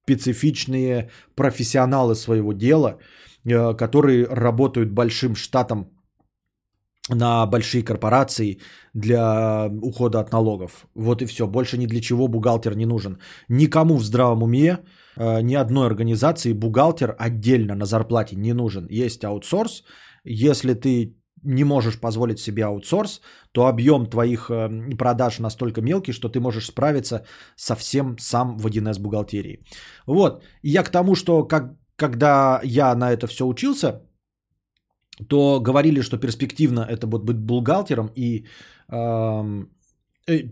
S1: специфичные профессионалы своего дела, э, которые работают большим штатом на большие корпорации для ухода от налогов. Вот и все. Больше ни для чего бухгалтер не нужен. Никому в здравом уме, э, ни одной организации бухгалтер отдельно на зарплате не нужен. Есть аутсорс. Если ты не можешь позволить себе аутсорс, то объем твоих э, продаж настолько мелкий, что ты можешь справиться совсем сам в 1С бухгалтерии. Вот. Я к тому, что как, когда я на это все учился, то говорили, что перспективно это будет быть бухгалтером и э,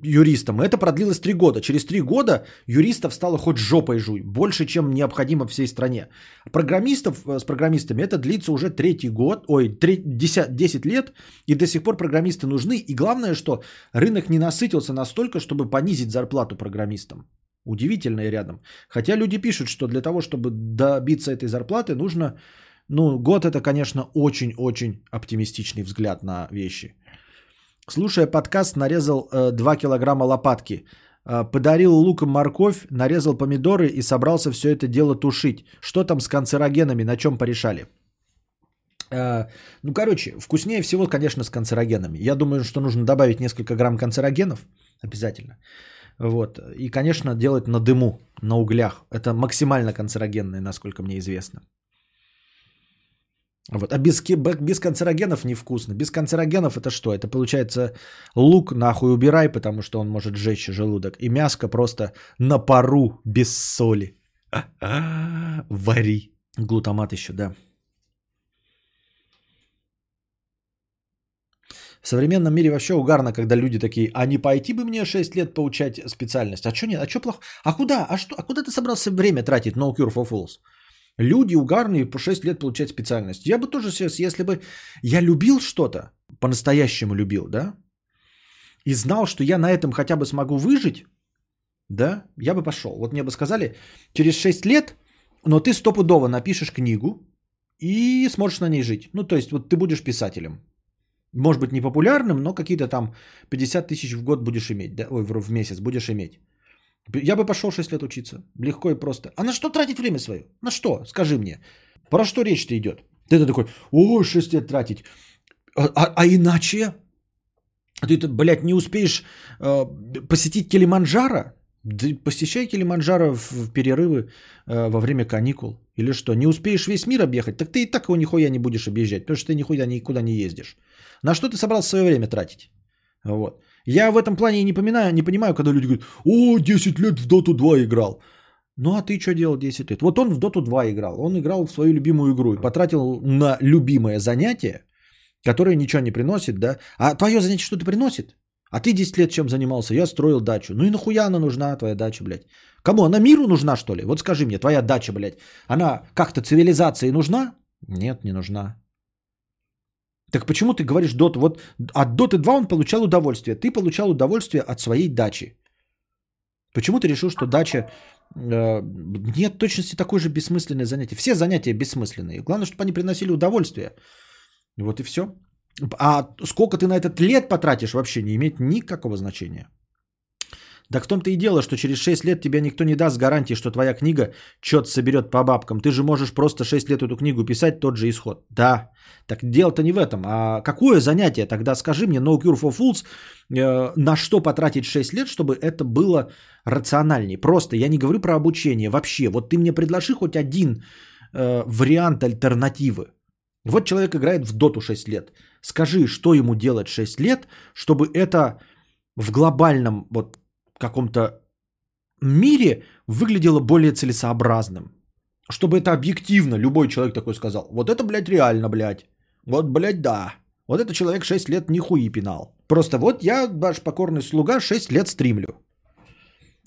S1: юристом. Это продлилось три года. Через три года юристов стало хоть жопой жуй. Больше, чем необходимо всей стране. Программистов э, с программистами это длится уже третий год, ой, три- 10, 10 лет, и до сих пор программисты нужны. И главное, что рынок не насытился настолько, чтобы понизить зарплату программистам. Удивительно и рядом. Хотя люди пишут, что для того, чтобы добиться этой зарплаты, нужно ну, год это, конечно, очень-очень оптимистичный взгляд на вещи. Слушая подкаст, нарезал э, 2 килограмма лопатки. Э, подарил лук и морковь, нарезал помидоры и собрался все это дело тушить. Что там с канцерогенами, на чем порешали? Э, ну, короче, вкуснее всего, конечно, с канцерогенами. Я думаю, что нужно добавить несколько грамм канцерогенов. Обязательно. Вот. И, конечно, делать на дыму, на углях. Это максимально канцерогенное, насколько мне известно. Вот. А без, без канцерогенов невкусно. Без канцерогенов это что? Это получается лук нахуй убирай, потому что он может сжечь желудок. И мяско просто на пару без соли. Вари. Глутамат еще, да. В современном мире вообще угарно, когда люди такие, а не пойти бы мне 6 лет поучать специальность? А что нет? А что плохо? А куда? А что? А куда ты собрался время тратить? No cure for fools. Люди угарные по 6 лет получать специальность. Я бы тоже сейчас, если бы я любил что-то, по-настоящему любил, да, и знал, что я на этом хотя бы смогу выжить, да, я бы пошел. Вот мне бы сказали, через 6 лет, но ты стопудово напишешь книгу и сможешь на ней жить. Ну, то есть, вот ты будешь писателем. Может быть, не популярным, но какие-то там 50 тысяч в год будешь иметь, да, ой, в месяц будешь иметь. Я бы пошел 6 лет учиться. Легко и просто. А на что тратить время свое? На что? Скажи мне. Про что речь-то идет? Ты такой, о, 6 лет тратить. А, а- а иначе? Ты, блядь, не успеешь э, посетить Килиманджаро? Да посещай Килиманджаро в, перерывы э, во время каникул. Или что? Не успеешь весь мир объехать? Так ты и так его нихуя не будешь объезжать, потому что ты нихуя никуда не ездишь. На что ты собрался свое время тратить? Вот. Я в этом плане не, поминаю, не понимаю, когда люди говорят, о, 10 лет в Доту 2 играл. Ну а ты что делал 10 лет? Вот он в Доту 2 играл. Он играл в свою любимую игру и потратил на любимое занятие, которое ничего не приносит, да? А твое занятие что-то приносит? А ты 10 лет чем занимался? Я строил дачу. Ну и нахуя она нужна, твоя дача, блядь? Кому? Она миру нужна, что ли? Вот скажи мне, твоя дача, блядь, она как-то цивилизации нужна? Нет, не нужна. Так почему ты говоришь Dota? Вот от Dota 2 он получал удовольствие. Ты получал удовольствие от своей дачи. Почему ты решил, что дача э, нет точности такое же бессмысленное занятие? Все занятия бессмысленные. Главное, чтобы они приносили удовольствие. Вот и все. А сколько ты на этот лет потратишь, вообще не имеет никакого значения. Так в том-то и дело, что через 6 лет тебе никто не даст гарантии, что твоя книга что-то соберет по бабкам. Ты же можешь просто 6 лет эту книгу писать, тот же исход. Да, так дело-то не в этом. А какое занятие? Тогда скажи мне, No Cure for Fools, э, на что потратить 6 лет, чтобы это было рациональнее? Просто я не говорю про обучение вообще. Вот ты мне предложи хоть один э, вариант альтернативы. Вот человек играет в доту 6 лет. Скажи, что ему делать 6 лет, чтобы это в глобальном вот каком-то мире выглядело более целесообразным. Чтобы это объективно любой человек такой сказал. Вот это, блядь, реально, блядь. Вот, блядь, да. Вот это человек 6 лет нихуи пинал. Просто вот я, ваш покорный слуга, 6 лет стримлю.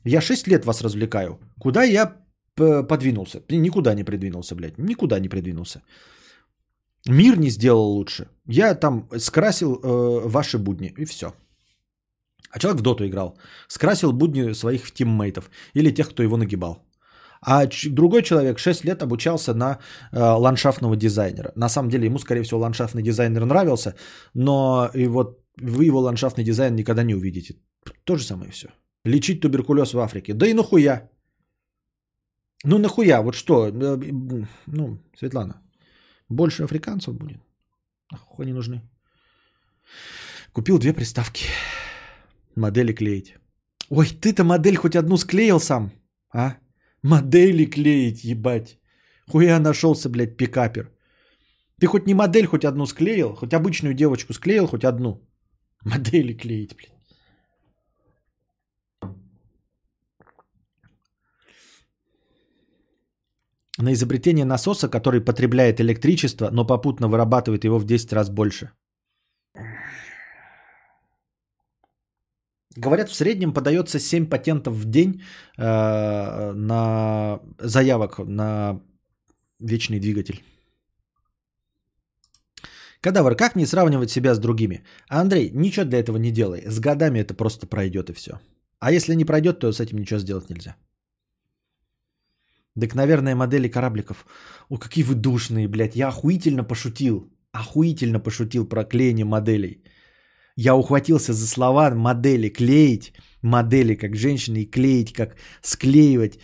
S1: Я 6 лет вас развлекаю. Куда я п- подвинулся? Никуда не придвинулся, блядь. Никуда не придвинулся. Мир не сделал лучше. Я там скрасил э, ваши будни, и все. А человек в доту играл. Скрасил будни своих тиммейтов или тех, кто его нагибал. А другой человек 6 лет обучался на э, ландшафтного дизайнера. На самом деле ему, скорее всего, ландшафтный дизайнер нравился, но и вот вы его ландшафтный дизайн никогда не увидите. То же самое все. Лечить туберкулез в Африке. Да и нахуя? Ну нахуя? Вот что? Э, Ну, Светлана, больше африканцев будет. Нахуй они нужны. Купил две приставки. Модели клеить. Ой, ты-то модель хоть одну склеил сам, а? Модели клеить, ебать. Хуя нашелся, блядь, пикапер. Ты хоть не модель хоть одну склеил? Хоть обычную девочку склеил хоть одну? Модели клеить, блядь. На изобретение насоса, который потребляет электричество, но попутно вырабатывает его в 10 раз больше. Говорят, в среднем подается 7 патентов в день э, на заявок на вечный двигатель. Кадавр, как не сравнивать себя с другими? Андрей, ничего для этого не делай. С годами это просто пройдет и все. А если не пройдет, то с этим ничего сделать нельзя. Так, наверное, модели корабликов. О, какие вы душные, блядь. Я охуительно пошутил. Охуительно пошутил про клеение моделей. Я ухватился за слова модели клеить, модели как женщины и клеить, как склеивать.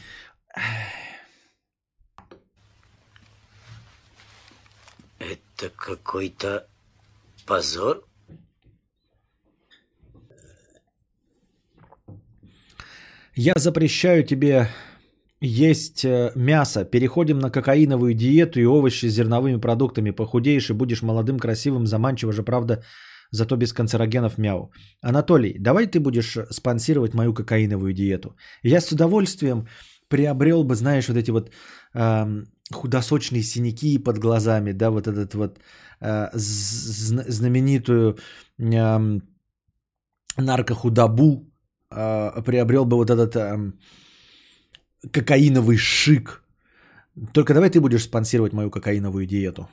S8: Это какой-то позор?
S1: Я запрещаю тебе есть э, мясо. Переходим на кокаиновую диету и овощи с зерновыми продуктами. Похудеешь и будешь молодым, красивым, заманчиво же, правда, зато без канцерогенов мяу. Анатолий, давай ты будешь спонсировать мою кокаиновую диету. Я с удовольствием приобрел бы, знаешь, вот эти вот эм, худосочные синяки под глазами, да, вот этот вот э, з- знаменитую эм, наркохудобу, э, приобрел бы вот этот эм, кокаиновый шик. Только давай ты будешь спонсировать мою кокаиновую диету.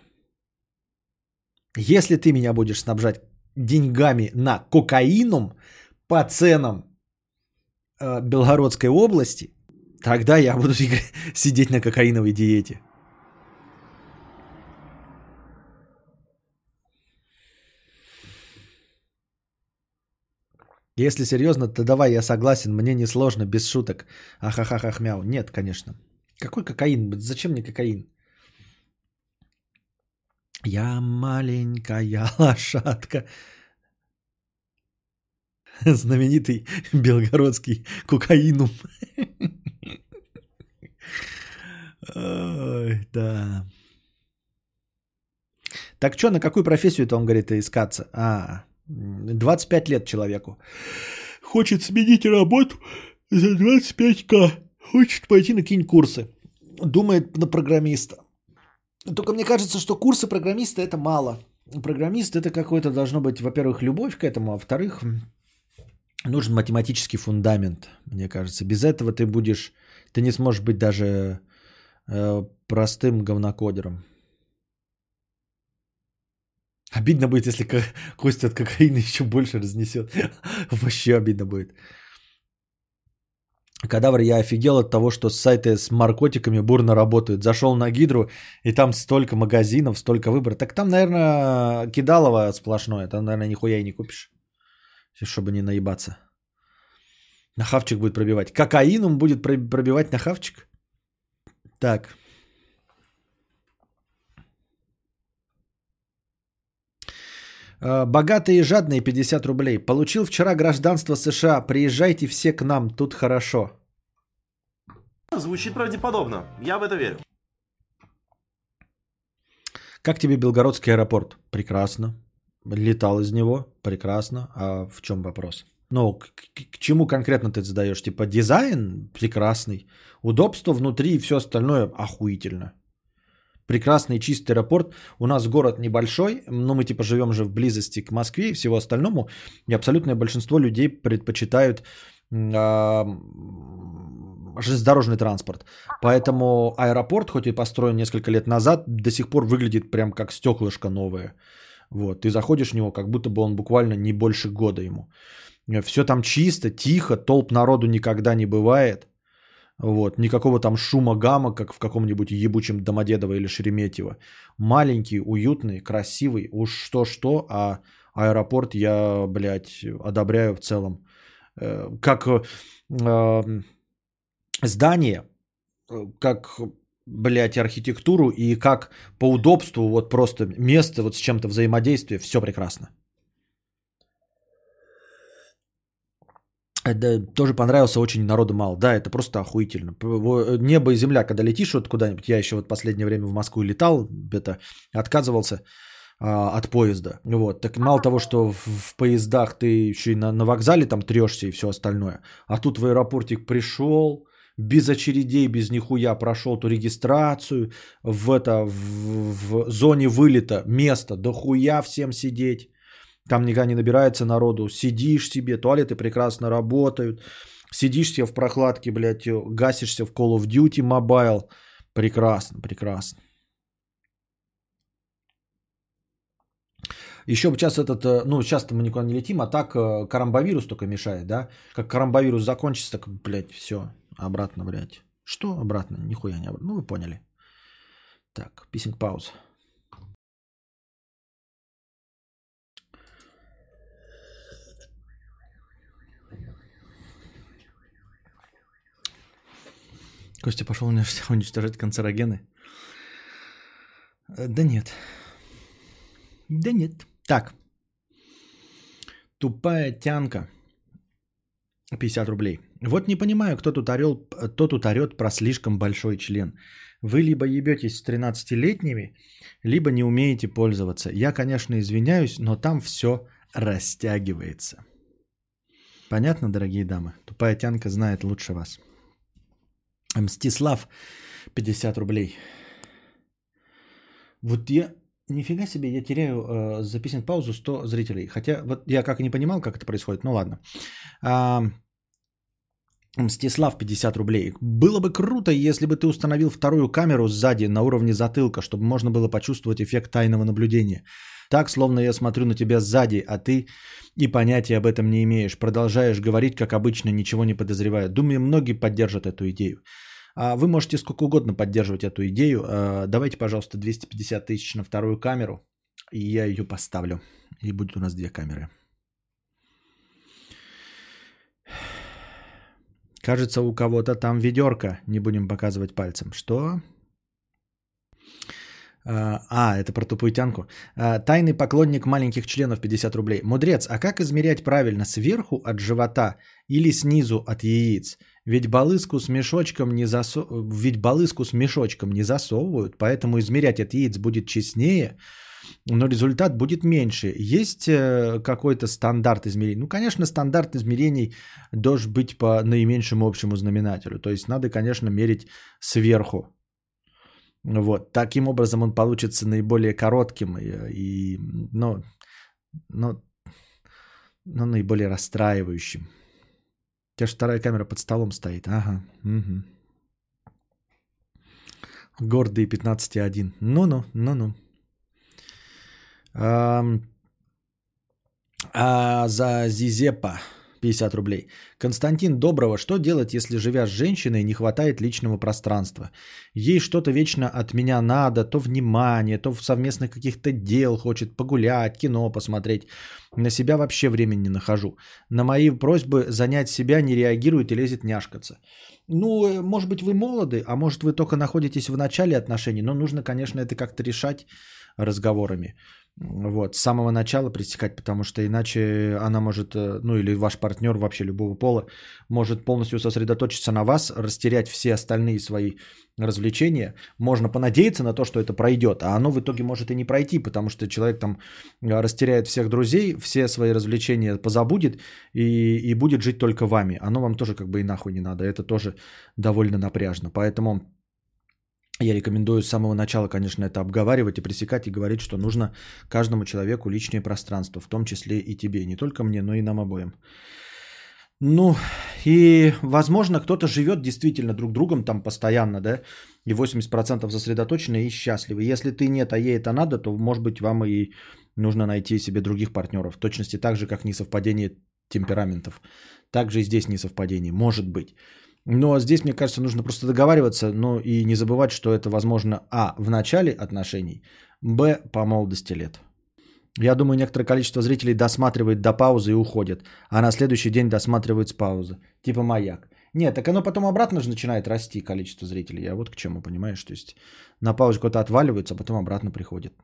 S1: Если ты меня будешь снабжать деньгами на кокаином по ценам э, Белгородской области, тогда я буду сидеть на кокаиновой диете. Если серьезно, то давай, я согласен, мне не сложно, без шуток. Ахахахах мяу. Нет, конечно. Какой кокаин? Зачем мне кокаин? Я маленькая лошадка. Знаменитый белгородский кокаинум. Ой, да. Так что, на какую профессию это он говорит искаться? А, 25 лет человеку. Хочет сменить работу за 25к. Хочет пойти на какие-нибудь курсы. Думает на программиста. Только мне кажется, что курсы программиста это мало. Программист это какой-то должно быть, во-первых, любовь к этому, а во-вторых, нужен математический фундамент, мне кажется. Без этого ты будешь, ты не сможешь быть даже э, простым говнокодером. Обидно будет, если Костя от кокаина еще больше разнесет. Вообще обидно будет. Кадавр, я офигел от того, что сайты с наркотиками бурно работают. Зашел на Гидру, и там столько магазинов, столько выбора. Так там, наверное, кидалово сплошное. Там, наверное, нихуя и не купишь. Чтобы не наебаться. На хавчик будет пробивать. Кокаином будет пробивать на хавчик? Так. Богатые и жадные 50 рублей. Получил вчера гражданство США. Приезжайте все к нам, тут хорошо.
S4: Звучит правдеподобно. Я в это верю.
S1: Как тебе Белгородский аэропорт? Прекрасно. Летал из него? Прекрасно. А в чем вопрос? Ну, к, к, к чему конкретно ты задаешь? Типа дизайн прекрасный, удобство внутри и все остальное охуительно. Прекрасный чистый аэропорт. У нас город небольшой, но мы типа живем же в близости к Москве и всего остальному. И абсолютное большинство людей предпочитают а, железнодорожный транспорт. Поэтому аэропорт, хоть и построен несколько лет назад, до сих пор выглядит прям как стеклышко новое. Вот, ты заходишь в него, как будто бы он буквально не больше года ему. Все там чисто, тихо, толп народу никогда не бывает. Вот, никакого там шума гамма, как в каком-нибудь ебучем Домодедово или Шереметьево. Маленький, уютный, красивый, уж что-что, а аэропорт я, блядь, одобряю в целом. Э, как э, здание, э, как, блядь, архитектуру и как по удобству, вот просто место вот с чем-то взаимодействие, все прекрасно. Это тоже понравился очень народу мало. Да, это просто охуительно. Небо и земля, когда летишь вот куда-нибудь, я еще вот последнее время в Москву летал, это отказывался а, от поезда. Вот. Так мало того, что в, в поездах ты еще и на, на вокзале там трешься и все остальное. А тут в аэропортик пришел, без очередей, без нихуя прошел ту регистрацию, в, это, в, в зоне вылета место, да хуя всем сидеть. Там никогда не набирается народу. Сидишь себе, туалеты прекрасно работают. Сидишь себе в прохладке, блядь, гасишься в Call of Duty Mobile. Прекрасно, прекрасно. Еще бы сейчас этот, э, ну, сейчас мы никуда не летим, а так э, карамбовирус только мешает, да? Как карамбовирус закончится, так, блядь, все, обратно, блядь. Что обратно? Нихуя не обратно. Ну, вы поняли. Так, писинг пауза. Костя пошел уничтожать канцерогены. Э, да нет. Да нет. Так. Тупая тянка. 50 рублей. Вот не понимаю, кто тут, орел, кто тут орет про слишком большой член. Вы либо ебетесь с 13-летними, либо не умеете пользоваться. Я, конечно, извиняюсь, но там все растягивается. Понятно, дорогие дамы? Тупая тянка знает лучше вас. Мстислав, 50 рублей. Вот я, нифига себе, я теряю э, записан паузу 100 зрителей. Хотя вот я как и не понимал, как это происходит, ну ладно. А, Мстислав, 50 рублей. Было бы круто, если бы ты установил вторую камеру сзади на уровне затылка, чтобы можно было почувствовать эффект тайного наблюдения. Так, словно я смотрю на тебя сзади, а ты и понятия об этом не имеешь. Продолжаешь говорить, как обычно, ничего не подозревая. Думаю, многие поддержат эту идею. А вы можете сколько угодно поддерживать эту идею. А, давайте, пожалуйста, 250 тысяч на вторую камеру, и я ее поставлю. И будет у нас две камеры. Кажется, у кого-то там ведерко. Не будем показывать пальцем. Что? А, а, это про тупую тянку. А, тайный поклонник маленьких членов 50 рублей. Мудрец, а как измерять правильно? Сверху от живота или снизу от яиц? Ведь балыску с мешочком не, засо... Ведь балыску с мешочком не засовывают, поэтому измерять от яиц будет честнее, но результат будет меньше. Есть э, какой-то стандарт измерений? Ну, конечно, стандарт измерений должен быть по наименьшему общему знаменателю. То есть надо, конечно, мерить сверху. Вот. Таким образом он получится наиболее коротким и, и но, но, но наиболее расстраивающим. У тебя же вторая камера под столом стоит. Ага. Угу. Гордые 15.1. Ну-ну, ну-ну. А, а за Зизепа 50 рублей. Константин Доброго, что делать, если живя с женщиной не хватает личного пространства? Ей что-то вечно от меня надо, то внимание, то в совместных каких-то дел хочет погулять, кино посмотреть. На себя вообще времени не нахожу. На мои просьбы занять себя не реагирует и лезет няшкаться. Ну, э, может быть, вы молоды, а может, вы только находитесь в начале отношений, но нужно, конечно, это как-то решать разговорами. Вот, с самого начала пресекать, потому что иначе она может, э, ну или ваш партнер вообще любого пола, может полностью сосредоточиться на вас, растерять все остальные свои развлечения. Можно понадеяться на то, что это пройдет, а оно в итоге может и не пройти, потому что человек там э, растеряет всех друзей, все свои развлечения позабудет и, и будет жить только вами. Оно вам тоже как бы и нахуй не надо. Это тоже довольно напряжно. Поэтому Я рекомендую с самого начала, конечно, это обговаривать и пресекать и говорить, что нужно каждому человеку личное пространство, в том числе и тебе, не только мне, но и нам обоим. Ну, и, возможно, кто-то живет действительно друг другом там постоянно, да, и 80% засредоточены и счастливы. Если ты нет, а ей это надо, то, может быть, вам и нужно найти себе других партнеров. В точности так же, как несовпадение темпераментов. Также и здесь несовпадение, может быть. Но здесь, мне кажется, нужно просто договариваться, но и не забывать, что это возможно, а, в начале отношений, б, по молодости лет. Я думаю, некоторое количество зрителей досматривает до паузы и уходит, а на следующий день досматривает с паузы. Типа маяк. Нет, так оно потом обратно же начинает расти, количество зрителей. Я вот к чему, понимаешь? То есть на паузе кто-то отваливается, а потом обратно приходит.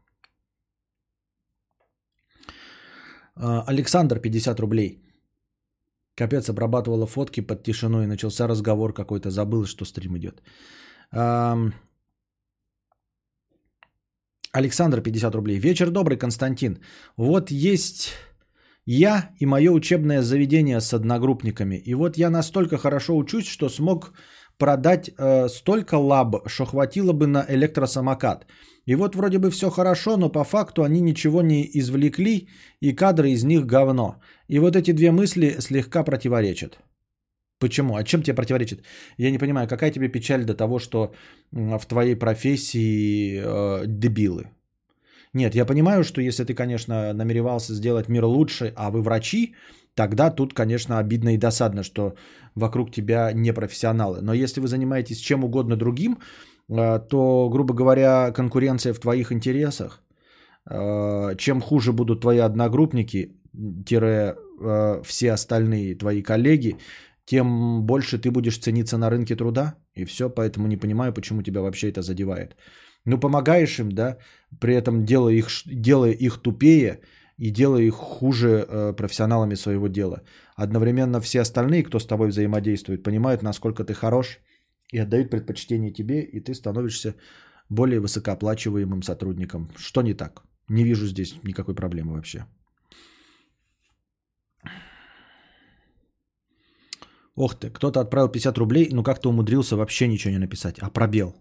S1: А, Александр, 50 рублей. Капец, обрабатывала фотки под тишину и начался разговор какой-то. Забыл, что стрим идет. Александр, 50 рублей. Вечер добрый, Константин. Вот есть я и мое учебное заведение с одногруппниками. И вот я настолько хорошо учусь, что смог продать э, столько лаб, что хватило бы на электросамокат. И вот вроде бы все хорошо, но по факту они ничего не извлекли, и кадры из них говно. И вот эти две мысли слегка противоречат. Почему? А чем тебе противоречит? Я не понимаю, какая тебе печаль до того, что в твоей профессии э, дебилы? Нет, я понимаю, что если ты, конечно, намеревался сделать мир лучше, а вы врачи, тогда тут, конечно, обидно и досадно, что вокруг тебя не профессионалы. Но если вы занимаетесь чем угодно другим, э, то, грубо говоря, конкуренция в твоих интересах. Э, чем хуже будут твои одногруппники, тире э, все остальные твои коллеги, тем больше ты будешь цениться на рынке труда. И все, поэтому не понимаю, почему тебя вообще это задевает. Ну, помогаешь им, да, при этом делая их, делая их тупее и делая их хуже э, профессионалами своего дела. Одновременно все остальные, кто с тобой взаимодействует, понимают, насколько ты хорош и отдают предпочтение тебе, и ты становишься более высокооплачиваемым сотрудником. Что не так? Не вижу здесь никакой проблемы вообще. Ох ты, кто-то отправил 50 рублей, но как-то умудрился вообще ничего не написать. А пробел.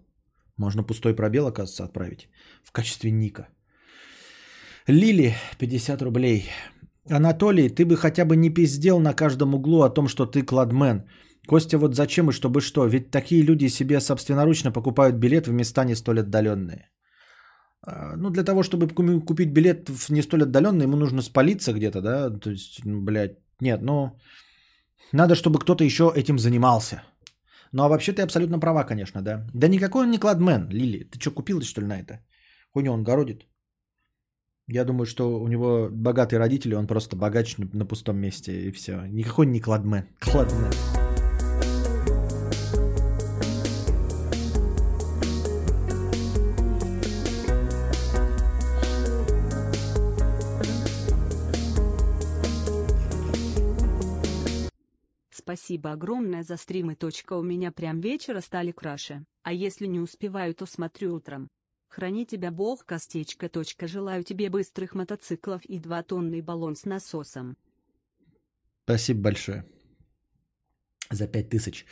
S1: Можно пустой пробел, оказывается, отправить в качестве ника. Лили, 50 рублей. Анатолий, ты бы хотя бы не пиздел на каждом углу о том, что ты кладмен. Костя, вот зачем и чтобы что? Ведь такие люди себе собственноручно покупают билет в места не столь отдаленные. А, ну, для того, чтобы купить билет в не столь отдаленный, ему нужно спалиться где-то, да? То есть, ну, блядь, нет, ну... Надо, чтобы кто-то еще этим занимался. Ну, а вообще ты абсолютно права, конечно, да. Да никакой он не кладмен, Лили. Ты что, купилась, что ли, на это? Хуйню он городит. Я думаю, что у него богатые родители, он просто богач на пустом месте, и все. Никакой не кладмен. Кладмен.
S9: Спасибо огромное за стримы. Точка у меня прям вечера стали краше, а если не успеваю, то смотрю утром. Храни тебя Бог костечка. Точка. Желаю тебе быстрых мотоциклов и 2 тонный баллон с насосом.
S1: Спасибо большое. За 5000.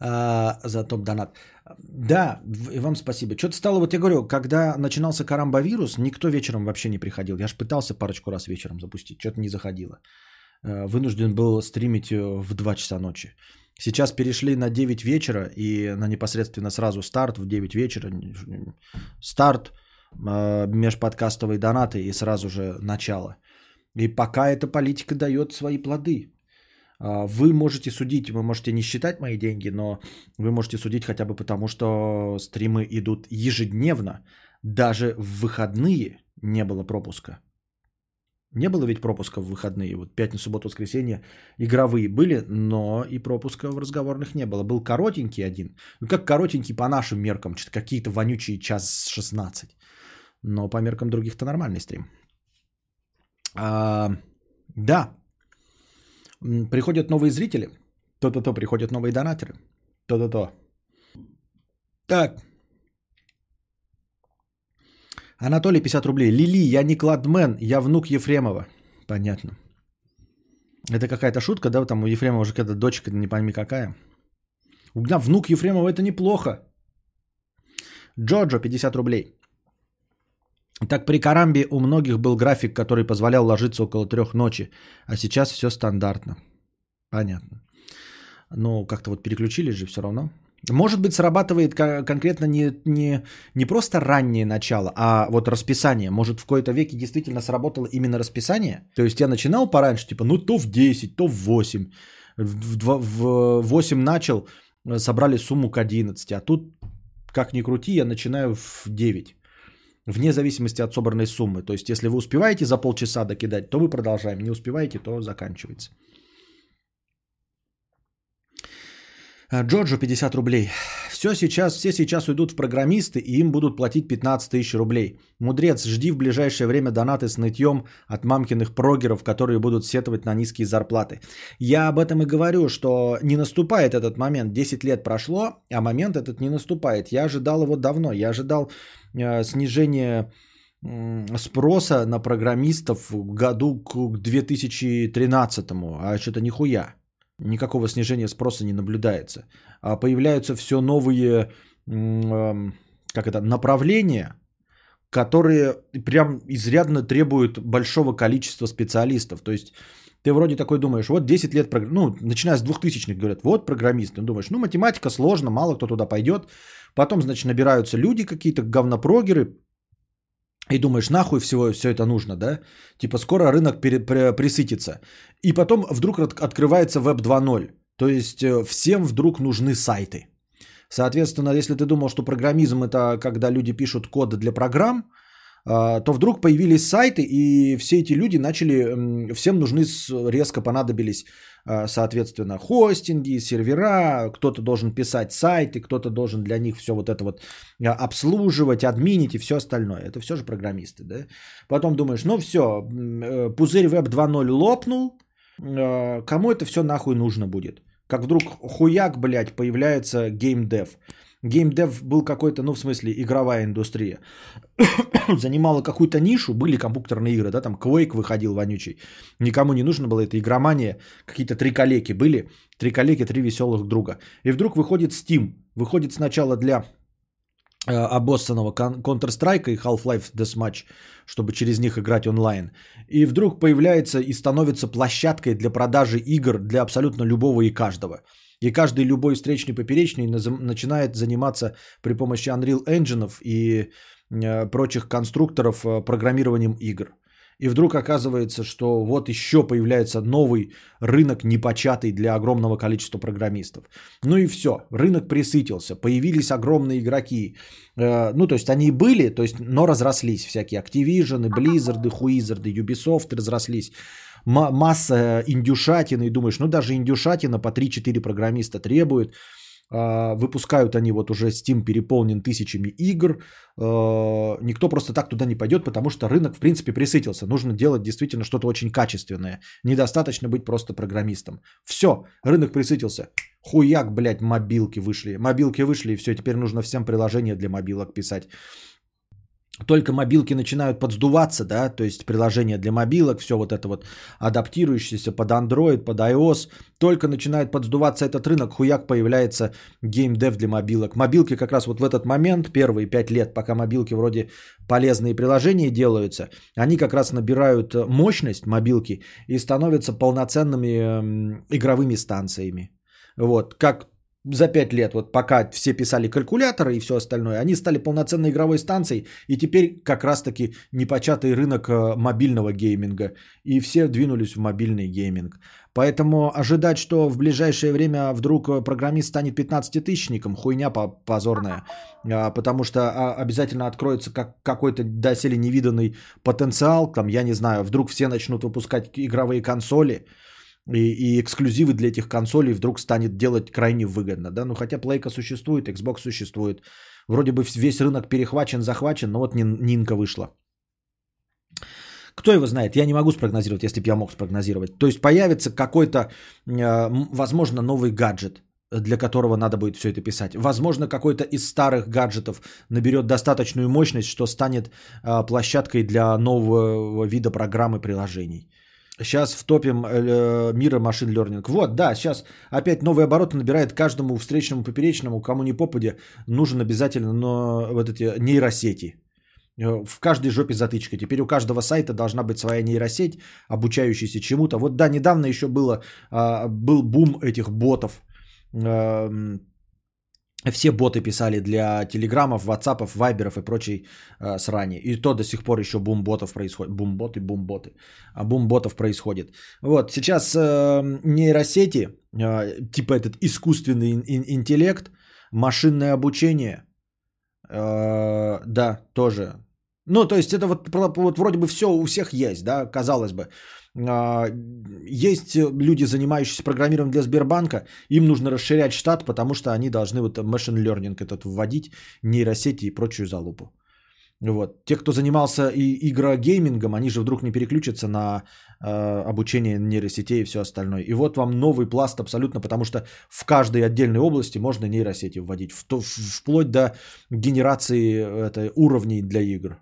S1: А, за топ-донат. Да, и вам спасибо. Что-то стало, вот я говорю, когда начинался карамбовирус, никто вечером вообще не приходил. Я же пытался парочку раз вечером запустить, что-то не заходило. Э, вынужден был стримить э, в 2 часа ночи. Сейчас перешли на 9 вечера и на непосредственно сразу старт в 9 вечера. Старт, э, межподкастовые донаты и сразу же начало. И пока эта политика дает свои плоды. Вы можете судить, вы можете не считать мои деньги, но вы можете судить хотя бы потому, что стримы идут ежедневно. Даже в выходные не было пропуска. Не было ведь пропуска в выходные. Вот пятницу, субботу, воскресенье игровые были, но и пропуска в разговорных не было. Был коротенький один. Ну как коротенький по нашим меркам, что-то какие-то вонючие час 16. Но по меркам других-то нормальный стрим. А, да. Приходят новые зрители. То-то-то приходят новые донатеры. То-то-то. Так, Анатолий, 50 рублей. Лили, я не кладмен, я внук Ефремова. Понятно. Это какая-то шутка, да? Там у Ефремова уже какая-то дочка, не пойми какая. Меня внук Ефремова это неплохо. Джоджо 50 рублей. Так при Карамбе у многих был график, который позволял ложиться около трех ночи, а сейчас все стандартно. Понятно. Ну, как-то вот переключились же все равно. Может быть, срабатывает ко- конкретно не, не, не просто раннее начало, а вот расписание. Может, в какой-то веке действительно сработало именно расписание? То есть я начинал пораньше, типа, ну то в 10, то в 8. В, два- в 8 начал, э, собрали сумму к 11. А тут, как ни крути, я начинаю в 9. Вне зависимости от собранной суммы. То есть, если вы успеваете за полчаса докидать, то мы продолжаем. Не успеваете, то заканчивается. А, Джорджо 50 рублей. Все сейчас, все сейчас уйдут в программисты, и им будут платить 15 тысяч рублей. Мудрец, жди в ближайшее время донаты с нытьем от мамкиных прогеров, которые будут сетовать на низкие зарплаты. Я об этом и говорю, что не наступает этот момент. 10 лет прошло, а момент этот не наступает. Я ожидал его давно. Я ожидал э, снижения м, спроса на программистов году к 2013, а что-то нихуя никакого снижения спроса не наблюдается. А появляются все новые эм, как это, направления, которые прям изрядно требуют большого количества специалистов. То есть ты вроде такой думаешь, вот 10 лет, ну, начиная с 2000-х, говорят, вот программист. Ты думаешь, ну, математика сложно, мало кто туда пойдет. Потом, значит, набираются люди какие-то, говнопрогеры, и думаешь, нахуй всего все это нужно, да? Типа скоро рынок пере- пре- присытится. И потом вдруг от- открывается веб 2.0. То есть э, всем вдруг нужны сайты. Соответственно, если ты думал, что программизм это когда люди пишут код для программ, то вдруг появились сайты, и все эти люди начали, всем нужны, резко понадобились, а, соответственно, хостинги, сервера, кто-то должен писать сайты, кто-то должен для них все вот это вот а, обслуживать, админить и все остальное. Это все же программисты, да? Потом думаешь, ну все, пузырь веб 2.0 лопнул, э, кому это все нахуй нужно будет? Как вдруг хуяк, блядь, появляется геймдев. Геймдев был какой-то, ну в смысле игровая индустрия. Занимала какую-то нишу, были компьютерные игры, да, там Quake выходил вонючий. Никому не нужно было это игромания, какие-то три калеки были. Три калеки, три веселых друга. И вдруг выходит Steam. Выходит сначала для э, обоссанного Counter-Strike и Half-Life Deathmatch, чтобы через них играть онлайн. И вдруг появляется и становится площадкой для продажи игр для абсолютно любого и каждого. И каждый любой встречный поперечный начинает заниматься при помощи Unreal Engine и э, прочих конструкторов э, программированием игр. И вдруг оказывается, что вот еще появляется новый рынок непочатый для огромного количества программистов. Ну и все, рынок присытился, появились огромные игроки. Э, Ну, то есть они и были, то есть, но разрослись всякие Activision, Blizzard, Huizard, Ubisoft разрослись. Ма- масса индюшатины, и думаешь, ну даже индюшатина по 3-4 программиста требует. А, Выпускают они вот уже Steam переполнен тысячами игр. Э, Никто просто так туда не пойдет, потому что рынок в принципе присытился. Нужно делать действительно что-то очень качественное. Недостаточно быть просто программистом. Все, рынок присытился. Хуяк, блядь, мобилки вышли. Мобилки вышли, и все, теперь нужно всем приложения для мобилок писать. Только мобилки начинают подсдуваться, да, то есть приложения для мобилок, все вот это вот адаптирующееся под Android, под iOS, только начинает подсдуваться этот рынок, хуяк появляется геймдев для мобилок. Мобилки как раз вот в этот момент, первые пять лет, пока мобилки вроде полезные приложения делаются, они как раз набирают э, мощность мобилки и становятся полноценными эм, игровыми станциями. Вот, как за 5 лет, вот пока все писали калькуляторы и все остальное, они стали полноценной игровой станцией, и теперь как раз-таки непочатый рынок э, мобильного гейминга, и все двинулись в мобильный гейминг. Поэтому ожидать, что в ближайшее время вдруг э, программист станет 15-тысячником, хуйня по- позорная, А, потому что а, обязательно откроется как, какой-то доселе невиданный потенциал, там, я не знаю, вдруг все начнут выпускать игровые консоли, и, и эксклюзивы для этих консолей вдруг станет делать крайне выгодно. Да? Ну хотя Playка существует, Xbox существует. Вроде бы весь рынок перехвачен, захвачен, но вот Нин- Нинка вышла. Кто его знает? Я не могу спрогнозировать, если бы я мог спрогнозировать. То есть появится какой-то, м, возможно, новый гаджет, для которого надо будет все это писать. Возможно, какой-то из старых гаджетов наберет достаточную мощность, что станет э, площадкой для нового вида программ и приложений. Сейчас втопим э, мира машин learning. Вот, да, сейчас опять новые обороты набирает каждому встречному поперечному, кому не попаде, нужен обязательно но вот эти нейросети. Э, В каждой жопе затычка. Теперь у каждого сайта должна быть своя нейросеть, обучающаяся чему-то. Вот да, недавно еще было, а, был бум этих ботов. Эм, Все боты писали для телеграммов, ватсапов, вайберов и прочей э, срани. И то до сих пор еще бум ботов происходит. Бум-боты, бум-боты. А бум ботов происходит. Вот, сейчас э, нейросети, э, типа этот искусственный ин- ин- интеллект, машинное обучение, э, да, тоже. Ну, то есть это вот, вот вроде бы все у всех есть, да, казалось бы. А, Есть люди, занимающиеся программированием для Сбербанка, им нужно расширять штат, потому что они должны вот машин learning этот вводить, нейросети и прочую залупу. Вот. Те, кто занимался и игрогеймингом, они же вдруг не переключатся на э, обучение нейросетей и все остальное. И вот вам новый пласт абсолютно, потому что в каждой отдельной области можно нейросети вводить, в- в- вплоть до генерации этой, уровней для игр.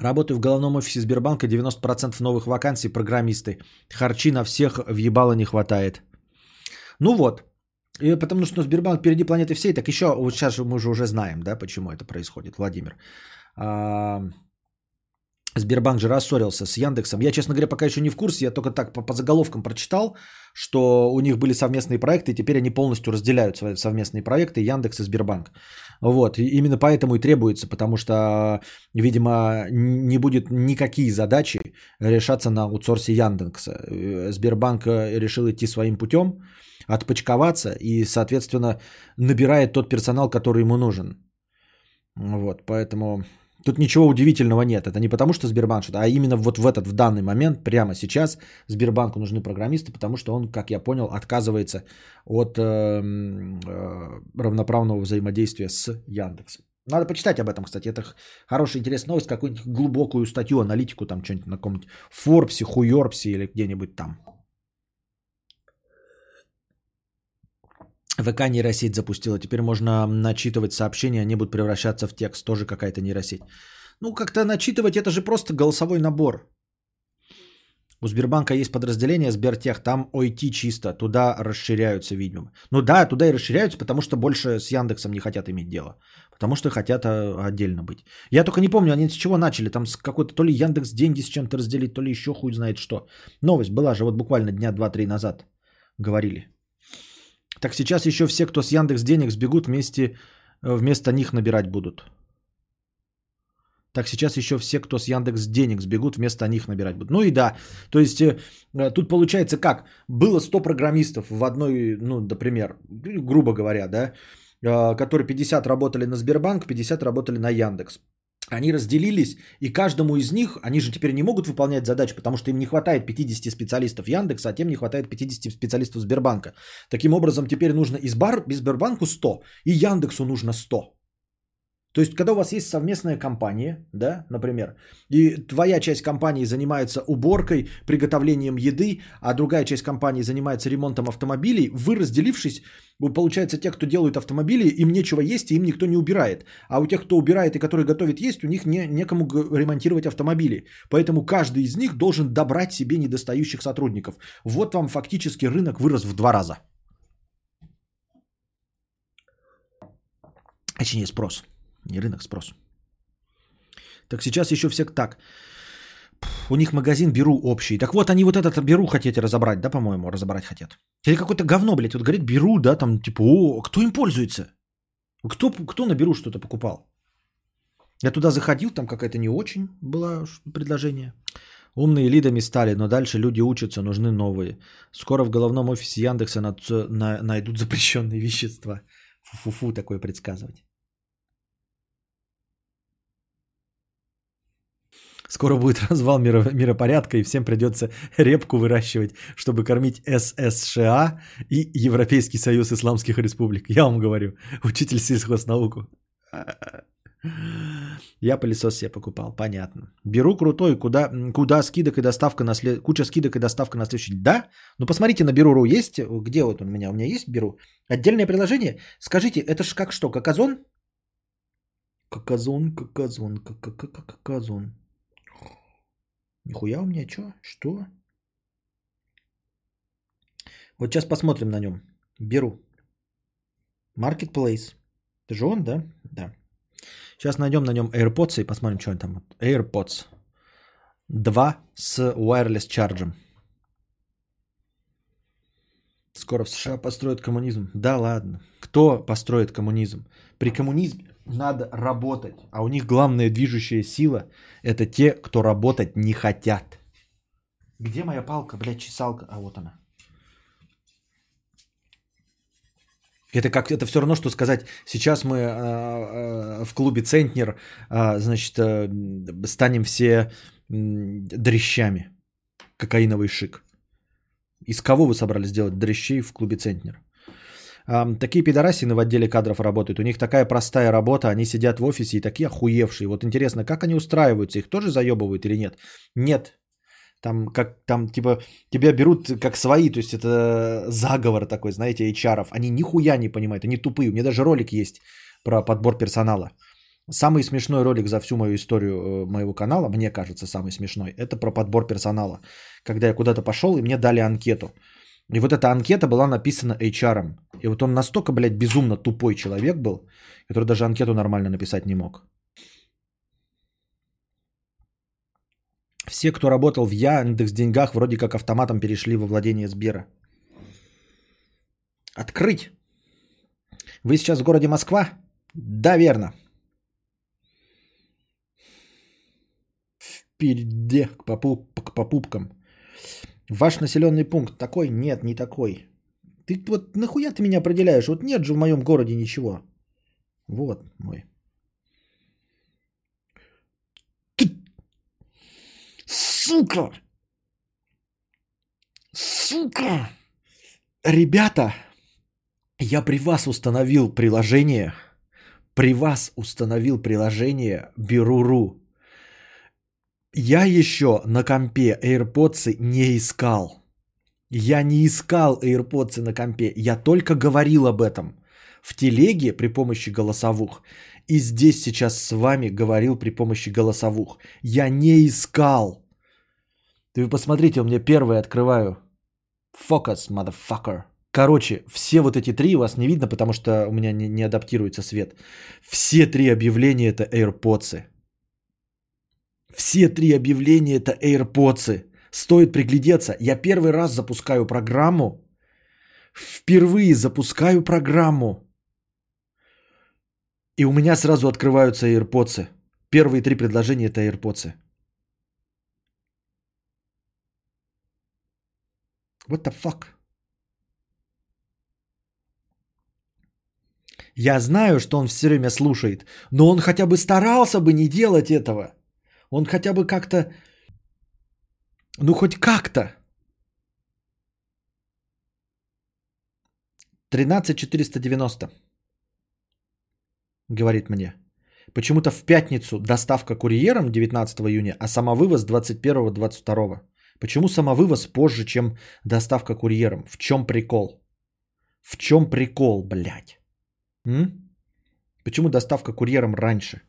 S1: Работаю в головном офисе Сбербанка, 90% новых вакансий, программисты. Харчи на всех въебало не хватает. Ну вот, и потому что Сбербанк впереди планеты всей, так еще, вот сейчас мы же уже знаем, да, почему это происходит, Владимир. А, Сбербанк же рассорился с Яндексом. Я, честно говоря, пока еще не в курсе, я только так по, по заголовкам прочитал, что у них были совместные проекты, и теперь они полностью разделяют свои совместные проекты Яндекс и Сбербанк. Вот, и именно поэтому и требуется, потому что, видимо, не будет никакие задачи решаться на аутсорсе Яндекса. Э, Сбербанк э, решил идти своим путем, отпочковаться и, соответственно, набирает тот персонал, который ему нужен. Вот, поэтому тут ничего удивительного нет. Это не потому, что Сбербанк что-то, а именно вот в этот, в данный момент, прямо сейчас Сбербанку нужны программисты, потому что он, как я понял, отказывается от э, э, равноправного взаимодействия с Яндексом. Надо почитать об этом, кстати. Это хорошая, интересная новость. Какую-нибудь глубокую статью, аналитику, там что-нибудь на каком-нибудь Форбсе, Хуйорбсе или где-нибудь там. ВК нейросеть запустила. Теперь можно начитывать сообщения, они будут превращаться в текст. Тоже какая-то нейросеть. Ну, как-то начитывать, это же просто голосовой набор. У Сбербанка есть подразделение Сбертех, там OIT чисто, туда расширяются, видимо. Ну да, туда и расширяются, потому что больше с Яндексом не хотят иметь дело. Потому что хотят а, отдельно быть. Я только не помню, они с чего начали. Там с какой-то то ли Яндекс деньги с чем-то разделить, то ли еще хуй знает что. Новость была же вот буквально дня 2-3 назад. Говорили. Так сейчас еще все, кто с Яндекс денег сбегут вместе, э, вместо них набирать будут. Так сейчас еще все, кто с Яндекс денег сбегут, вместо них набирать будут. Ну и да, то есть э, э, тут получается как? Было 100 программистов в одной, ну, например, грубо говоря, да, которые 50 работали на Сбербанк, 50 работали на Яндекс. Они разделились, и каждому из них, они же теперь не могут выполнять задачи, потому что им не хватает 50 специалистов Яндекса, а тем не хватает 50 специалистов Сбербанка. Таким образом, теперь нужно и Сбар, и Сбербанку 100, и Яндексу нужно 100. То есть, когда у вас есть совместная компания, да, например, и твоя часть компании занимается уборкой, приготовлением еды, а другая часть компании занимается ремонтом автомобилей, вы разделившись, получается, те, кто делают автомобили, им нечего есть, и им никто не убирает. А у тех, кто убирает и которые готовят есть, у них не, некому ремонтировать автомобили. Поэтому каждый из них должен добрать себе недостающих сотрудников. Вот вам фактически рынок вырос в два раза. Точнее, спрос. Не рынок, спрос. Так сейчас еще все так. У них магазин Беру общий. Так вот, они вот этот Беру хотите разобрать, да, по-моему, разобрать хотят. Или какое-то говно, блядь, вот говорит Беру, да, там, типа, о, кто им пользуется? Кто, кто на Беру что-то покупал? Я туда заходил, там какая-то не очень была ш- предложение. Умные лидами стали, но дальше люди учатся, нужны новые. Скоро в головном офисе Яндекса над- на- найдут запрещенные вещества. Фу-фу-фу, такое предсказывать. Скоро будет развал миро- миропорядка, и всем придется репку выращивать, чтобы кормить ССША и Европейский союз исламских республик. Я вам говорю, учитель сельхознауку. Я пылесос себе покупал, понятно. Беру крутой, куда, куда скидок и доставка на след... куча скидок и доставка на следующий день. Да? Ну посмотрите на Беру.ру есть, где вот у меня, у меня есть Беру. Отдельное приложение. Скажите, это ж как что, как Озон? Каказон, каказон, каказон. Нихуя у меня что? Что? Вот сейчас посмотрим на нем. Беру. Marketplace. Это же он, да? Да. Сейчас найдем на нем AirPods и посмотрим, что он там. AirPods. Два с wireless charge. Скоро в США построят коммунизм. Да ладно. Кто построит коммунизм? При коммунизме надо работать. А у них главная движущая сила – это те, кто работать не хотят. Где моя палка, блядь, чесалка? А вот она. Это как это все равно, что сказать, сейчас мы э, э, в клубе Центнер, э, значит, э, станем все э, дрещами. Кокаиновый шик. Из кого вы собрались сделать дрещей в клубе Центнер? Такие пидорасины в отделе кадров работают. У них такая простая работа, они сидят в офисе и такие охуевшие. Вот интересно, как они устраиваются? Их тоже заебывают или нет? Нет, там, как, там, типа, тебя берут как свои, то есть это заговор такой, знаете, HR-ов. Они нихуя не понимают, они тупые. У меня даже ролик есть про подбор персонала. Самый смешной ролик за всю мою историю э, моего канала, мне кажется, самый смешной, это про подбор персонала. Когда я куда-то пошел, и мне дали анкету. И вот эта анкета была написана HR. И вот он настолько, блядь, безумно тупой человек был, который даже анкету нормально написать не мог. Все, кто работал в Яндекс деньгах, вроде как автоматом перешли во владение Сбера. Открыть. Вы сейчас в городе Москва? Да, верно. Впереди к, попуп, к попупкам. Ваш населенный пункт такой? Нет, не такой. Ты вот нахуя ты меня определяешь? Вот нет же в моем городе ничего. Вот мой. Сука! Сука! Ребята, я при вас установил приложение. При вас установил приложение Беруру. Я еще на компе AirPods не искал. Я не искал AirPods на компе. Я только говорил об этом в телеге при помощи голосовых. И здесь сейчас с вами говорил при помощи голосовых. Я не искал. Ты посмотрите, у меня первое открываю. Focus, motherfucker. Короче, все вот эти три у вас не видно, потому что у меня не, не адаптируется свет. Все три объявления это AirPods. Все три объявления это AirPods. Стоит приглядеться. Я первый раз запускаю программу. Впервые запускаю программу. И у меня сразу открываются AirPods. Первые три предложения это AirPods. What the fuck? Я знаю, что он все время слушает, но он хотя бы старался бы не делать этого. Он хотя бы как-то... Ну, хоть как-то. 13490. Говорит мне. Почему-то в пятницу доставка курьером 19 июня, а самовывоз 21-22. Почему самовывоз позже, чем доставка курьером? В чем прикол? В чем прикол, блядь? М? Почему доставка курьером раньше?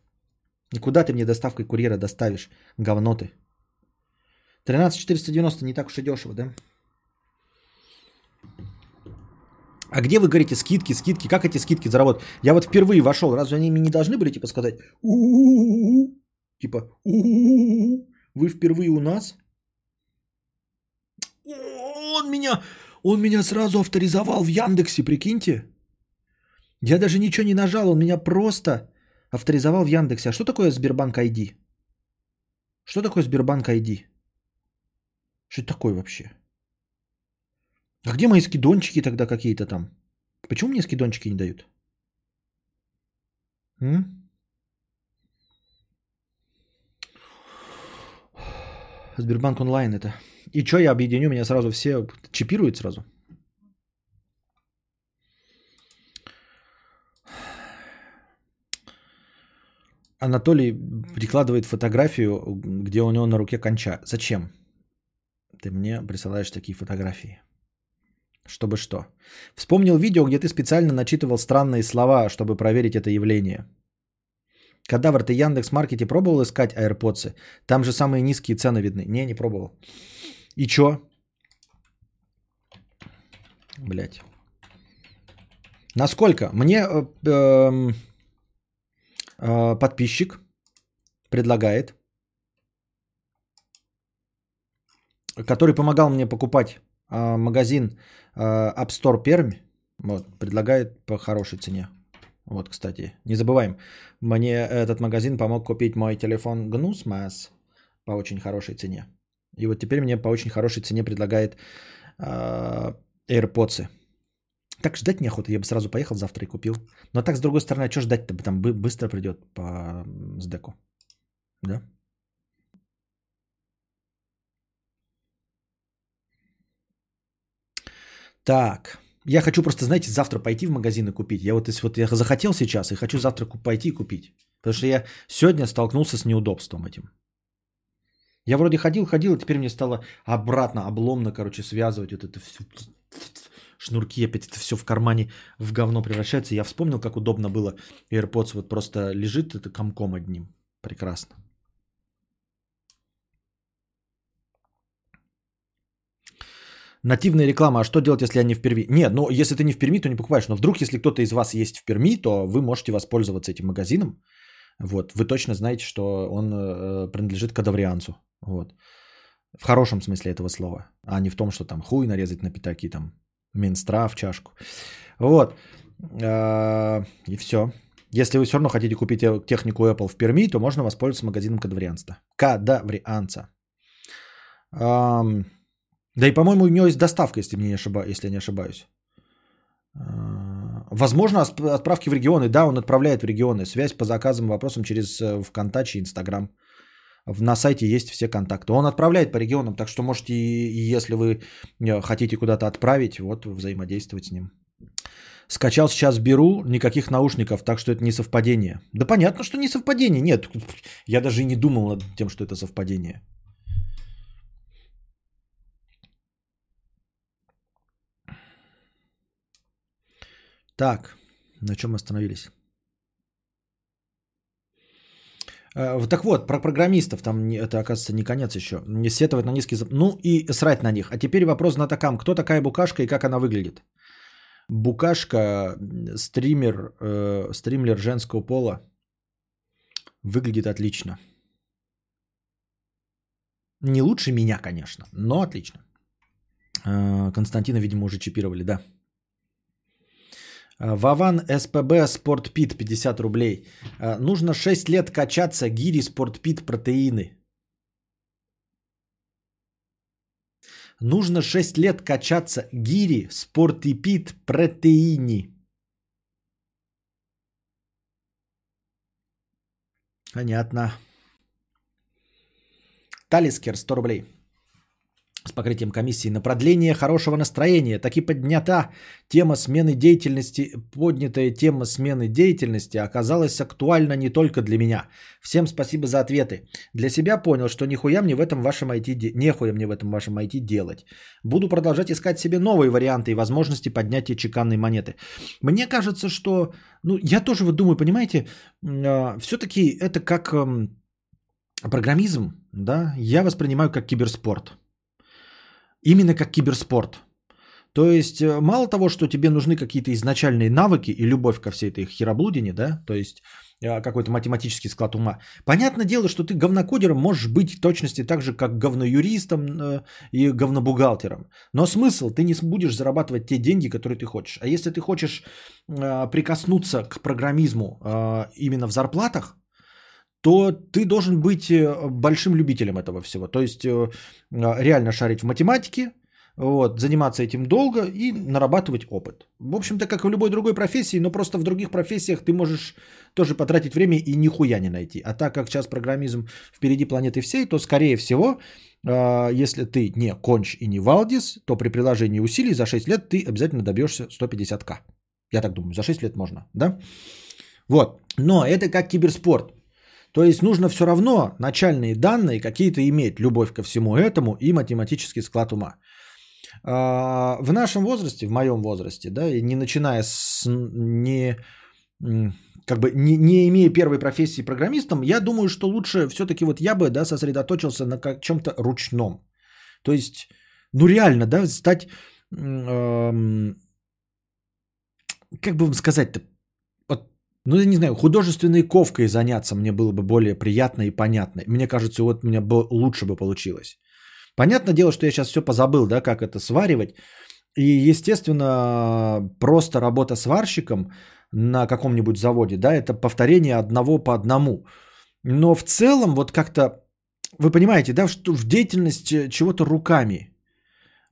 S1: Никуда ты мне доставкой курьера доставишь, говно ты. 13490 не так уж и дешево, да? А где вы говорите скидки, скидки? Как эти скидки заработать? Я вот впервые вошел, разве они мне не должны были типа сказать «У-у-у-у-у»? Типа «У-у-у-у-у». Вы впервые у нас? Он меня, он меня сразу авторизовал в Яндексе, прикиньте. Я даже ничего не нажал, он меня просто авторизовал в Яндексе. А что такое Сбербанк ID? Что такое Сбербанк ID? Что это такое вообще? А где мои скидончики тогда какие-то там? Почему мне скидончики не дают? М? Сбербанк онлайн это. И что я объединю, меня сразу все чипируют сразу. Анатолий прикладывает фотографию, где у него на руке конча. Зачем? Ты мне присылаешь такие фотографии. Чтобы что? Вспомнил видео, где ты специально начитывал странные слова, чтобы проверить это явление. Кадавр, ты Яндекс Маркете пробовал искать AirPods? Там же самые низкие цены видны. Не, не пробовал. И чё? Блять. Насколько? Мне э, э, подписчик предлагает, который помогал мне покупать э, магазин э, App Store Perm, вот, предлагает по хорошей цене. Вот, кстати, не забываем, мне этот магазин помог купить мой телефон Gnusmas по очень хорошей цене. И вот теперь мне по очень хорошей цене предлагает AirPods. Так ждать неохота, я бы сразу поехал завтра и купил. Но так, с другой стороны, а что ждать-то? Там бы- быстро придет по сдеку. Да? Так. Я хочу просто, знаете, завтра пойти в магазин и купить. Я вот, если вот я захотел сейчас и хочу завтра пойти и купить. Потому что я сегодня столкнулся с неудобством этим. Я вроде ходил, ходил, и теперь мне стало обратно, обломно, короче, связывать вот это все. Шнурки опять это все в кармане в говно превращается. Я вспомнил, как удобно было AirPods. Вот просто лежит это комком одним. Прекрасно. Нативная реклама. А что делать, если не в Перми? Нет, ну если ты не в Перми, то не покупаешь. Но вдруг, если кто-то из вас есть в Перми, то вы можете воспользоваться этим магазином. Вот, вы точно знаете, что он э, принадлежит кадаврианцу. Вот. В хорошем смысле этого слова, а не в том, что там хуй нарезать на пятаки, там Минстра в чашку. Вот. Э, И все. Если вы все равно хотите купить э, технику Apple в Перми, то можно воспользоваться магазином кадаврианца. Кадаврианца. Да и, по-моему, у него есть доставка, если, мне не ошиба... если я не ошибаюсь. А, Возможно, отправки в регионы. Да, он отправляет в регионы. Связь по заказам, вопросам через э, ВКонтаче, Инстаграм. На сайте есть все контакты. Он отправляет по регионам, так что можете, если вы э, хотите куда-то отправить, вот взаимодействовать с ним. Скачал сейчас беру, никаких наушников, так что это не совпадение. Да понятно, что не совпадение. Нет, я даже и не думал над тем, что это совпадение. Так, на чем остановились? Э, вот Так вот, про программистов, там это, оказывается, не конец еще. Не сетовать на низкий... Ну и срать на них. А теперь вопрос на такам. Кто такая Букашка и как она выглядит? Букашка, стример, э, стримлер женского пола, выглядит отлично. Не лучше меня, конечно, но отлично. Э, Константина, видимо, уже чипировали, да. Э, Вован СПБ Спортпит 50 рублей. Э, Нужно 6 лет качаться гири Спортпит протеины. Нужно 6 лет качаться гири Спортипит протеини. Понятно. Талискер 100 рублей. С покрытием комиссии на продление хорошего настроения. Таки поднята тема смены деятельности, поднятая тема смены деятельности оказалась актуальна не только для меня. Всем спасибо за ответы. Для себя понял, что нихуя мне в этом вашем IT, нехуя мне в этом вашем IT делать. Буду продолжать искать себе новые варианты и возможности поднятия чеканной монеты. Мне кажется, что, ну, я тоже вот думаю, понимаете, все-таки это как эм, программизм, да, я воспринимаю как киберспорт. Именно как киберспорт. То есть э, мало того, что тебе нужны какие-то изначальные навыки и любовь ко всей этой хероблудине, да, то есть э, какой-то математический склад ума. Понятное дело, что ты говнокодером можешь быть в точности так же, как говноюристом э, и говнобухгалтером. Но смысл, ты не будешь зарабатывать те деньги, которые ты хочешь. А если ты хочешь прикоснуться к программизму именно в зарплатах, то ты должен быть э, большим любителем этого всего. То есть э, реально шарить в математике, вот, заниматься этим долго и нарабатывать опыт. В общем-то, как и в любой другой профессии, но просто в других профессиях ты можешь тоже потратить время и нихуя не найти. А так как сейчас программизм впереди планеты всей, то скорее всего, э, если ты не конч и не валдис, то при приложении усилий за 6 лет ты обязательно добьешься 150к. Я так думаю, за 6 лет можно, да? Вот. Но это как киберспорт. То есть нужно все равно начальные данные какие-то иметь, любовь ко всему этому и математический склад ума. А, В нашем возрасте, в моем возрасте, да, и не начиная с, не как бы не, не имея первой профессии программистом, я думаю, что лучше все-таки вот я бы, да, сосредоточился на как- чем-то ручном. То есть, ну реально, да, стать, эм, как бы вам сказать-то, ну я не знаю, художественной ковкой заняться мне было бы более приятно и понятно. Мне кажется, вот у меня бы лучше бы получилось. Понятное дело, что я сейчас все позабыл, да, как это сваривать. И, естественно, просто работа сварщиком на каком-нибудь заводе, да, это повторение одного по одному. Но в целом, вот как-то, вы понимаете, да, что в деятельности чего-то руками,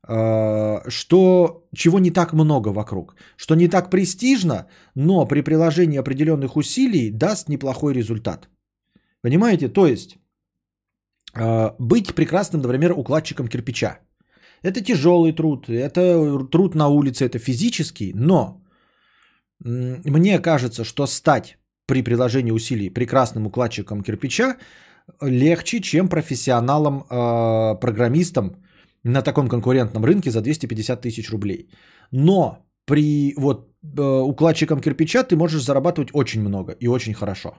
S1: что чего не так много вокруг, что не так престижно, но при приложении определенных усилий даст неплохой результат. Понимаете? То есть э, быть прекрасным, например, укладчиком кирпича. Это тяжелый труд, это труд на улице, это физический, но мне кажется, что стать при приложении усилий прекрасным укладчиком кирпича легче, чем профессионалом э, программистом на таком конкурентном рынке за 250 тысяч рублей. Но при вот э, укладчиком кирпича ты можешь зарабатывать очень много и очень хорошо.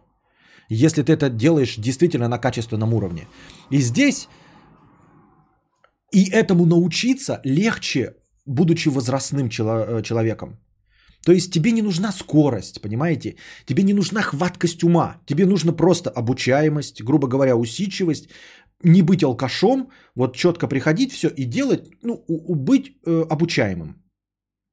S1: Если ты это делаешь действительно на качественном уровне. И здесь и этому научиться легче, будучи возрастным чело- э, человеком. То есть тебе не нужна скорость, понимаете? Тебе не нужна хваткость ума. Тебе нужна просто обучаемость, грубо говоря, усидчивость, не быть алкашом, вот четко приходить все и делать, ну, у- у- быть э, обучаемым.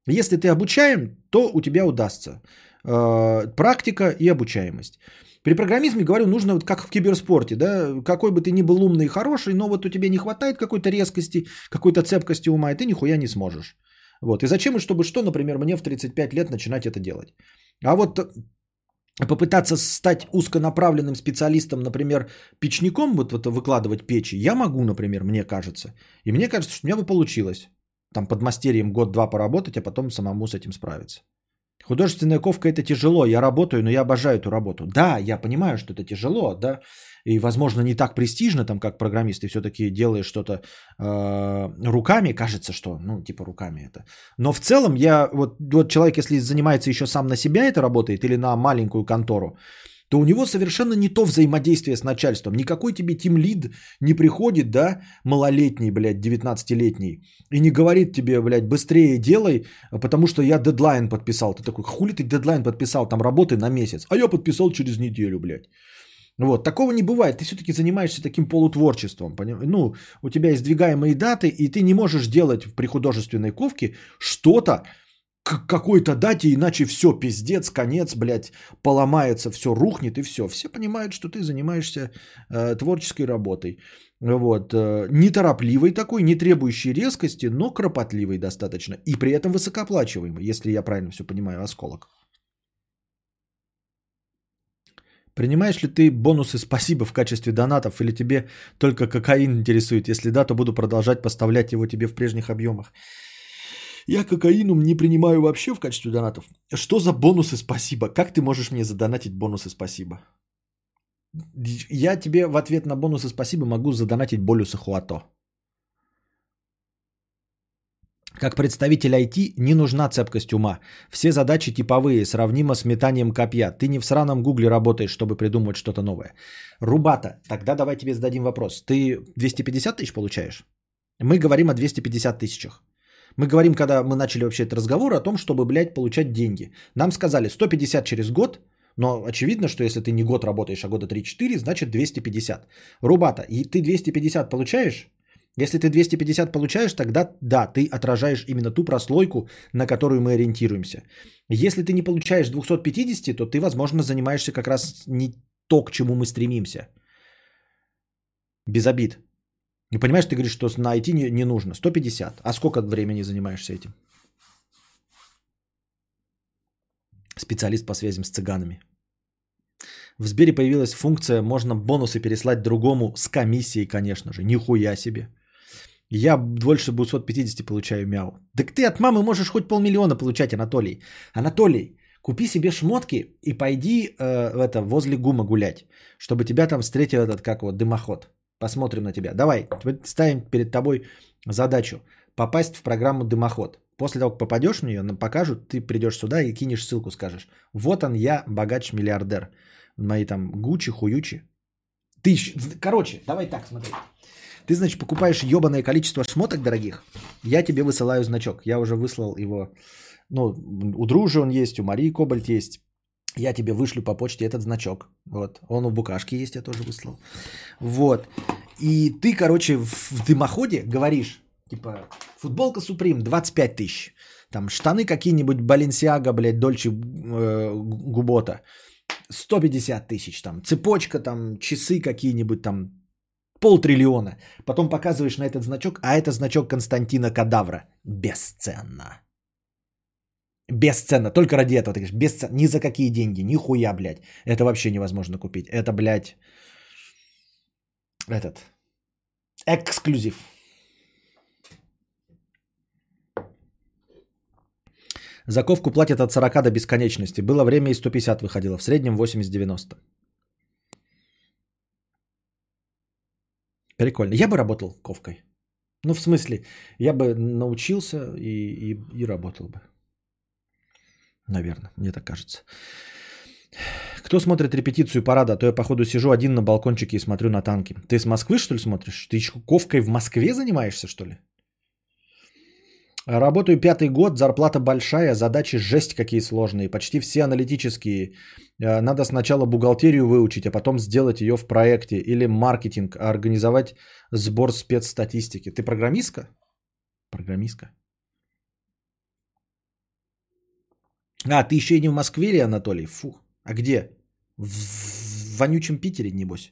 S1: Если ты обучаем, то у тебя удастся. Э, практика и обучаемость. При программизме, говорю, нужно вот как в киберспорте, да, какой бы ты ни был умный и хороший, но вот у тебя не хватает какой-то резкости, какой-то цепкости ума, и ты нихуя не сможешь. Вот. И зачем и чтобы что, например, мне в 35 лет начинать это делать? А вот попытаться стать узконаправленным специалистом, например, печником, вот, вот выкладывать печи, я могу, например, мне кажется. И мне кажется, что у меня бы получилось. Там под мастерием год-два поработать, а потом самому с этим справиться. Художественная ковка это тяжело, я работаю, но я обожаю эту работу. Да, я понимаю, что это тяжело, да, и, возможно, не так престижно, там, как программист, ты все-таки делаешь что-то э, руками, кажется, что, ну, типа руками это. Но в целом я, вот, вот человек, если занимается еще сам на себя это работает или на маленькую контору, то у него совершенно не то взаимодействие с начальством. Никакой тебе тимлид не приходит, да, малолетний, блядь, 19-летний, и не говорит тебе, блядь, быстрее делай, потому что я дедлайн подписал. Ты такой, хули ты дедлайн подписал, там работы на месяц, а я подписал через неделю, блядь. Вот, такого не бывает. Ты все-таки занимаешься таким полутворчеством. Поним? Ну, у тебя издвигаемые даты, и ты не можешь делать при художественной ковке что-то к какой-то дате, иначе все, пиздец, конец, блядь, поломается, все рухнет и все. Все понимают, что ты занимаешься э, творческой работой. Вот. Э, неторопливый такой, не требующий резкости, но кропотливый достаточно. И при этом высокооплачиваемый, если я правильно все понимаю, осколок. Принимаешь ли ты бонусы спасибо в качестве донатов или тебе только кокаин интересует? Если да, то буду продолжать поставлять его тебе в прежних объемах. Я кокаином не принимаю вообще в качестве донатов. Что за бонусы спасибо? Как ты можешь мне задонатить бонусы спасибо? Я тебе в ответ на бонусы спасибо могу задонатить болюса хуато. Как представитель IT не нужна цепкость ума. Все задачи типовые, сравнимо с метанием копья. Ты не в сраном гугле работаешь, чтобы придумать что-то новое. Рубата, тогда давай тебе зададим вопрос. Ты 250 тысяч получаешь? Мы говорим о 250 тысячах. Мы говорим, когда мы начали вообще этот разговор о том, чтобы, блядь, получать деньги. Нам сказали 150 через год, но очевидно, что если ты не год работаешь, а года 3-4, значит 250. Рубата, и ты 250 получаешь? Если ты 250 получаешь, тогда да, ты отражаешь именно ту прослойку, на которую мы ориентируемся. Если ты не получаешь 250, то ты, возможно, занимаешься как раз не то, к чему мы стремимся. Без обид. Не понимаешь, ты говоришь, что на IT не, не нужно. 150. А сколько времени занимаешься этим? Специалист по связям с цыганами. В Сбере появилась функция, можно бонусы переслать другому с комиссией, конечно же. Нихуя себе. Я больше 250 получаю мяу. Так ты от мамы можешь хоть полмиллиона получать, Анатолий. Анатолий, купи себе шмотки и пойди э, это, возле ГУМа гулять, чтобы тебя там встретил этот, как вот, дымоход. Посмотрим на тебя. Давай, ставим перед тобой задачу. попасть в программу «Дымоход». После того, как попадешь в нее, нам покажут, ты придешь сюда и кинешь ссылку, скажешь. Вот он, я, богач-миллиардер. Мои там гучи, хуючи. Ты, щ- короче, давай так, смотри. Ты, значит, покупаешь ебаное количество шмоток дорогих, я тебе высылаю значок. Я уже выслал его, ну, у Дружи он есть, у Марии Кобальт есть. Я тебе вышлю по почте этот значок. Вот. Он у Букашки есть, я тоже выслал. Вот. И ты, короче, в, дымоходе говоришь, типа, футболка Суприм 25 тысяч. Там штаны какие-нибудь Баленсиага, блядь, Дольче э, Губота 150 тысяч. Там цепочка, там часы какие-нибудь там полтриллиона. Потом показываешь на этот значок, а это значок Константина Кадавра. Бесценно. Бесценно. Только ради этого ты говоришь, бесценно. Ни за какие деньги, нихуя, блядь. Это вообще невозможно купить. Это, блядь, этот, эксклюзив. Заковку платят от 40 до бесконечности. Было время и 150 выходило. В среднем 80-90. Прикольно. Я бы работал ковкой. Ну, в смысле, я бы научился и, и, и работал бы. Наверное, мне так кажется. Кто смотрит репетицию парада? А то я, походу, сижу один на балкончике и смотрю на танки. Ты с Москвы, что ли, смотришь? Ты ковкой в Москве занимаешься, что ли? Работаю пятый год, зарплата большая, задачи жесть какие сложные, почти все аналитические. Э, Надо сначала бухгалтерию выучить, а потом сделать ее в проекте или маркетинг, а организовать сбор спецстатистики. Ты программистка? Программистка. А, ты еще и не в Москве ли, Анатолий? Фу. А где? В, в вонючем Питере, небось.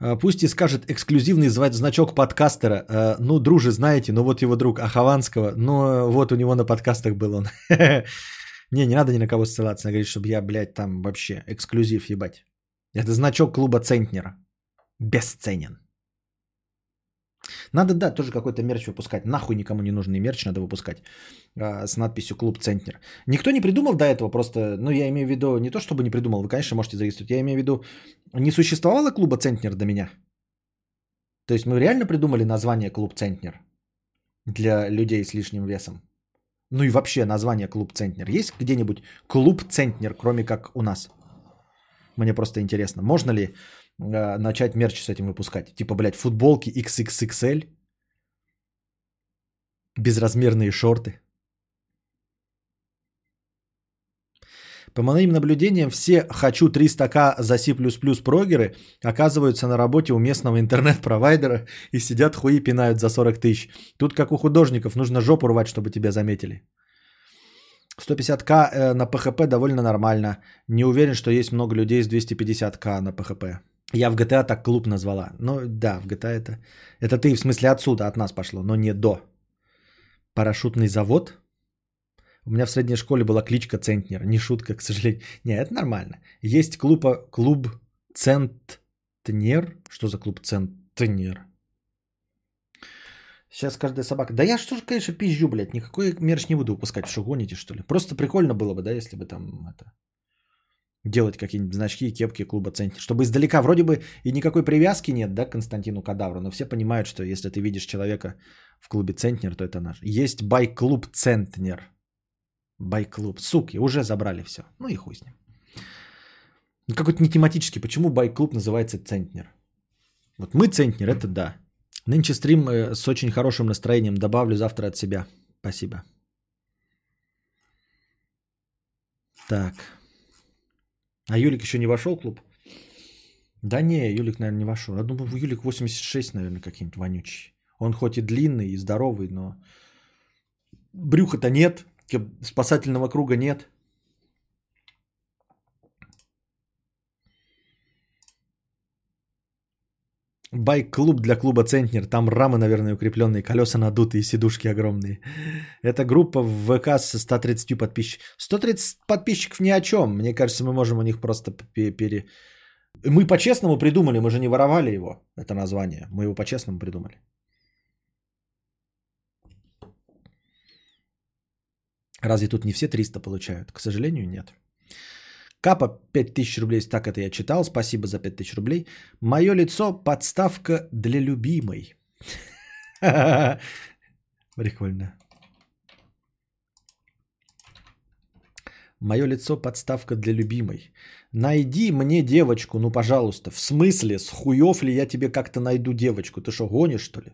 S1: А, Пусть и скажет эксклюзивный звать значок подкастера. А, Ну, друже, знаете, ну вот его друг Ахованского. Ну, вот у него на подкастах был он. Не, не надо ни на кого ссылаться. Она говорит, чтобы я, блядь, там вообще эксклюзив ебать. Это значок клуба Центнера. Бесценен. Надо, да, тоже какой-то мерч выпускать. Нахуй никому не нужный мерч надо выпускать а, с надписью «Клуб Центнер». Никто не придумал до этого просто, ну, я имею в виду, не то чтобы не придумал, вы, конечно, можете зарегистрировать, я имею в виду, не существовало клуба Центнер до меня? То есть мы реально придумали название «Клуб Центнер» для людей с лишним весом? Ну и вообще название «Клуб Центнер». Есть где-нибудь клуб Центнер, кроме как у нас? Мне просто интересно, можно ли э, начать мерч с этим выпускать? Типа, блядь, футболки XXXL, безразмерные шорты. По моим наблюдениям, все «хочу 300к за C++ прогеры» оказываются на работе у местного интернет-провайдера и сидят хуи пинают за 40 тысяч. Тут как у художников, нужно жопу рвать, чтобы тебя заметили. 150к э, на PHP довольно нормально. Не уверен, что есть много людей с 250к на PHP. Я в GTA так клуб назвала. Ну да, в GTA это... Это ты в смысле отсюда, от нас пошло, но не до. Парашютный завод? У меня в средней школе была кличка Центнер. Не шутка, к сожалению. Не, это нормально. Есть клуба, клуб Центнер. Что за клуб Центнер? Сейчас каждая собака. Да я что же, конечно, пизжу, блядь. Никакой мерч не буду выпускать. Что гоните, что ли? Просто прикольно было бы, да, если бы там это... Делать какие-нибудь значки кепки клуба Центнер. Чтобы издалека вроде бы и никакой привязки нет, да, к Константину Кадавру. Но все понимают, что если ты видишь человека в клубе Центнер, то это наш. Есть байк-клуб Центнер. Байк-клуб. Суки, уже забрали все. Ну и хуй с ним. Ну, Какой-то не тематический. Почему байк-клуб называется Центнер? Вот мы Центнер, это да. Нынче стрим э, с очень хорошим настроением. Добавлю завтра от себя. Спасибо. Так. А Юлик еще не вошел в клуб? Да не, Юлик, наверное, не вошел. Я думаю, Юлик 86, наверное, какие-нибудь вонючий. Он хоть и длинный, и здоровый, но брюха-то нет, спасательного круга нет. Байк-клуб для клуба Центнер. Там рамы, наверное, укрепленные, колеса надутые, сидушки огромные. Это группа в ВК с 130 подписчиков. 130 подписчиков ни о чем. Мне кажется, мы можем у них просто пе- пере... Мы по-честному придумали, мы же не воровали его, это название. Мы его по-честному придумали. Разве тут не все 300 получают? К сожалению, нет. Капа 5000 рублей, так это я читал, спасибо за 5000 рублей. Мое лицо подставка для любимой. Прикольно. Мое лицо подставка для любимой. Найди мне девочку, ну пожалуйста. В смысле, с хуев ли я тебе как-то найду девочку? Ты что, гонишь что ли?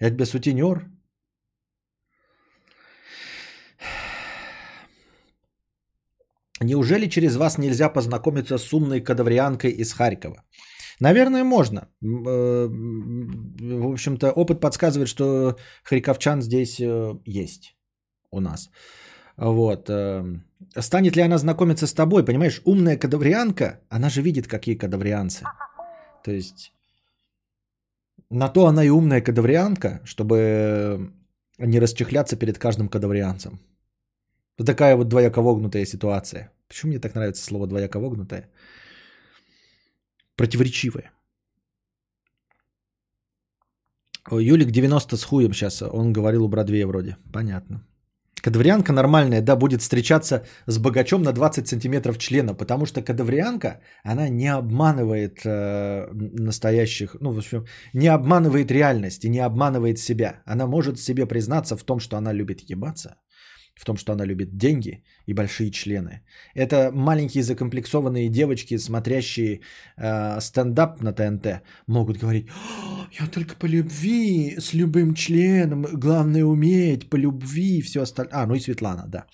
S1: Я тебе сутенер? Неужели через вас нельзя познакомиться с умной кадаврианкой из Харькова? Наверное, можно. Э, В общем-то, опыт подсказывает, что харьковчан здесь э, есть у нас. Вот. э, Станет ли она знакомиться с тобой? Понимаешь, умная кадаврианка, она же видит, какие кадаврианцы. То есть, на то она и умная кадаврианка, чтобы не расчехляться перед каждым кадаврианцем. Вот такая вот двояковогнутая ситуация. Почему мне так нравится слово двояковогнутая? Противоречивая. О, Юлик 90 с хуем сейчас. Он говорил у Бродвея вроде. Понятно. Кадаврианка нормальная, да, будет встречаться с богачом на 20 сантиметров члена, потому что кадаврианка, она не обманывает э, настоящих, ну, в общем, не обманывает реальность и не обманывает себя. Она может себе признаться в том, что она любит ебаться, в том, что она любит деньги и большие члены. Это маленькие закомплексованные девочки, смотрящие э, стендап на ТНТ, могут говорить, «О, я только по любви, с любым членом, главное уметь, по любви, все остальное. А, ну и Светлана, да.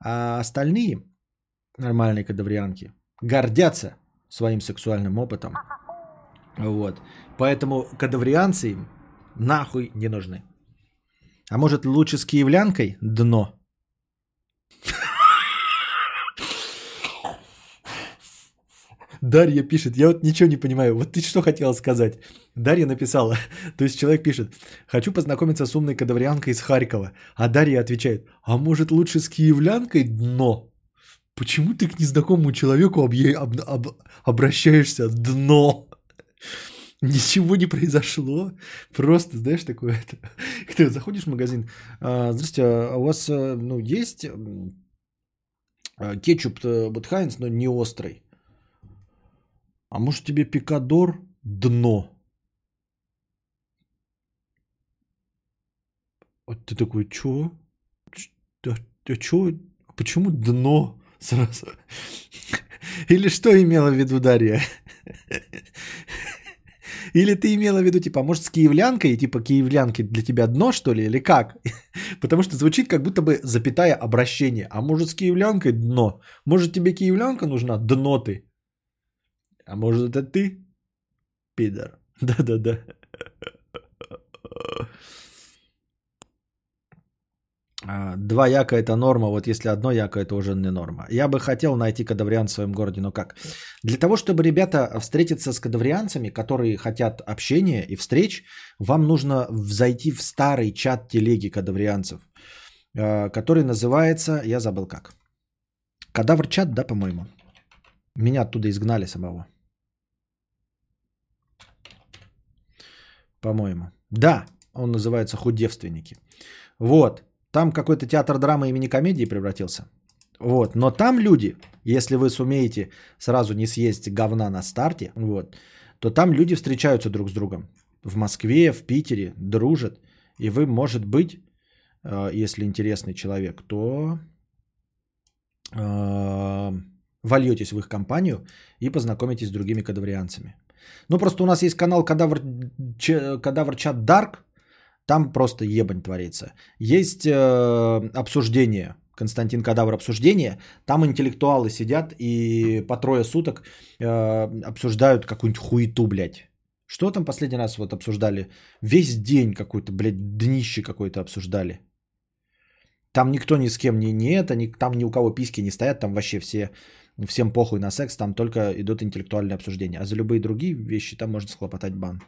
S1: А остальные нормальные кадаврианки гордятся своим сексуальным опытом. Вот. Поэтому кадаврианцы им нахуй не нужны. А может лучше с киевлянкой дно? Дарья пишет, я вот ничего не понимаю, вот ты что хотела сказать? Дарья написала, то есть человек пишет, хочу познакомиться с умной кадаврианкой из Харькова, а Дарья отвечает, а может лучше с киевлянкой дно? Почему ты к незнакомому человеку объе- об- об- обращаешься дно? Ничего не произошло. Просто, знаешь, такое это. Ты заходишь в магазин. «А, а у вас э, ну, есть а, кетчуп вот Хайнс, но не острый? А может тебе пикадор дно? Вот ты такой, чё? Да, да чё? Почему дно сразу? Или что имела в виду Дарья? Или ты имела в виду, типа, а может, с киевлянкой, типа, киевлянки для тебя дно, что ли, или как? Потому что звучит как будто бы запятая обращение. А может, с киевлянкой дно? Может, тебе киевлянка нужна? Дно ты. А может, это ты? Пидор. Да-да-да. Два яка это норма, вот если одно яко это уже не норма. Я бы хотел найти кадавриан в своем городе, но как? Для того, чтобы ребята встретиться с кадаврианцами, которые хотят общения и встреч, вам нужно зайти в старый чат телеги кадаврианцев, э, который называется, я забыл как. Кадавр чат, да, по-моему? Меня оттуда изгнали самого. По-моему. Да, он называется «Худевственники». Вот. Там какой-то театр драмы и мини-комедии превратился. Вот. Но там люди, если вы сумеете сразу не съесть говна на старте, вот, то там люди встречаются друг с другом. В Москве, в Питере, дружат. И вы, может быть, э, если интересный человек, то э, вольетесь в их компанию и познакомитесь с другими кадаврианцами. Ну, просто у нас есть канал Кадавр, Кадавр Чат Дарк, там просто ебань творится. Есть э, обсуждение, Константин Кадавр обсуждение, там интеллектуалы сидят и по трое суток э, обсуждают какую-нибудь хуету, блядь. Что там последний раз вот обсуждали? Весь день какой-то, блядь, днище какое-то обсуждали. Там никто ни с кем не, не это, ни, там ни у кого письки не стоят, там вообще все, всем похуй на секс, там только идут интеллектуальные обсуждения. А за любые другие вещи там можно схлопотать бан.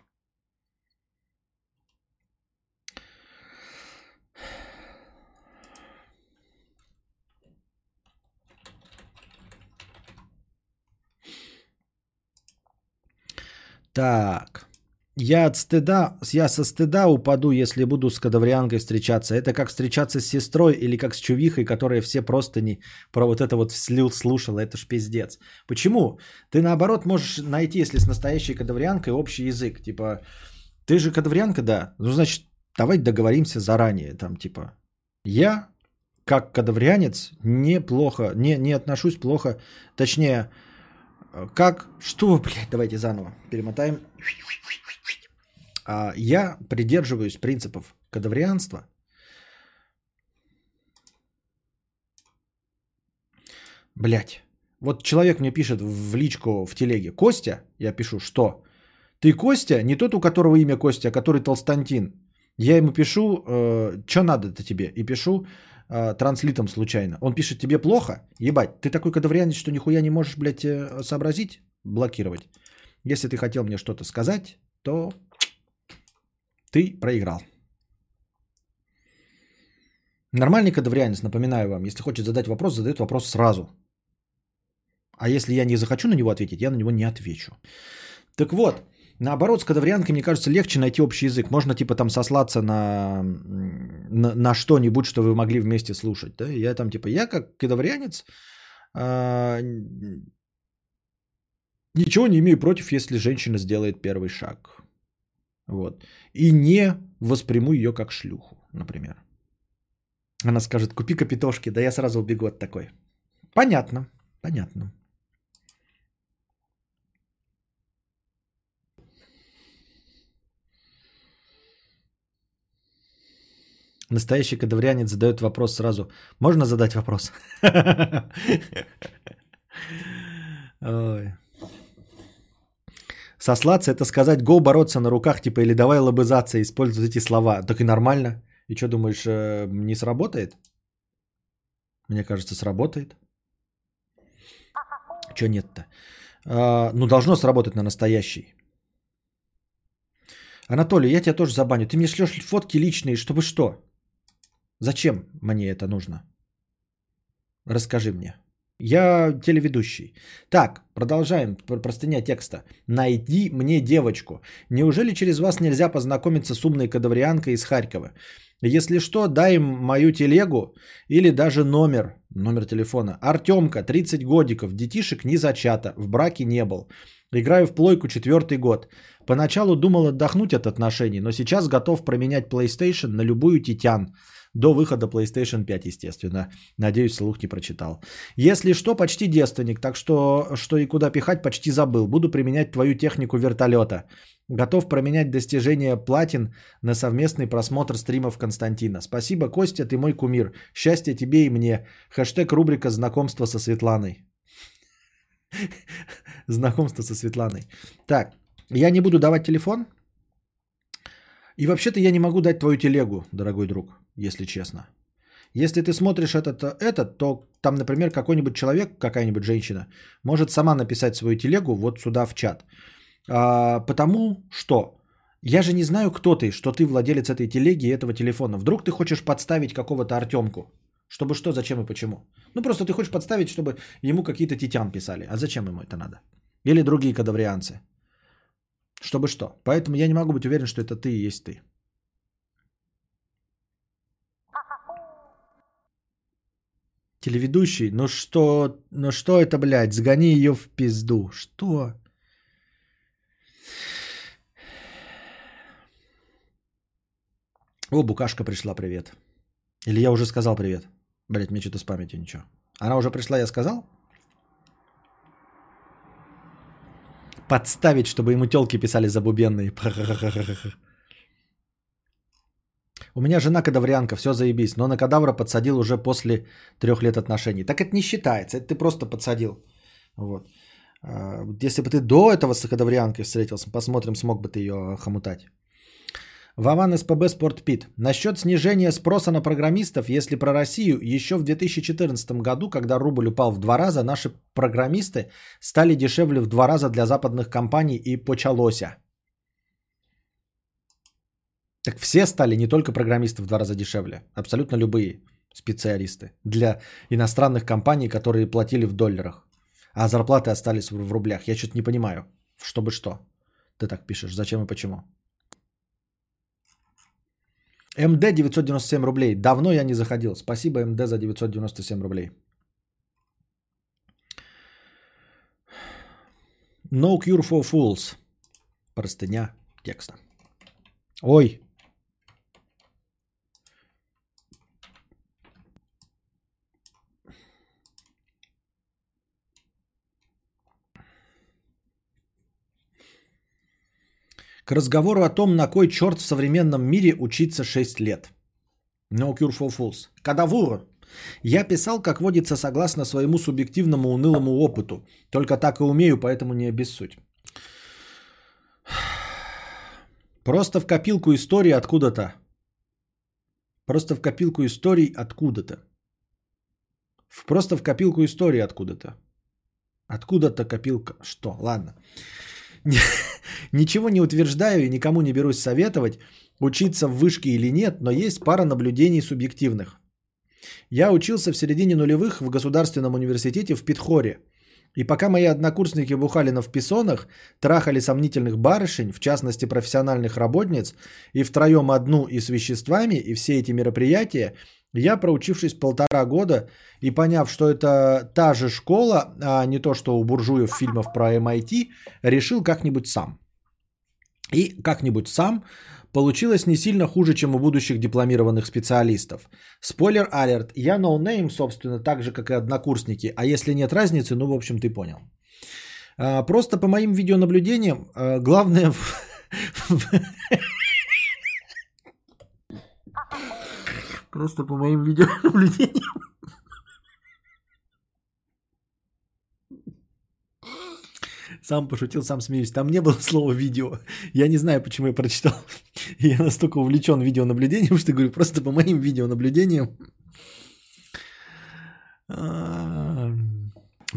S1: Так. Я от стыда, я со стыда упаду, если буду с кадаврианкой встречаться. Это как встречаться с сестрой или как с чувихой, которая все просто не про вот это вот слил, слушала. Это ж пиздец. Почему? Ты наоборот можешь найти, если с настоящей кадаврианкой, общий язык. Типа, ты же кадаврианка, да. Ну, значит, давай договоримся заранее. Там, типа, я, как кадаврианец, неплохо, не, не отношусь плохо. Точнее, как, что, блядь, давайте заново перемотаем. А, Я придерживаюсь принципов кадаврианства. Блять. Вот человек мне пишет в личку в телеге. Костя, я пишу, что? Ты Костя, не тот, у которого имя Костя, а который Толстантин. Я ему пишу, э, что надо-то тебе? И пишу э, транслитом случайно. Он пишет, тебе плохо? Ебать, ты такой кадаврианец, что нихуя не можешь, блядь, э, сообразить? Блокировать. Если ты хотел мне что-то сказать, то ты проиграл. Нормальный кадаврианец, напоминаю вам, если хочет задать вопрос, задает вопрос сразу. А если я не захочу на него ответить, я на него не отвечу. Так вот, наоборот, с кадаврианкой, мне кажется, легче найти общий язык. Можно типа там сослаться на, на, на что-нибудь, что вы могли вместе слушать. Да? Я там типа, я как кадаврианец а, ничего не имею против, если женщина сделает первый шаг. Вот. И не восприму ее как шлюху, например. Она скажет, купи капитошки, да я сразу убегу от такой. Понятно, понятно. Настоящий кадаврианец задает вопрос сразу. Можно задать вопрос? Сослаться это сказать го бороться на руках, типа, или давай лобызаться, использовать эти слова. Так и нормально. И что думаешь, э, не сработает? Мне кажется, сработает. Че нет-то? А, ну, должно сработать на настоящий. Анатолий, я тебя тоже забаню. Ты мне шлешь фотки личные, чтобы что? Зачем мне это нужно? Расскажи мне. Я телеведущий. Так, продолжаем. Простыня текста. Найди мне девочку. Неужели через вас нельзя познакомиться с умной кадаврианкой из Харькова? Если что, дай им мою телегу или даже номер, номер телефона. Артемка, 30 годиков, детишек не зачата, в браке не был. Играю в плойку четвертый год. Поначалу думал отдохнуть от отношений, но сейчас готов променять PlayStation на любую титян. До выхода PlayStation 5, естественно. Надеюсь, слух не прочитал. Если что, почти девственник, так что что и куда пихать почти забыл. Буду применять твою технику вертолета. Готов променять достижения платин на совместный просмотр стримов Константина. Спасибо, Костя, ты мой кумир. Счастья тебе и мне. Хэштег рубрика «Знакомство со Светланой». Знакомство со Светланой. Так, я не буду давать телефон. И вообще-то я не могу дать твою телегу, дорогой друг если честно. Если ты смотришь этот, этот, то там, например, какой-нибудь человек, какая-нибудь женщина, может сама написать свою телегу вот сюда в чат. А, потому что я же не знаю, кто ты, что ты владелец этой телеги и этого телефона. Вдруг ты хочешь подставить какого-то Артемку. Чтобы что, зачем и почему. Ну, просто ты хочешь подставить, чтобы ему какие-то титян писали. А зачем ему это надо? Или другие кадаврианцы. Чтобы что. Поэтому я не могу быть уверен, что это ты и есть ты. Телеведущий, ну что, ну что это, блядь, сгони ее в пизду. Что? О, Букашка пришла, привет. Или я уже сказал привет? Блять, мне что-то с памятью ничего. Она уже пришла, я сказал? Подставить, чтобы ему телки писали забубенные. У меня жена кадаврианка, все заебись, но на кадавра подсадил уже после трех лет отношений. Так это не считается, это ты просто подсадил. Вот. А, если бы ты до этого с кадаврианкой встретился, посмотрим, смог бы ты ее хомутать. Вован СПБ Спортпит. Насчет снижения спроса на программистов, если про Россию, еще в 2014 году, когда рубль упал в два раза, наши программисты стали дешевле в два раза для западных компаний и почалося. Так все стали не только программисты в два раза дешевле, абсолютно любые специалисты для иностранных компаний, которые платили в долларах, а зарплаты остались в рублях. Я что-то не понимаю, чтобы что. Ты так пишешь. Зачем и почему? МД 997 рублей. Давно я не заходил. Спасибо МД за 997 рублей. No cure for fools. Простыня текста. Ой. К разговору о том, на кой черт в современном мире учиться 6 лет. No cure for fools. Кадавур. Я писал, как водится, согласно своему субъективному унылому опыту. Только так и умею, поэтому не обессудь. Просто в копилку истории откуда-то. Просто в копилку историй откуда-то. Просто в копилку истории откуда-то. Откуда-то копилка. Что? Ладно. Ничего не утверждаю и никому не берусь советовать, учиться в вышке или нет, но есть пара наблюдений субъективных. Я учился в середине нулевых в Государственном университете в Питхоре. И пока мои однокурсники бухали на вписонах, трахали сомнительных барышень, в частности профессиональных работниц, и втроем одну и с веществами, и все эти мероприятия, я, проучившись полтора года и поняв, что это та же школа, а не то, что у буржуев фильмов про MIT, решил как-нибудь сам. И как-нибудь сам получилось не сильно хуже, чем у будущих дипломированных специалистов. Spoiler alert, я ноунейм, собственно, так же, как и однокурсники, а если нет разницы, ну, в общем, ты понял. А, Просто по моим видеонаблюдениям, а, главное... в- Просто по моим видеонаблюдениям. Сам пошутил, сам смеюсь. Там не было слова видео. Я не знаю, почему я прочитал. Я настолько увлечен видеонаблюдением, что говорю просто по моим видеонаблюдениям.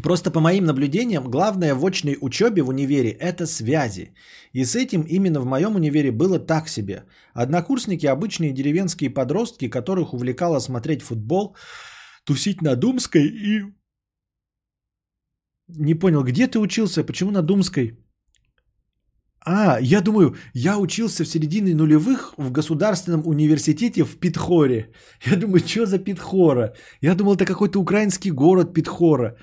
S1: Просто по моим наблюдениям, главное в очной учебе в универе – это связи. И с этим именно в моем универе было так себе. Однокурсники – обычные деревенские подростки, которых увлекало смотреть футбол, тусить на Думской и... Не понял, где ты учился? Почему на Думской? А, я думаю, я учился в середине нулевых в государственном университете в Питхоре. Я думаю, что за Питхора? Я думал, это какой-то украинский город Питхора.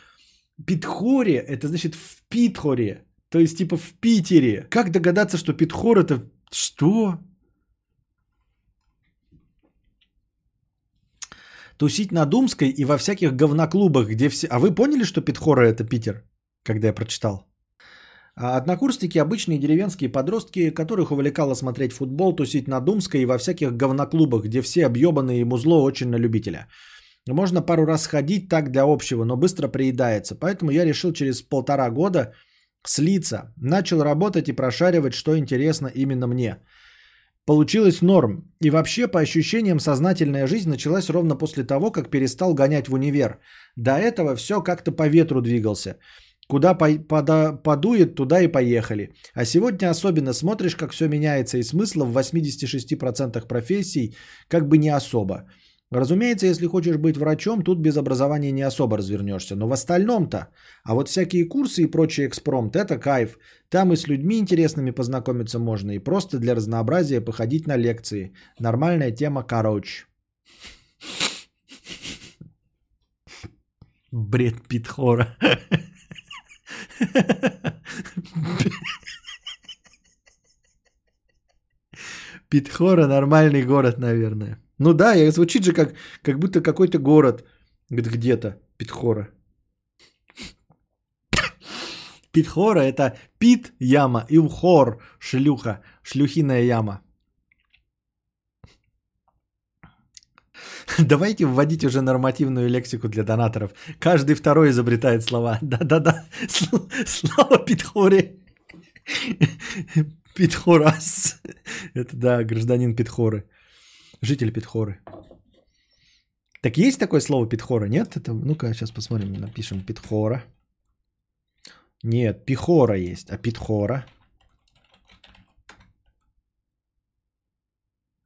S1: Питхоре, это значит в Питхоре. То есть типа в Питере. Как догадаться, что Питхор это... Что? Тусить на Думской и во всяких говноклубах, где все... А вы поняли, что Питхора это Питер? Когда я прочитал. А однокурсники обычные деревенские подростки, которых увлекало смотреть футбол, тусить на Думской и во всяких говноклубах, где все объебанные и музло очень на любителя. Можно пару раз ходить так для общего, но быстро приедается. Поэтому я решил через полтора года слиться. Начал работать и прошаривать, что интересно именно мне. Получилось норм. И вообще, по ощущениям, сознательная жизнь началась ровно после того, как перестал гонять в универ. До этого все как-то по ветру двигался. Куда по- пода- подует, туда и поехали. А сегодня особенно смотришь, как все меняется, и смысла в 86% профессий как бы не особо. Разумеется, если хочешь быть врачом, тут без образования не особо развернешься. Но в остальном-то, а вот всякие курсы и прочий экспромт, это кайф. Там и с людьми интересными познакомиться можно, и просто для разнообразия походить на лекции. Нормальная тема, короче. Бред Питхора. Питхора нормальный город, наверное. Ну да, и звучит же как, как будто какой-то город где-то. Питхора. Питхора это пит яма и ухор шлюха, шлюхиная яма. Давайте вводить уже нормативную лексику для донаторов. Каждый второй изобретает слова. Да-да-да. Сл- Слава Питхоре. Питхорас. Это да, гражданин Питхоры. Житель Питхоры. Так есть такое слово Питхора? Нет? Это, ну-ка, сейчас посмотрим, напишем Питхора. Нет, Пихора есть, а Питхора?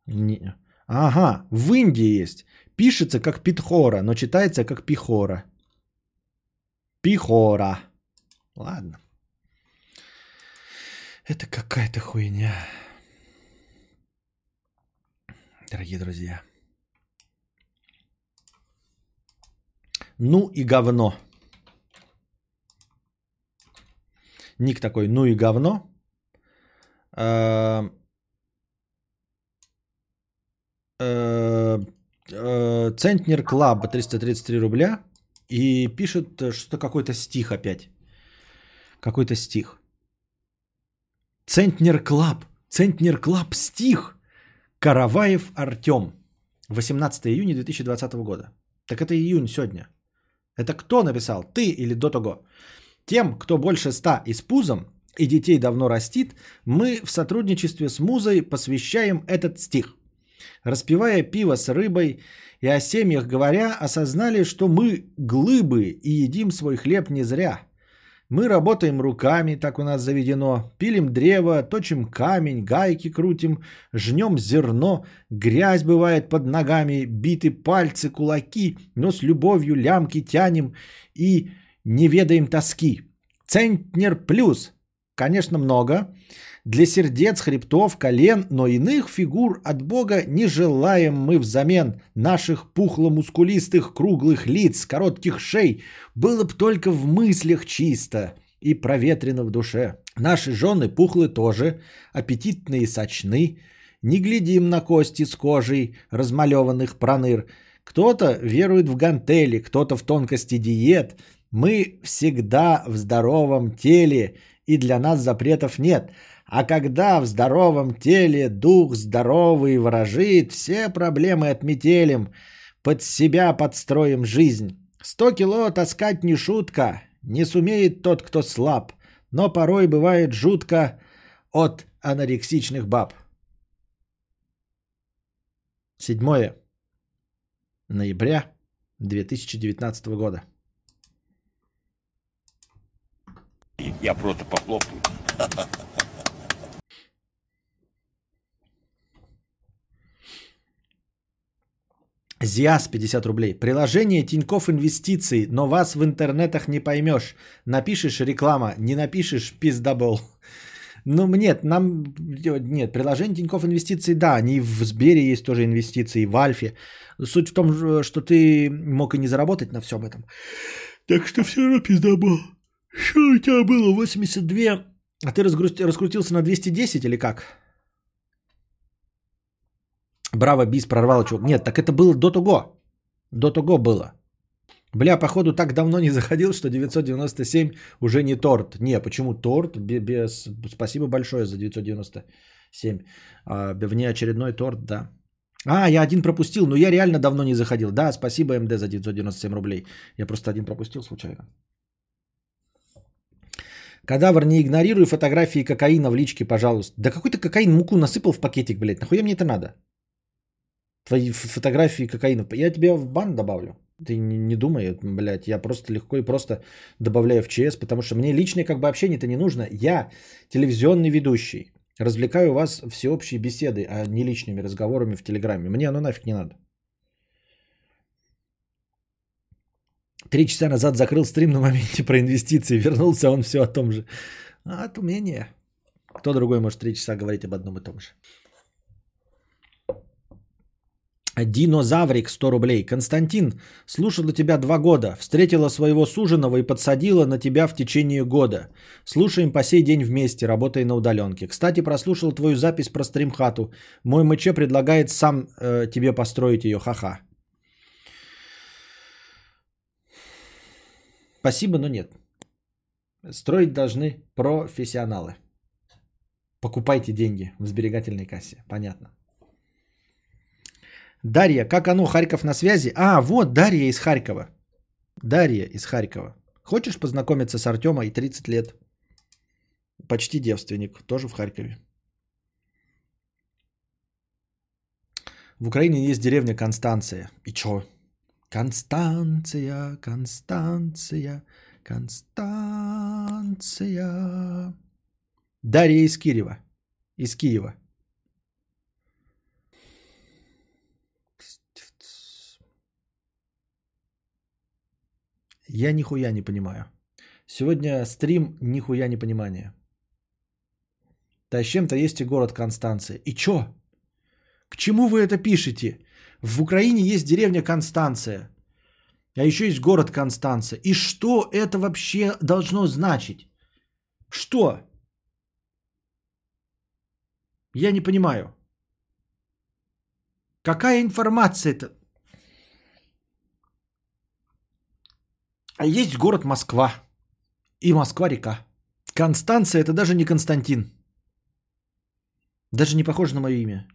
S1: Не. Ага, в Индии есть. Пишется как Питхора, но читается как Пихора. Пихора. Ладно. Это какая-то хуйня. Дорогие друзья. Ну и говно. Ник такой, ну и говно. Э, э, э, Центнер Club 333 рубля. И пишет э, что какой-то стих опять. Какой-то стих. Центнер Club. Центнер Club стих. Караваев Артем. 18 июня 2020 года. Так это июнь сегодня. Это кто написал? Ты или до того? Тем, кто больше ста и с пузом, и детей давно растит, мы в сотрудничестве с Музой посвящаем этот стих. Распивая пиво с рыбой и о семьях говоря, осознали, что мы глыбы и едим свой хлеб не зря. Мы работаем руками, так у нас заведено, пилим древо, точим камень, гайки крутим, жнем зерно, грязь бывает под ногами, биты пальцы, кулаки, но с любовью лямки тянем и не ведаем тоски. Центнер плюс, конечно, много, для сердец, хребтов, колен, но иных фигур от Бога не желаем мы взамен наших пухло-мускулистых круглых лиц, коротких шей. Было б только в мыслях чисто и проветрено в душе. Наши жены пухлы тоже, аппетитные и сочны. Не глядим на кости с кожей, размалеванных проныр. Кто-то верует в гантели, кто-то в тонкости диет. Мы всегда в здоровом теле, и для нас запретов нет – а когда в здоровом теле дух здоровый ворожит, все проблемы отметелим, под себя подстроим жизнь. Сто кило таскать не шутка, не сумеет тот, кто слаб, но порой бывает жутко от анорексичных баб. 7 ноября 2019 года.
S3: Я просто похлопаю.
S1: Зиас 50 рублей. Приложение Тиньков Инвестиции, но вас в интернетах не поймешь. Напишешь реклама, не напишешь пиздабол. Ну, нет, нам... Нет, приложение Тиньков Инвестиции, да, они в Сбере есть тоже инвестиции, в Альфе. Суть в том, что ты мог и не заработать на всем этом. Так что все равно пиздабол. Что у тебя было? 82, а ты раскрутился на 210 или как? Браво, бис, прорвало чувак. Нет, так это было до того. До того было. Бля, походу так давно не заходил, что 997 уже не торт. Не, почему торт? Без... Спасибо большое за 997. А, внеочередной торт, да. А, я один пропустил, но я реально давно не заходил. Да, спасибо МД за 997 рублей. Я просто один пропустил случайно. Кадавр, не игнорируй фотографии кокаина в личке, пожалуйста. Да какой-то кокаин муку насыпал в пакетик, блядь. Нахуя мне это надо? Твои фотографии кокаина. Я тебя в бан добавлю. Ты не, думай, блядь, я просто легко и просто добавляю в ЧС, потому что мне личное как бы общение-то не нужно. Я телевизионный ведущий. Развлекаю вас всеобщей беседой, а не личными разговорами в Телеграме. Мне оно нафиг не надо. Три часа назад закрыл стрим на моменте про инвестиции. Вернулся он все о том же. А, от умения. Кто другой может три часа говорить об одном и том же. Динозаврик 100 рублей. Константин, слушала тебя два года. Встретила своего суженого и подсадила на тебя в течение года. Слушаем по сей день вместе, работая на удаленке. Кстати, прослушал твою запись про стримхату. Мой МЧ предлагает сам э, тебе построить ее. Ха-ха. Спасибо, но нет. Строить должны профессионалы. Покупайте деньги в сберегательной кассе. Понятно. Дарья, как оно, Харьков на связи? А, вот Дарья из Харькова. Дарья из Харькова. Хочешь познакомиться с Артемой 30 лет? Почти девственник, тоже в Харькове. В Украине есть деревня Констанция. И чё? Констанция, Констанция, Констанция. Дарья из Киева. Из Киева. Я нихуя не понимаю. Сегодня стрим нихуя не понимание. Тащем-то есть и город Констанция. И чё? К чему вы это пишете? В Украине есть деревня Констанция. А еще есть город Констанция. И что это вообще должно значить? Что? Я не понимаю. Какая информация А есть город Москва. И Москва-река. Констанция это даже не Константин. Даже не похоже на мое имя.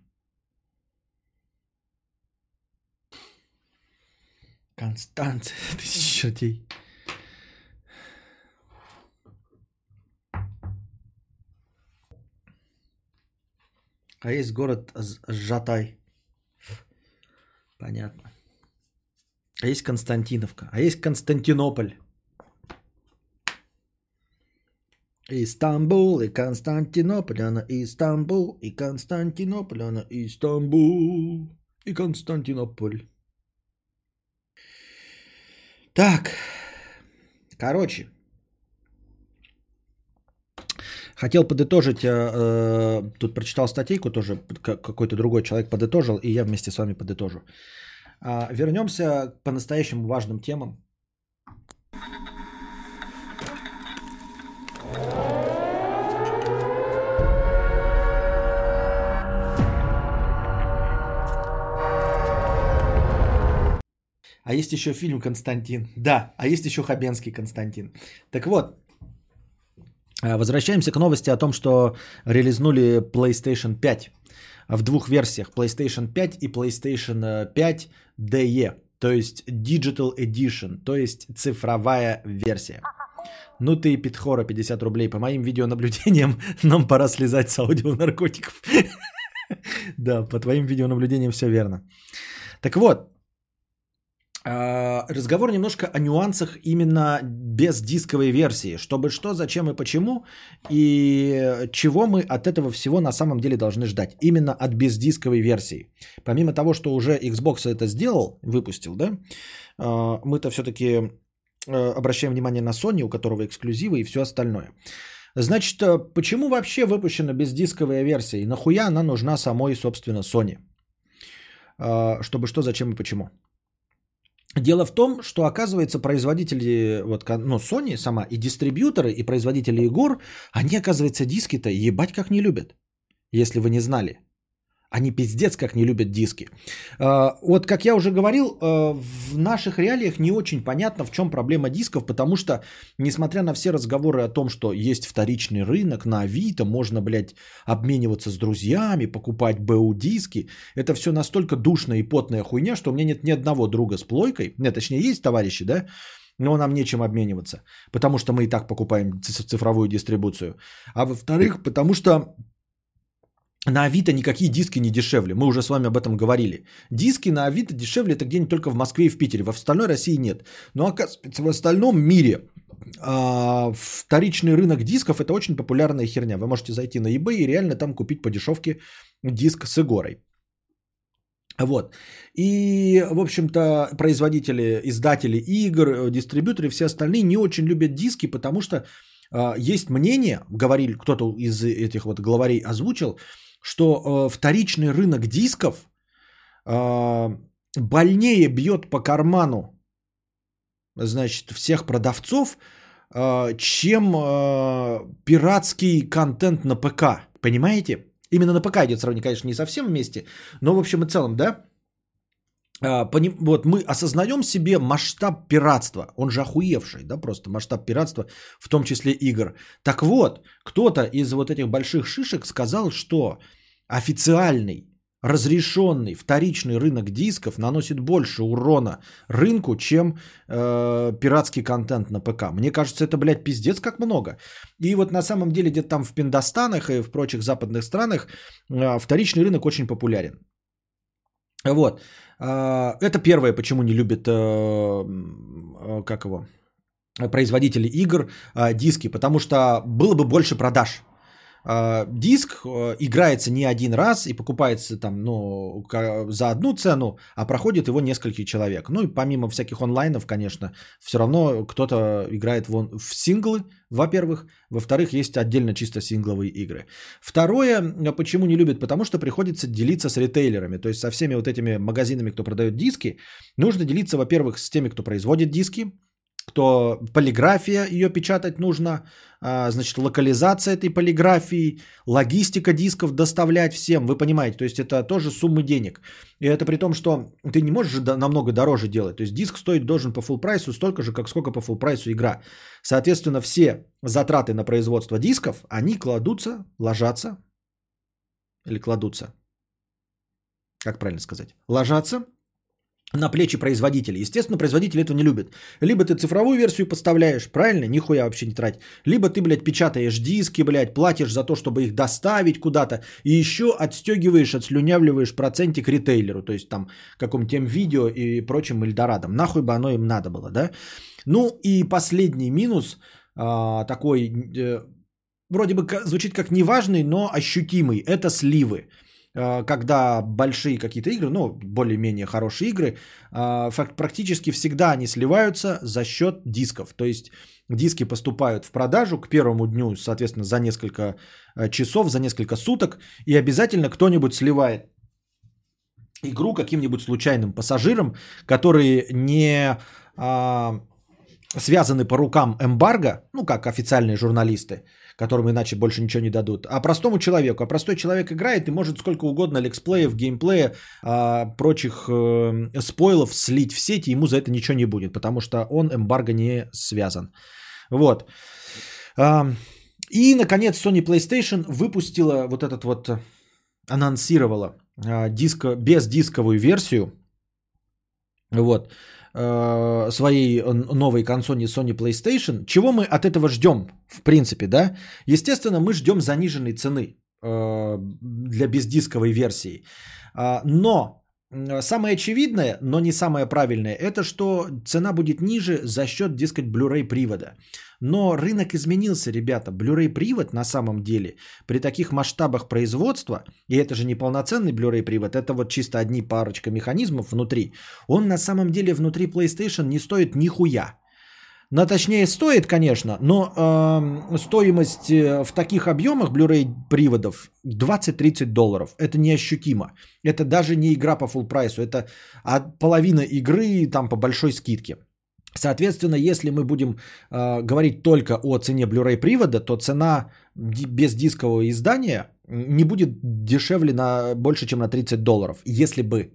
S1: Констанция, тысяча чертей. А есть город Жатай. Понятно. А есть Константиновка. А есть Константинополь. Истамбул и Константинополь, она Истамбул, и Константинополь, она Истамбул, и Константинополь. Так, короче, хотел подытожить, э, э, тут прочитал статейку тоже, какой-то другой человек подытожил, и я вместе с вами подытожу. А, Вернемся к по-настоящему важным темам. А есть еще фильм Константин. Да, а есть еще Хабенский Константин. Так вот, а, возвращаемся к новости о том, что релизнули PlayStation 5 в двух версиях. PlayStation 5 и PlayStation 5 DE. То есть Digital Edition, то есть цифровая версия. Ну ты Питхора 50 рублей. По моим видеонаблюдениям нам пора слезать с аудионаркотиков. Да, по твоим видеонаблюдениям все верно. Так вот, разговор немножко о нюансах именно без дисковой версии. Чтобы что, зачем и почему, и чего мы от этого всего на самом деле должны ждать. Именно от бездисковой версии. Помимо того, что уже Xbox это сделал, выпустил, да, а, мы-то все-таки обращаем внимание на Sony, у которого эксклюзивы и все остальное. Значит, а, почему вообще выпущена бездисковая версия? И нахуя она нужна самой, собственно, Sony? А, Чтобы что, зачем и почему? Дело в том, что оказывается производители, вот, ну, Sony сама, и дистрибьюторы, и производители игр, они, оказывается, диски-то ебать как не любят, если вы не знали. Они пиздец как не любят диски. А, Вот как я уже говорил, а, в наших реалиях не очень понятно, в чем проблема дисков, потому что, несмотря на все разговоры о том, что есть вторичный рынок на Авито, можно, блядь, обмениваться с друзьями, покупать БУ диски, это все настолько душная и потная хуйня, что у меня нет ни одного друга с плойкой, нет, точнее есть товарищи, да, но нам нечем обмениваться, потому что мы и так покупаем цифровую дистрибуцию. А во-вторых, потому что на Авито никакие диски не дешевле. Мы уже с вами об этом говорили. Диски на Авито дешевле это где-нибудь только в Москве и в Питере. В остальной России нет. Но оказывается, в остальном мире а, вторичный рынок дисков это очень популярная херня. Вы можете зайти на eBay и реально там купить по дешевке диск с игорой. Вот. И, в общем-то, производители, издатели игр, э, дистрибьюторы, все остальные не очень любят диски, потому что а, есть мнение, говорили, кто-то из этих вот главарей озвучил, что э, вторичный рынок дисков а, больнее бьет по карману, значит, всех продавцов, а, чем а, пиратский контент на ПК. Понимаете? Именно на ПК идет сравнение, конечно, не совсем вместе, но в общем и целом, да? Поним- Вот мы осознаем себе масштаб пиратства, он же охуевший, да, просто масштаб пиратства, в том числе игр. Так вот, кто-то из вот этих больших шишек сказал, что официальный, разрешенный вторичный рынок дисков наносит больше урона рынку, чем э, пиратский контент на ПК. Мне кажется, это, блядь, пиздец как много. И вот на самом деле где-то там в Пиндостанах и в прочих западных странах э, вторичный рынок очень популярен. Вот. А, Это первое, почему не любят, э, э, как его, производители игр, э, диски, потому что было бы больше продаж. Э, диск э, играется не один раз и покупается там, ну, за одну цену, а проходит его несколько человек. Ну и помимо всяких онлайнов, конечно, все равно кто-то играет вон в синглы, во-первых. Во-вторых, есть отдельно чисто сингловые игры. Второе, э, почему не любят, потому что приходится делиться с ритейлерами, то есть со всеми вот этими магазинами, кто продает диски. Нужно делиться, во-первых, с теми, кто производит диски, кто полиграфия ее печатать нужно, а, значит, локализация этой полиграфии, логистика дисков доставлять всем, вы понимаете, то есть это тоже суммы денег. И это при том, что ты не можешь намного дороже делать, то есть диск стоит должен по full прайсу столько же, как сколько по full прайсу игра. Соответственно, все затраты на производство дисков, они кладутся, ложатся, или кладутся, как правильно сказать, ложатся на плечи производителей. Естественно, производители этого не любят. Либо ты цифровую версию подставляешь, правильно, нихуя вообще не трать. Либо ты, блядь, печатаешь диски, блядь, платишь за то, чтобы их доставить куда-то. И еще отстегиваешь, отслюнявливаешь процентик ритейлеру. То есть там каком-то тем видео и прочим Эльдорадом. Нахуй бы оно им надо было, да? Ну и последний минус а, такой, э, вроде бы звучит как неважный, но ощутимый. Это сливы когда большие какие-то игры, ну, более-менее хорошие игры, э, практически всегда они сливаются за счет дисков. То есть диски поступают в продажу к первому дню, соответственно, за несколько э, часов, за несколько суток, и обязательно кто-нибудь сливает игру каким-нибудь случайным пассажирам, которые не а, связаны по рукам эмбарго, ну как официальные журналисты, которым иначе больше ничего не дадут, а простому человеку. А простой человек играет и может сколько угодно лексплеев, геймплея, а, прочих э, спойлов слить в сеть, и ему за это ничего не будет, потому что он эмбарго не связан. Вот. А, и, наконец, Sony PlayStation выпустила вот этот вот, анонсировала а, диско, бездисковую версию, вот, э, своей новой консоли Sony PlayStation. Чего мы от этого ждем, в принципе, да? Естественно, мы ждем заниженной цены э, для бездисковой версии. А, Но самое очевидное, но не самое правильное, это что цена будет ниже за счет, дескать, Blu-ray привода. Но рынок изменился, ребята. Blu-ray привод на самом деле при таких масштабах производства, и это же не полноценный Blu-ray привод, это вот чисто одни парочка механизмов внутри, он на самом деле внутри PlayStation не стоит нихуя. Ну, точнее, стоит, конечно, но эм, стоимость э, в таких объемах Blu-ray приводов 20-30 долларов. Это неощутимо. Это даже не игра по full прайсу, это от половина игры там по большой скидке. Соответственно, если мы будем э, говорить только о цене Blu-ray привода, то цена ди- бездискового издания не будет дешевле на больше, чем на 30 долларов, если бы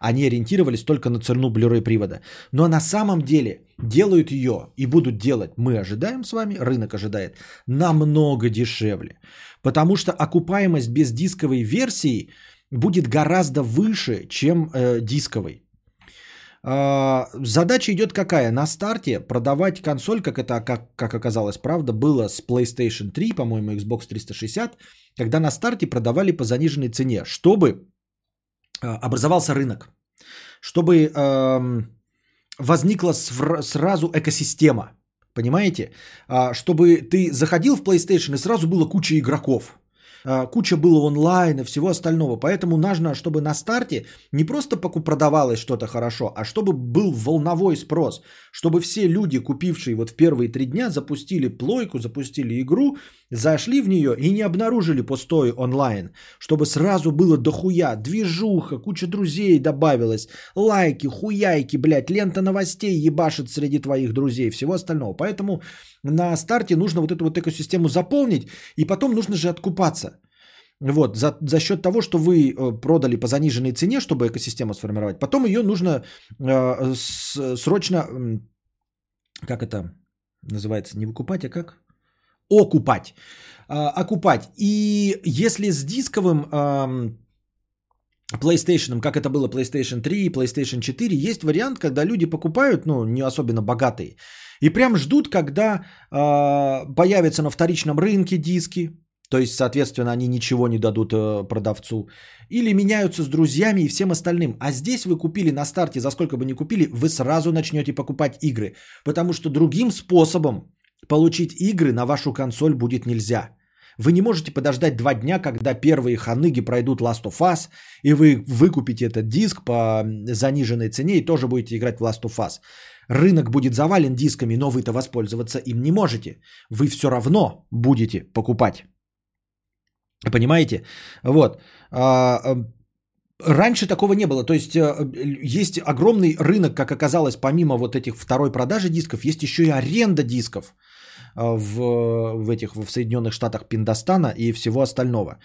S1: они ориентировались только на цену Blu-ray привода. Но на самом деле делают ее и будут делать, мы ожидаем с вами, рынок ожидает, намного дешевле. Потому что окупаемость бездисковой версии будет гораздо выше, чем э, дисковой. А, Задача идет какая? На старте продавать консоль, как это, как, как оказалось, правда, было с PlayStation 3, по-моему, Xbox 360, когда на старте продавали по заниженной цене, чтобы а, образовался рынок, чтобы эм, возникла сразу экосистема, понимаете? А, чтобы ты заходил в PlayStation и сразу было куча игроков, куча было онлайн и всего остального. Поэтому нужно, чтобы на старте не просто продавалось что-то хорошо, а чтобы был волновой спрос. Чтобы все люди, купившие вот в первые три дня, запустили плойку, запустили игру, зашли в нее и не обнаружили пустой онлайн. Чтобы сразу было дохуя, движуха, куча друзей добавилось, лайки, хуяйки, блядь, лента новостей ебашит среди твоих друзей, всего остального. Поэтому на старте нужно вот эту вот экосистему заполнить, и потом нужно же откупаться. Вот, за, за счет того, что вы э, продали по заниженной цене, чтобы экосистему сформировать, потом ее нужно э, с- срочно, как это называется, не выкупать, а как? Окупать. А, окупать. И если с дисковым ам, PlayStation, как это было PlayStation 3 и PlayStation 4, есть вариант, когда люди покупают, ну, не особенно богатые, и прям ждут, когда а, появятся на вторичном рынке диски, то есть, соответственно, они ничего не дадут э, продавцу, или меняются с друзьями и всем остальным. А здесь вы купили на старте, за сколько бы ни купили, вы сразу начнете покупать игры, потому что другим способом получить игры на вашу консоль будет нельзя. Вы не можете подождать два дня, когда первые ханыги пройдут Last of Us, и вы выкупите этот диск по заниженной цене и тоже будете играть в Last of Us. Рынок будет завален дисками, но вы-то воспользоваться им не можете. Вы все равно будете покупать. Понимаете? Вот. А, а, Раньше такого не было. То есть э, есть огромный рынок, как оказалось, помимо вот этих второй продажи дисков, есть еще и аренда дисков э, в, в этих в Соединенных Штатах Пиндостана и всего остального.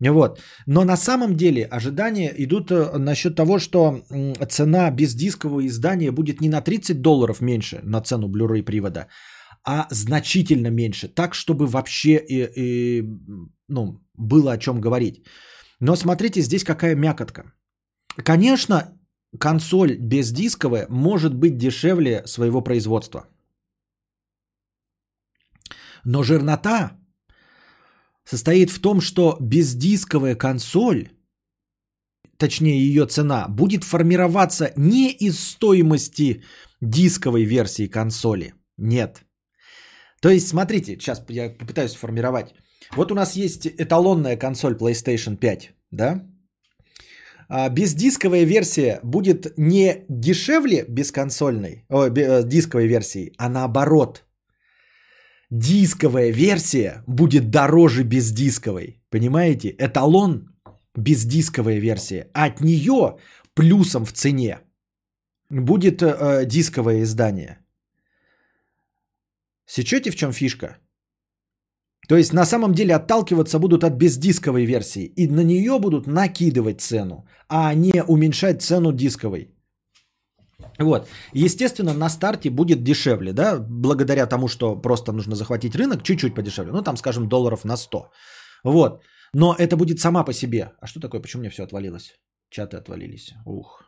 S1: Вот. Но на самом деле ожидания идут э, насчет того, что цена бездискового издания будет не на 30 долларов меньше на цену Blu-ray привода, а значительно меньше. Так, чтобы вообще и, и, ну, было о чем говорить. Но смотрите, здесь какая мякотка. Конечно, консоль бездисковая может быть дешевле своего производства. Но жирнота состоит в том, что бездисковая консоль, точнее ее цена, будет формироваться не из стоимости дисковой версии консоли. Нет. То есть, смотрите, сейчас я попытаюсь сформировать. Вот у нас есть эталонная консоль PlayStation 5, да? А бездисковая версия будет не дешевле бесконсольной, о, э, дисковой версии, а наоборот. Дисковая версия будет дороже бездисковой. Понимаете? Эталон бездисковая версия. От нее плюсом в цене будет э, дисковое издание. Сечете в чем фишка? То есть на самом деле отталкиваться будут от бездисковой версии и на нее будут накидывать цену, а не уменьшать цену дисковой. Вот. Естественно, на старте будет дешевле, да, благодаря тому, что просто нужно захватить рынок, чуть-чуть подешевле. Ну, там, скажем, долларов на 100. Вот. Но это будет сама по себе. А что такое? Почему меня все отвалилось? Чаты отвалились. Ух.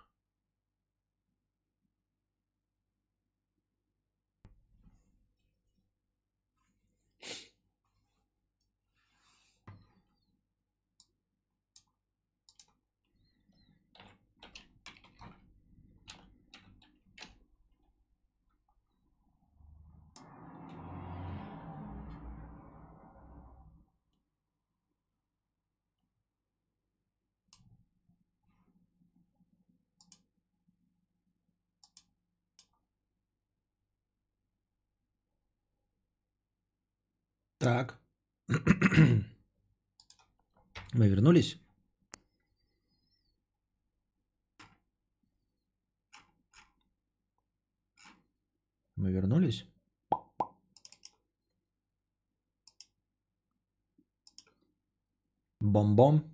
S1: Так. Мы вернулись? Мы вернулись? Бом-бом.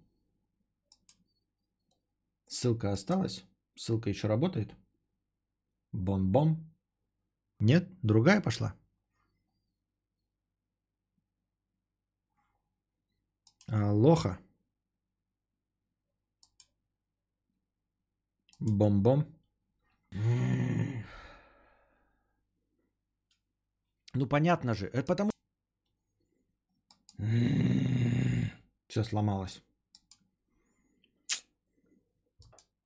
S1: Ссылка осталась? Ссылка еще работает? Бом-бом. Нет? Другая пошла? Лоха. Бом-бом. Ну понятно же. Это потому... Все сломалось.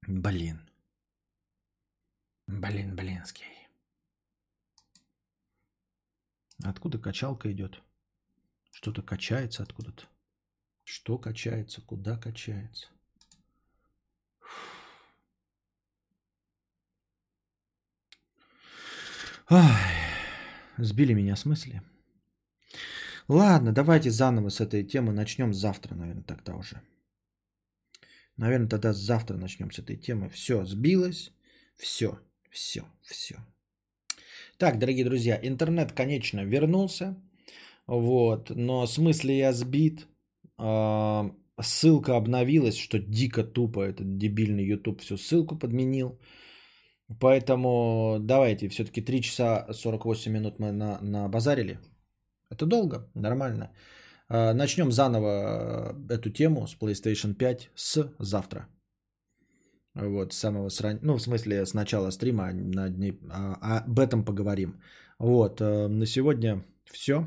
S1: Блин. Блин, блинский. Откуда качалка идет? Что-то качается откуда-то. Что качается? Куда качается? Ай, сбили меня с мысли. Ладно, давайте заново с этой темы начнем завтра, наверное, тогда уже. Наверное, тогда завтра начнем с этой темы. Все, сбилось. Все, все, все. Так, дорогие друзья, интернет, конечно, вернулся. Вот, но в смысле я сбит. А, ссылка обновилась, что дико тупо этот дебильный YouTube всю ссылку подменил. Поэтому давайте, все-таки 3 часа 48 минут мы на, на базарили. Это долго, нормально. А, начнем заново э, эту тему с PlayStation 5 с завтра. Вот, с самого сран... Ну, в смысле, с начала стрима на дни... а, об этом поговорим. Вот, э, на сегодня все.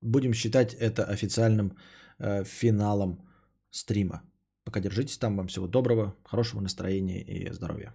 S1: Будем считать это официальным э, финалом стрима. Пока держитесь там. Вам всего доброго, хорошего настроения и здоровья.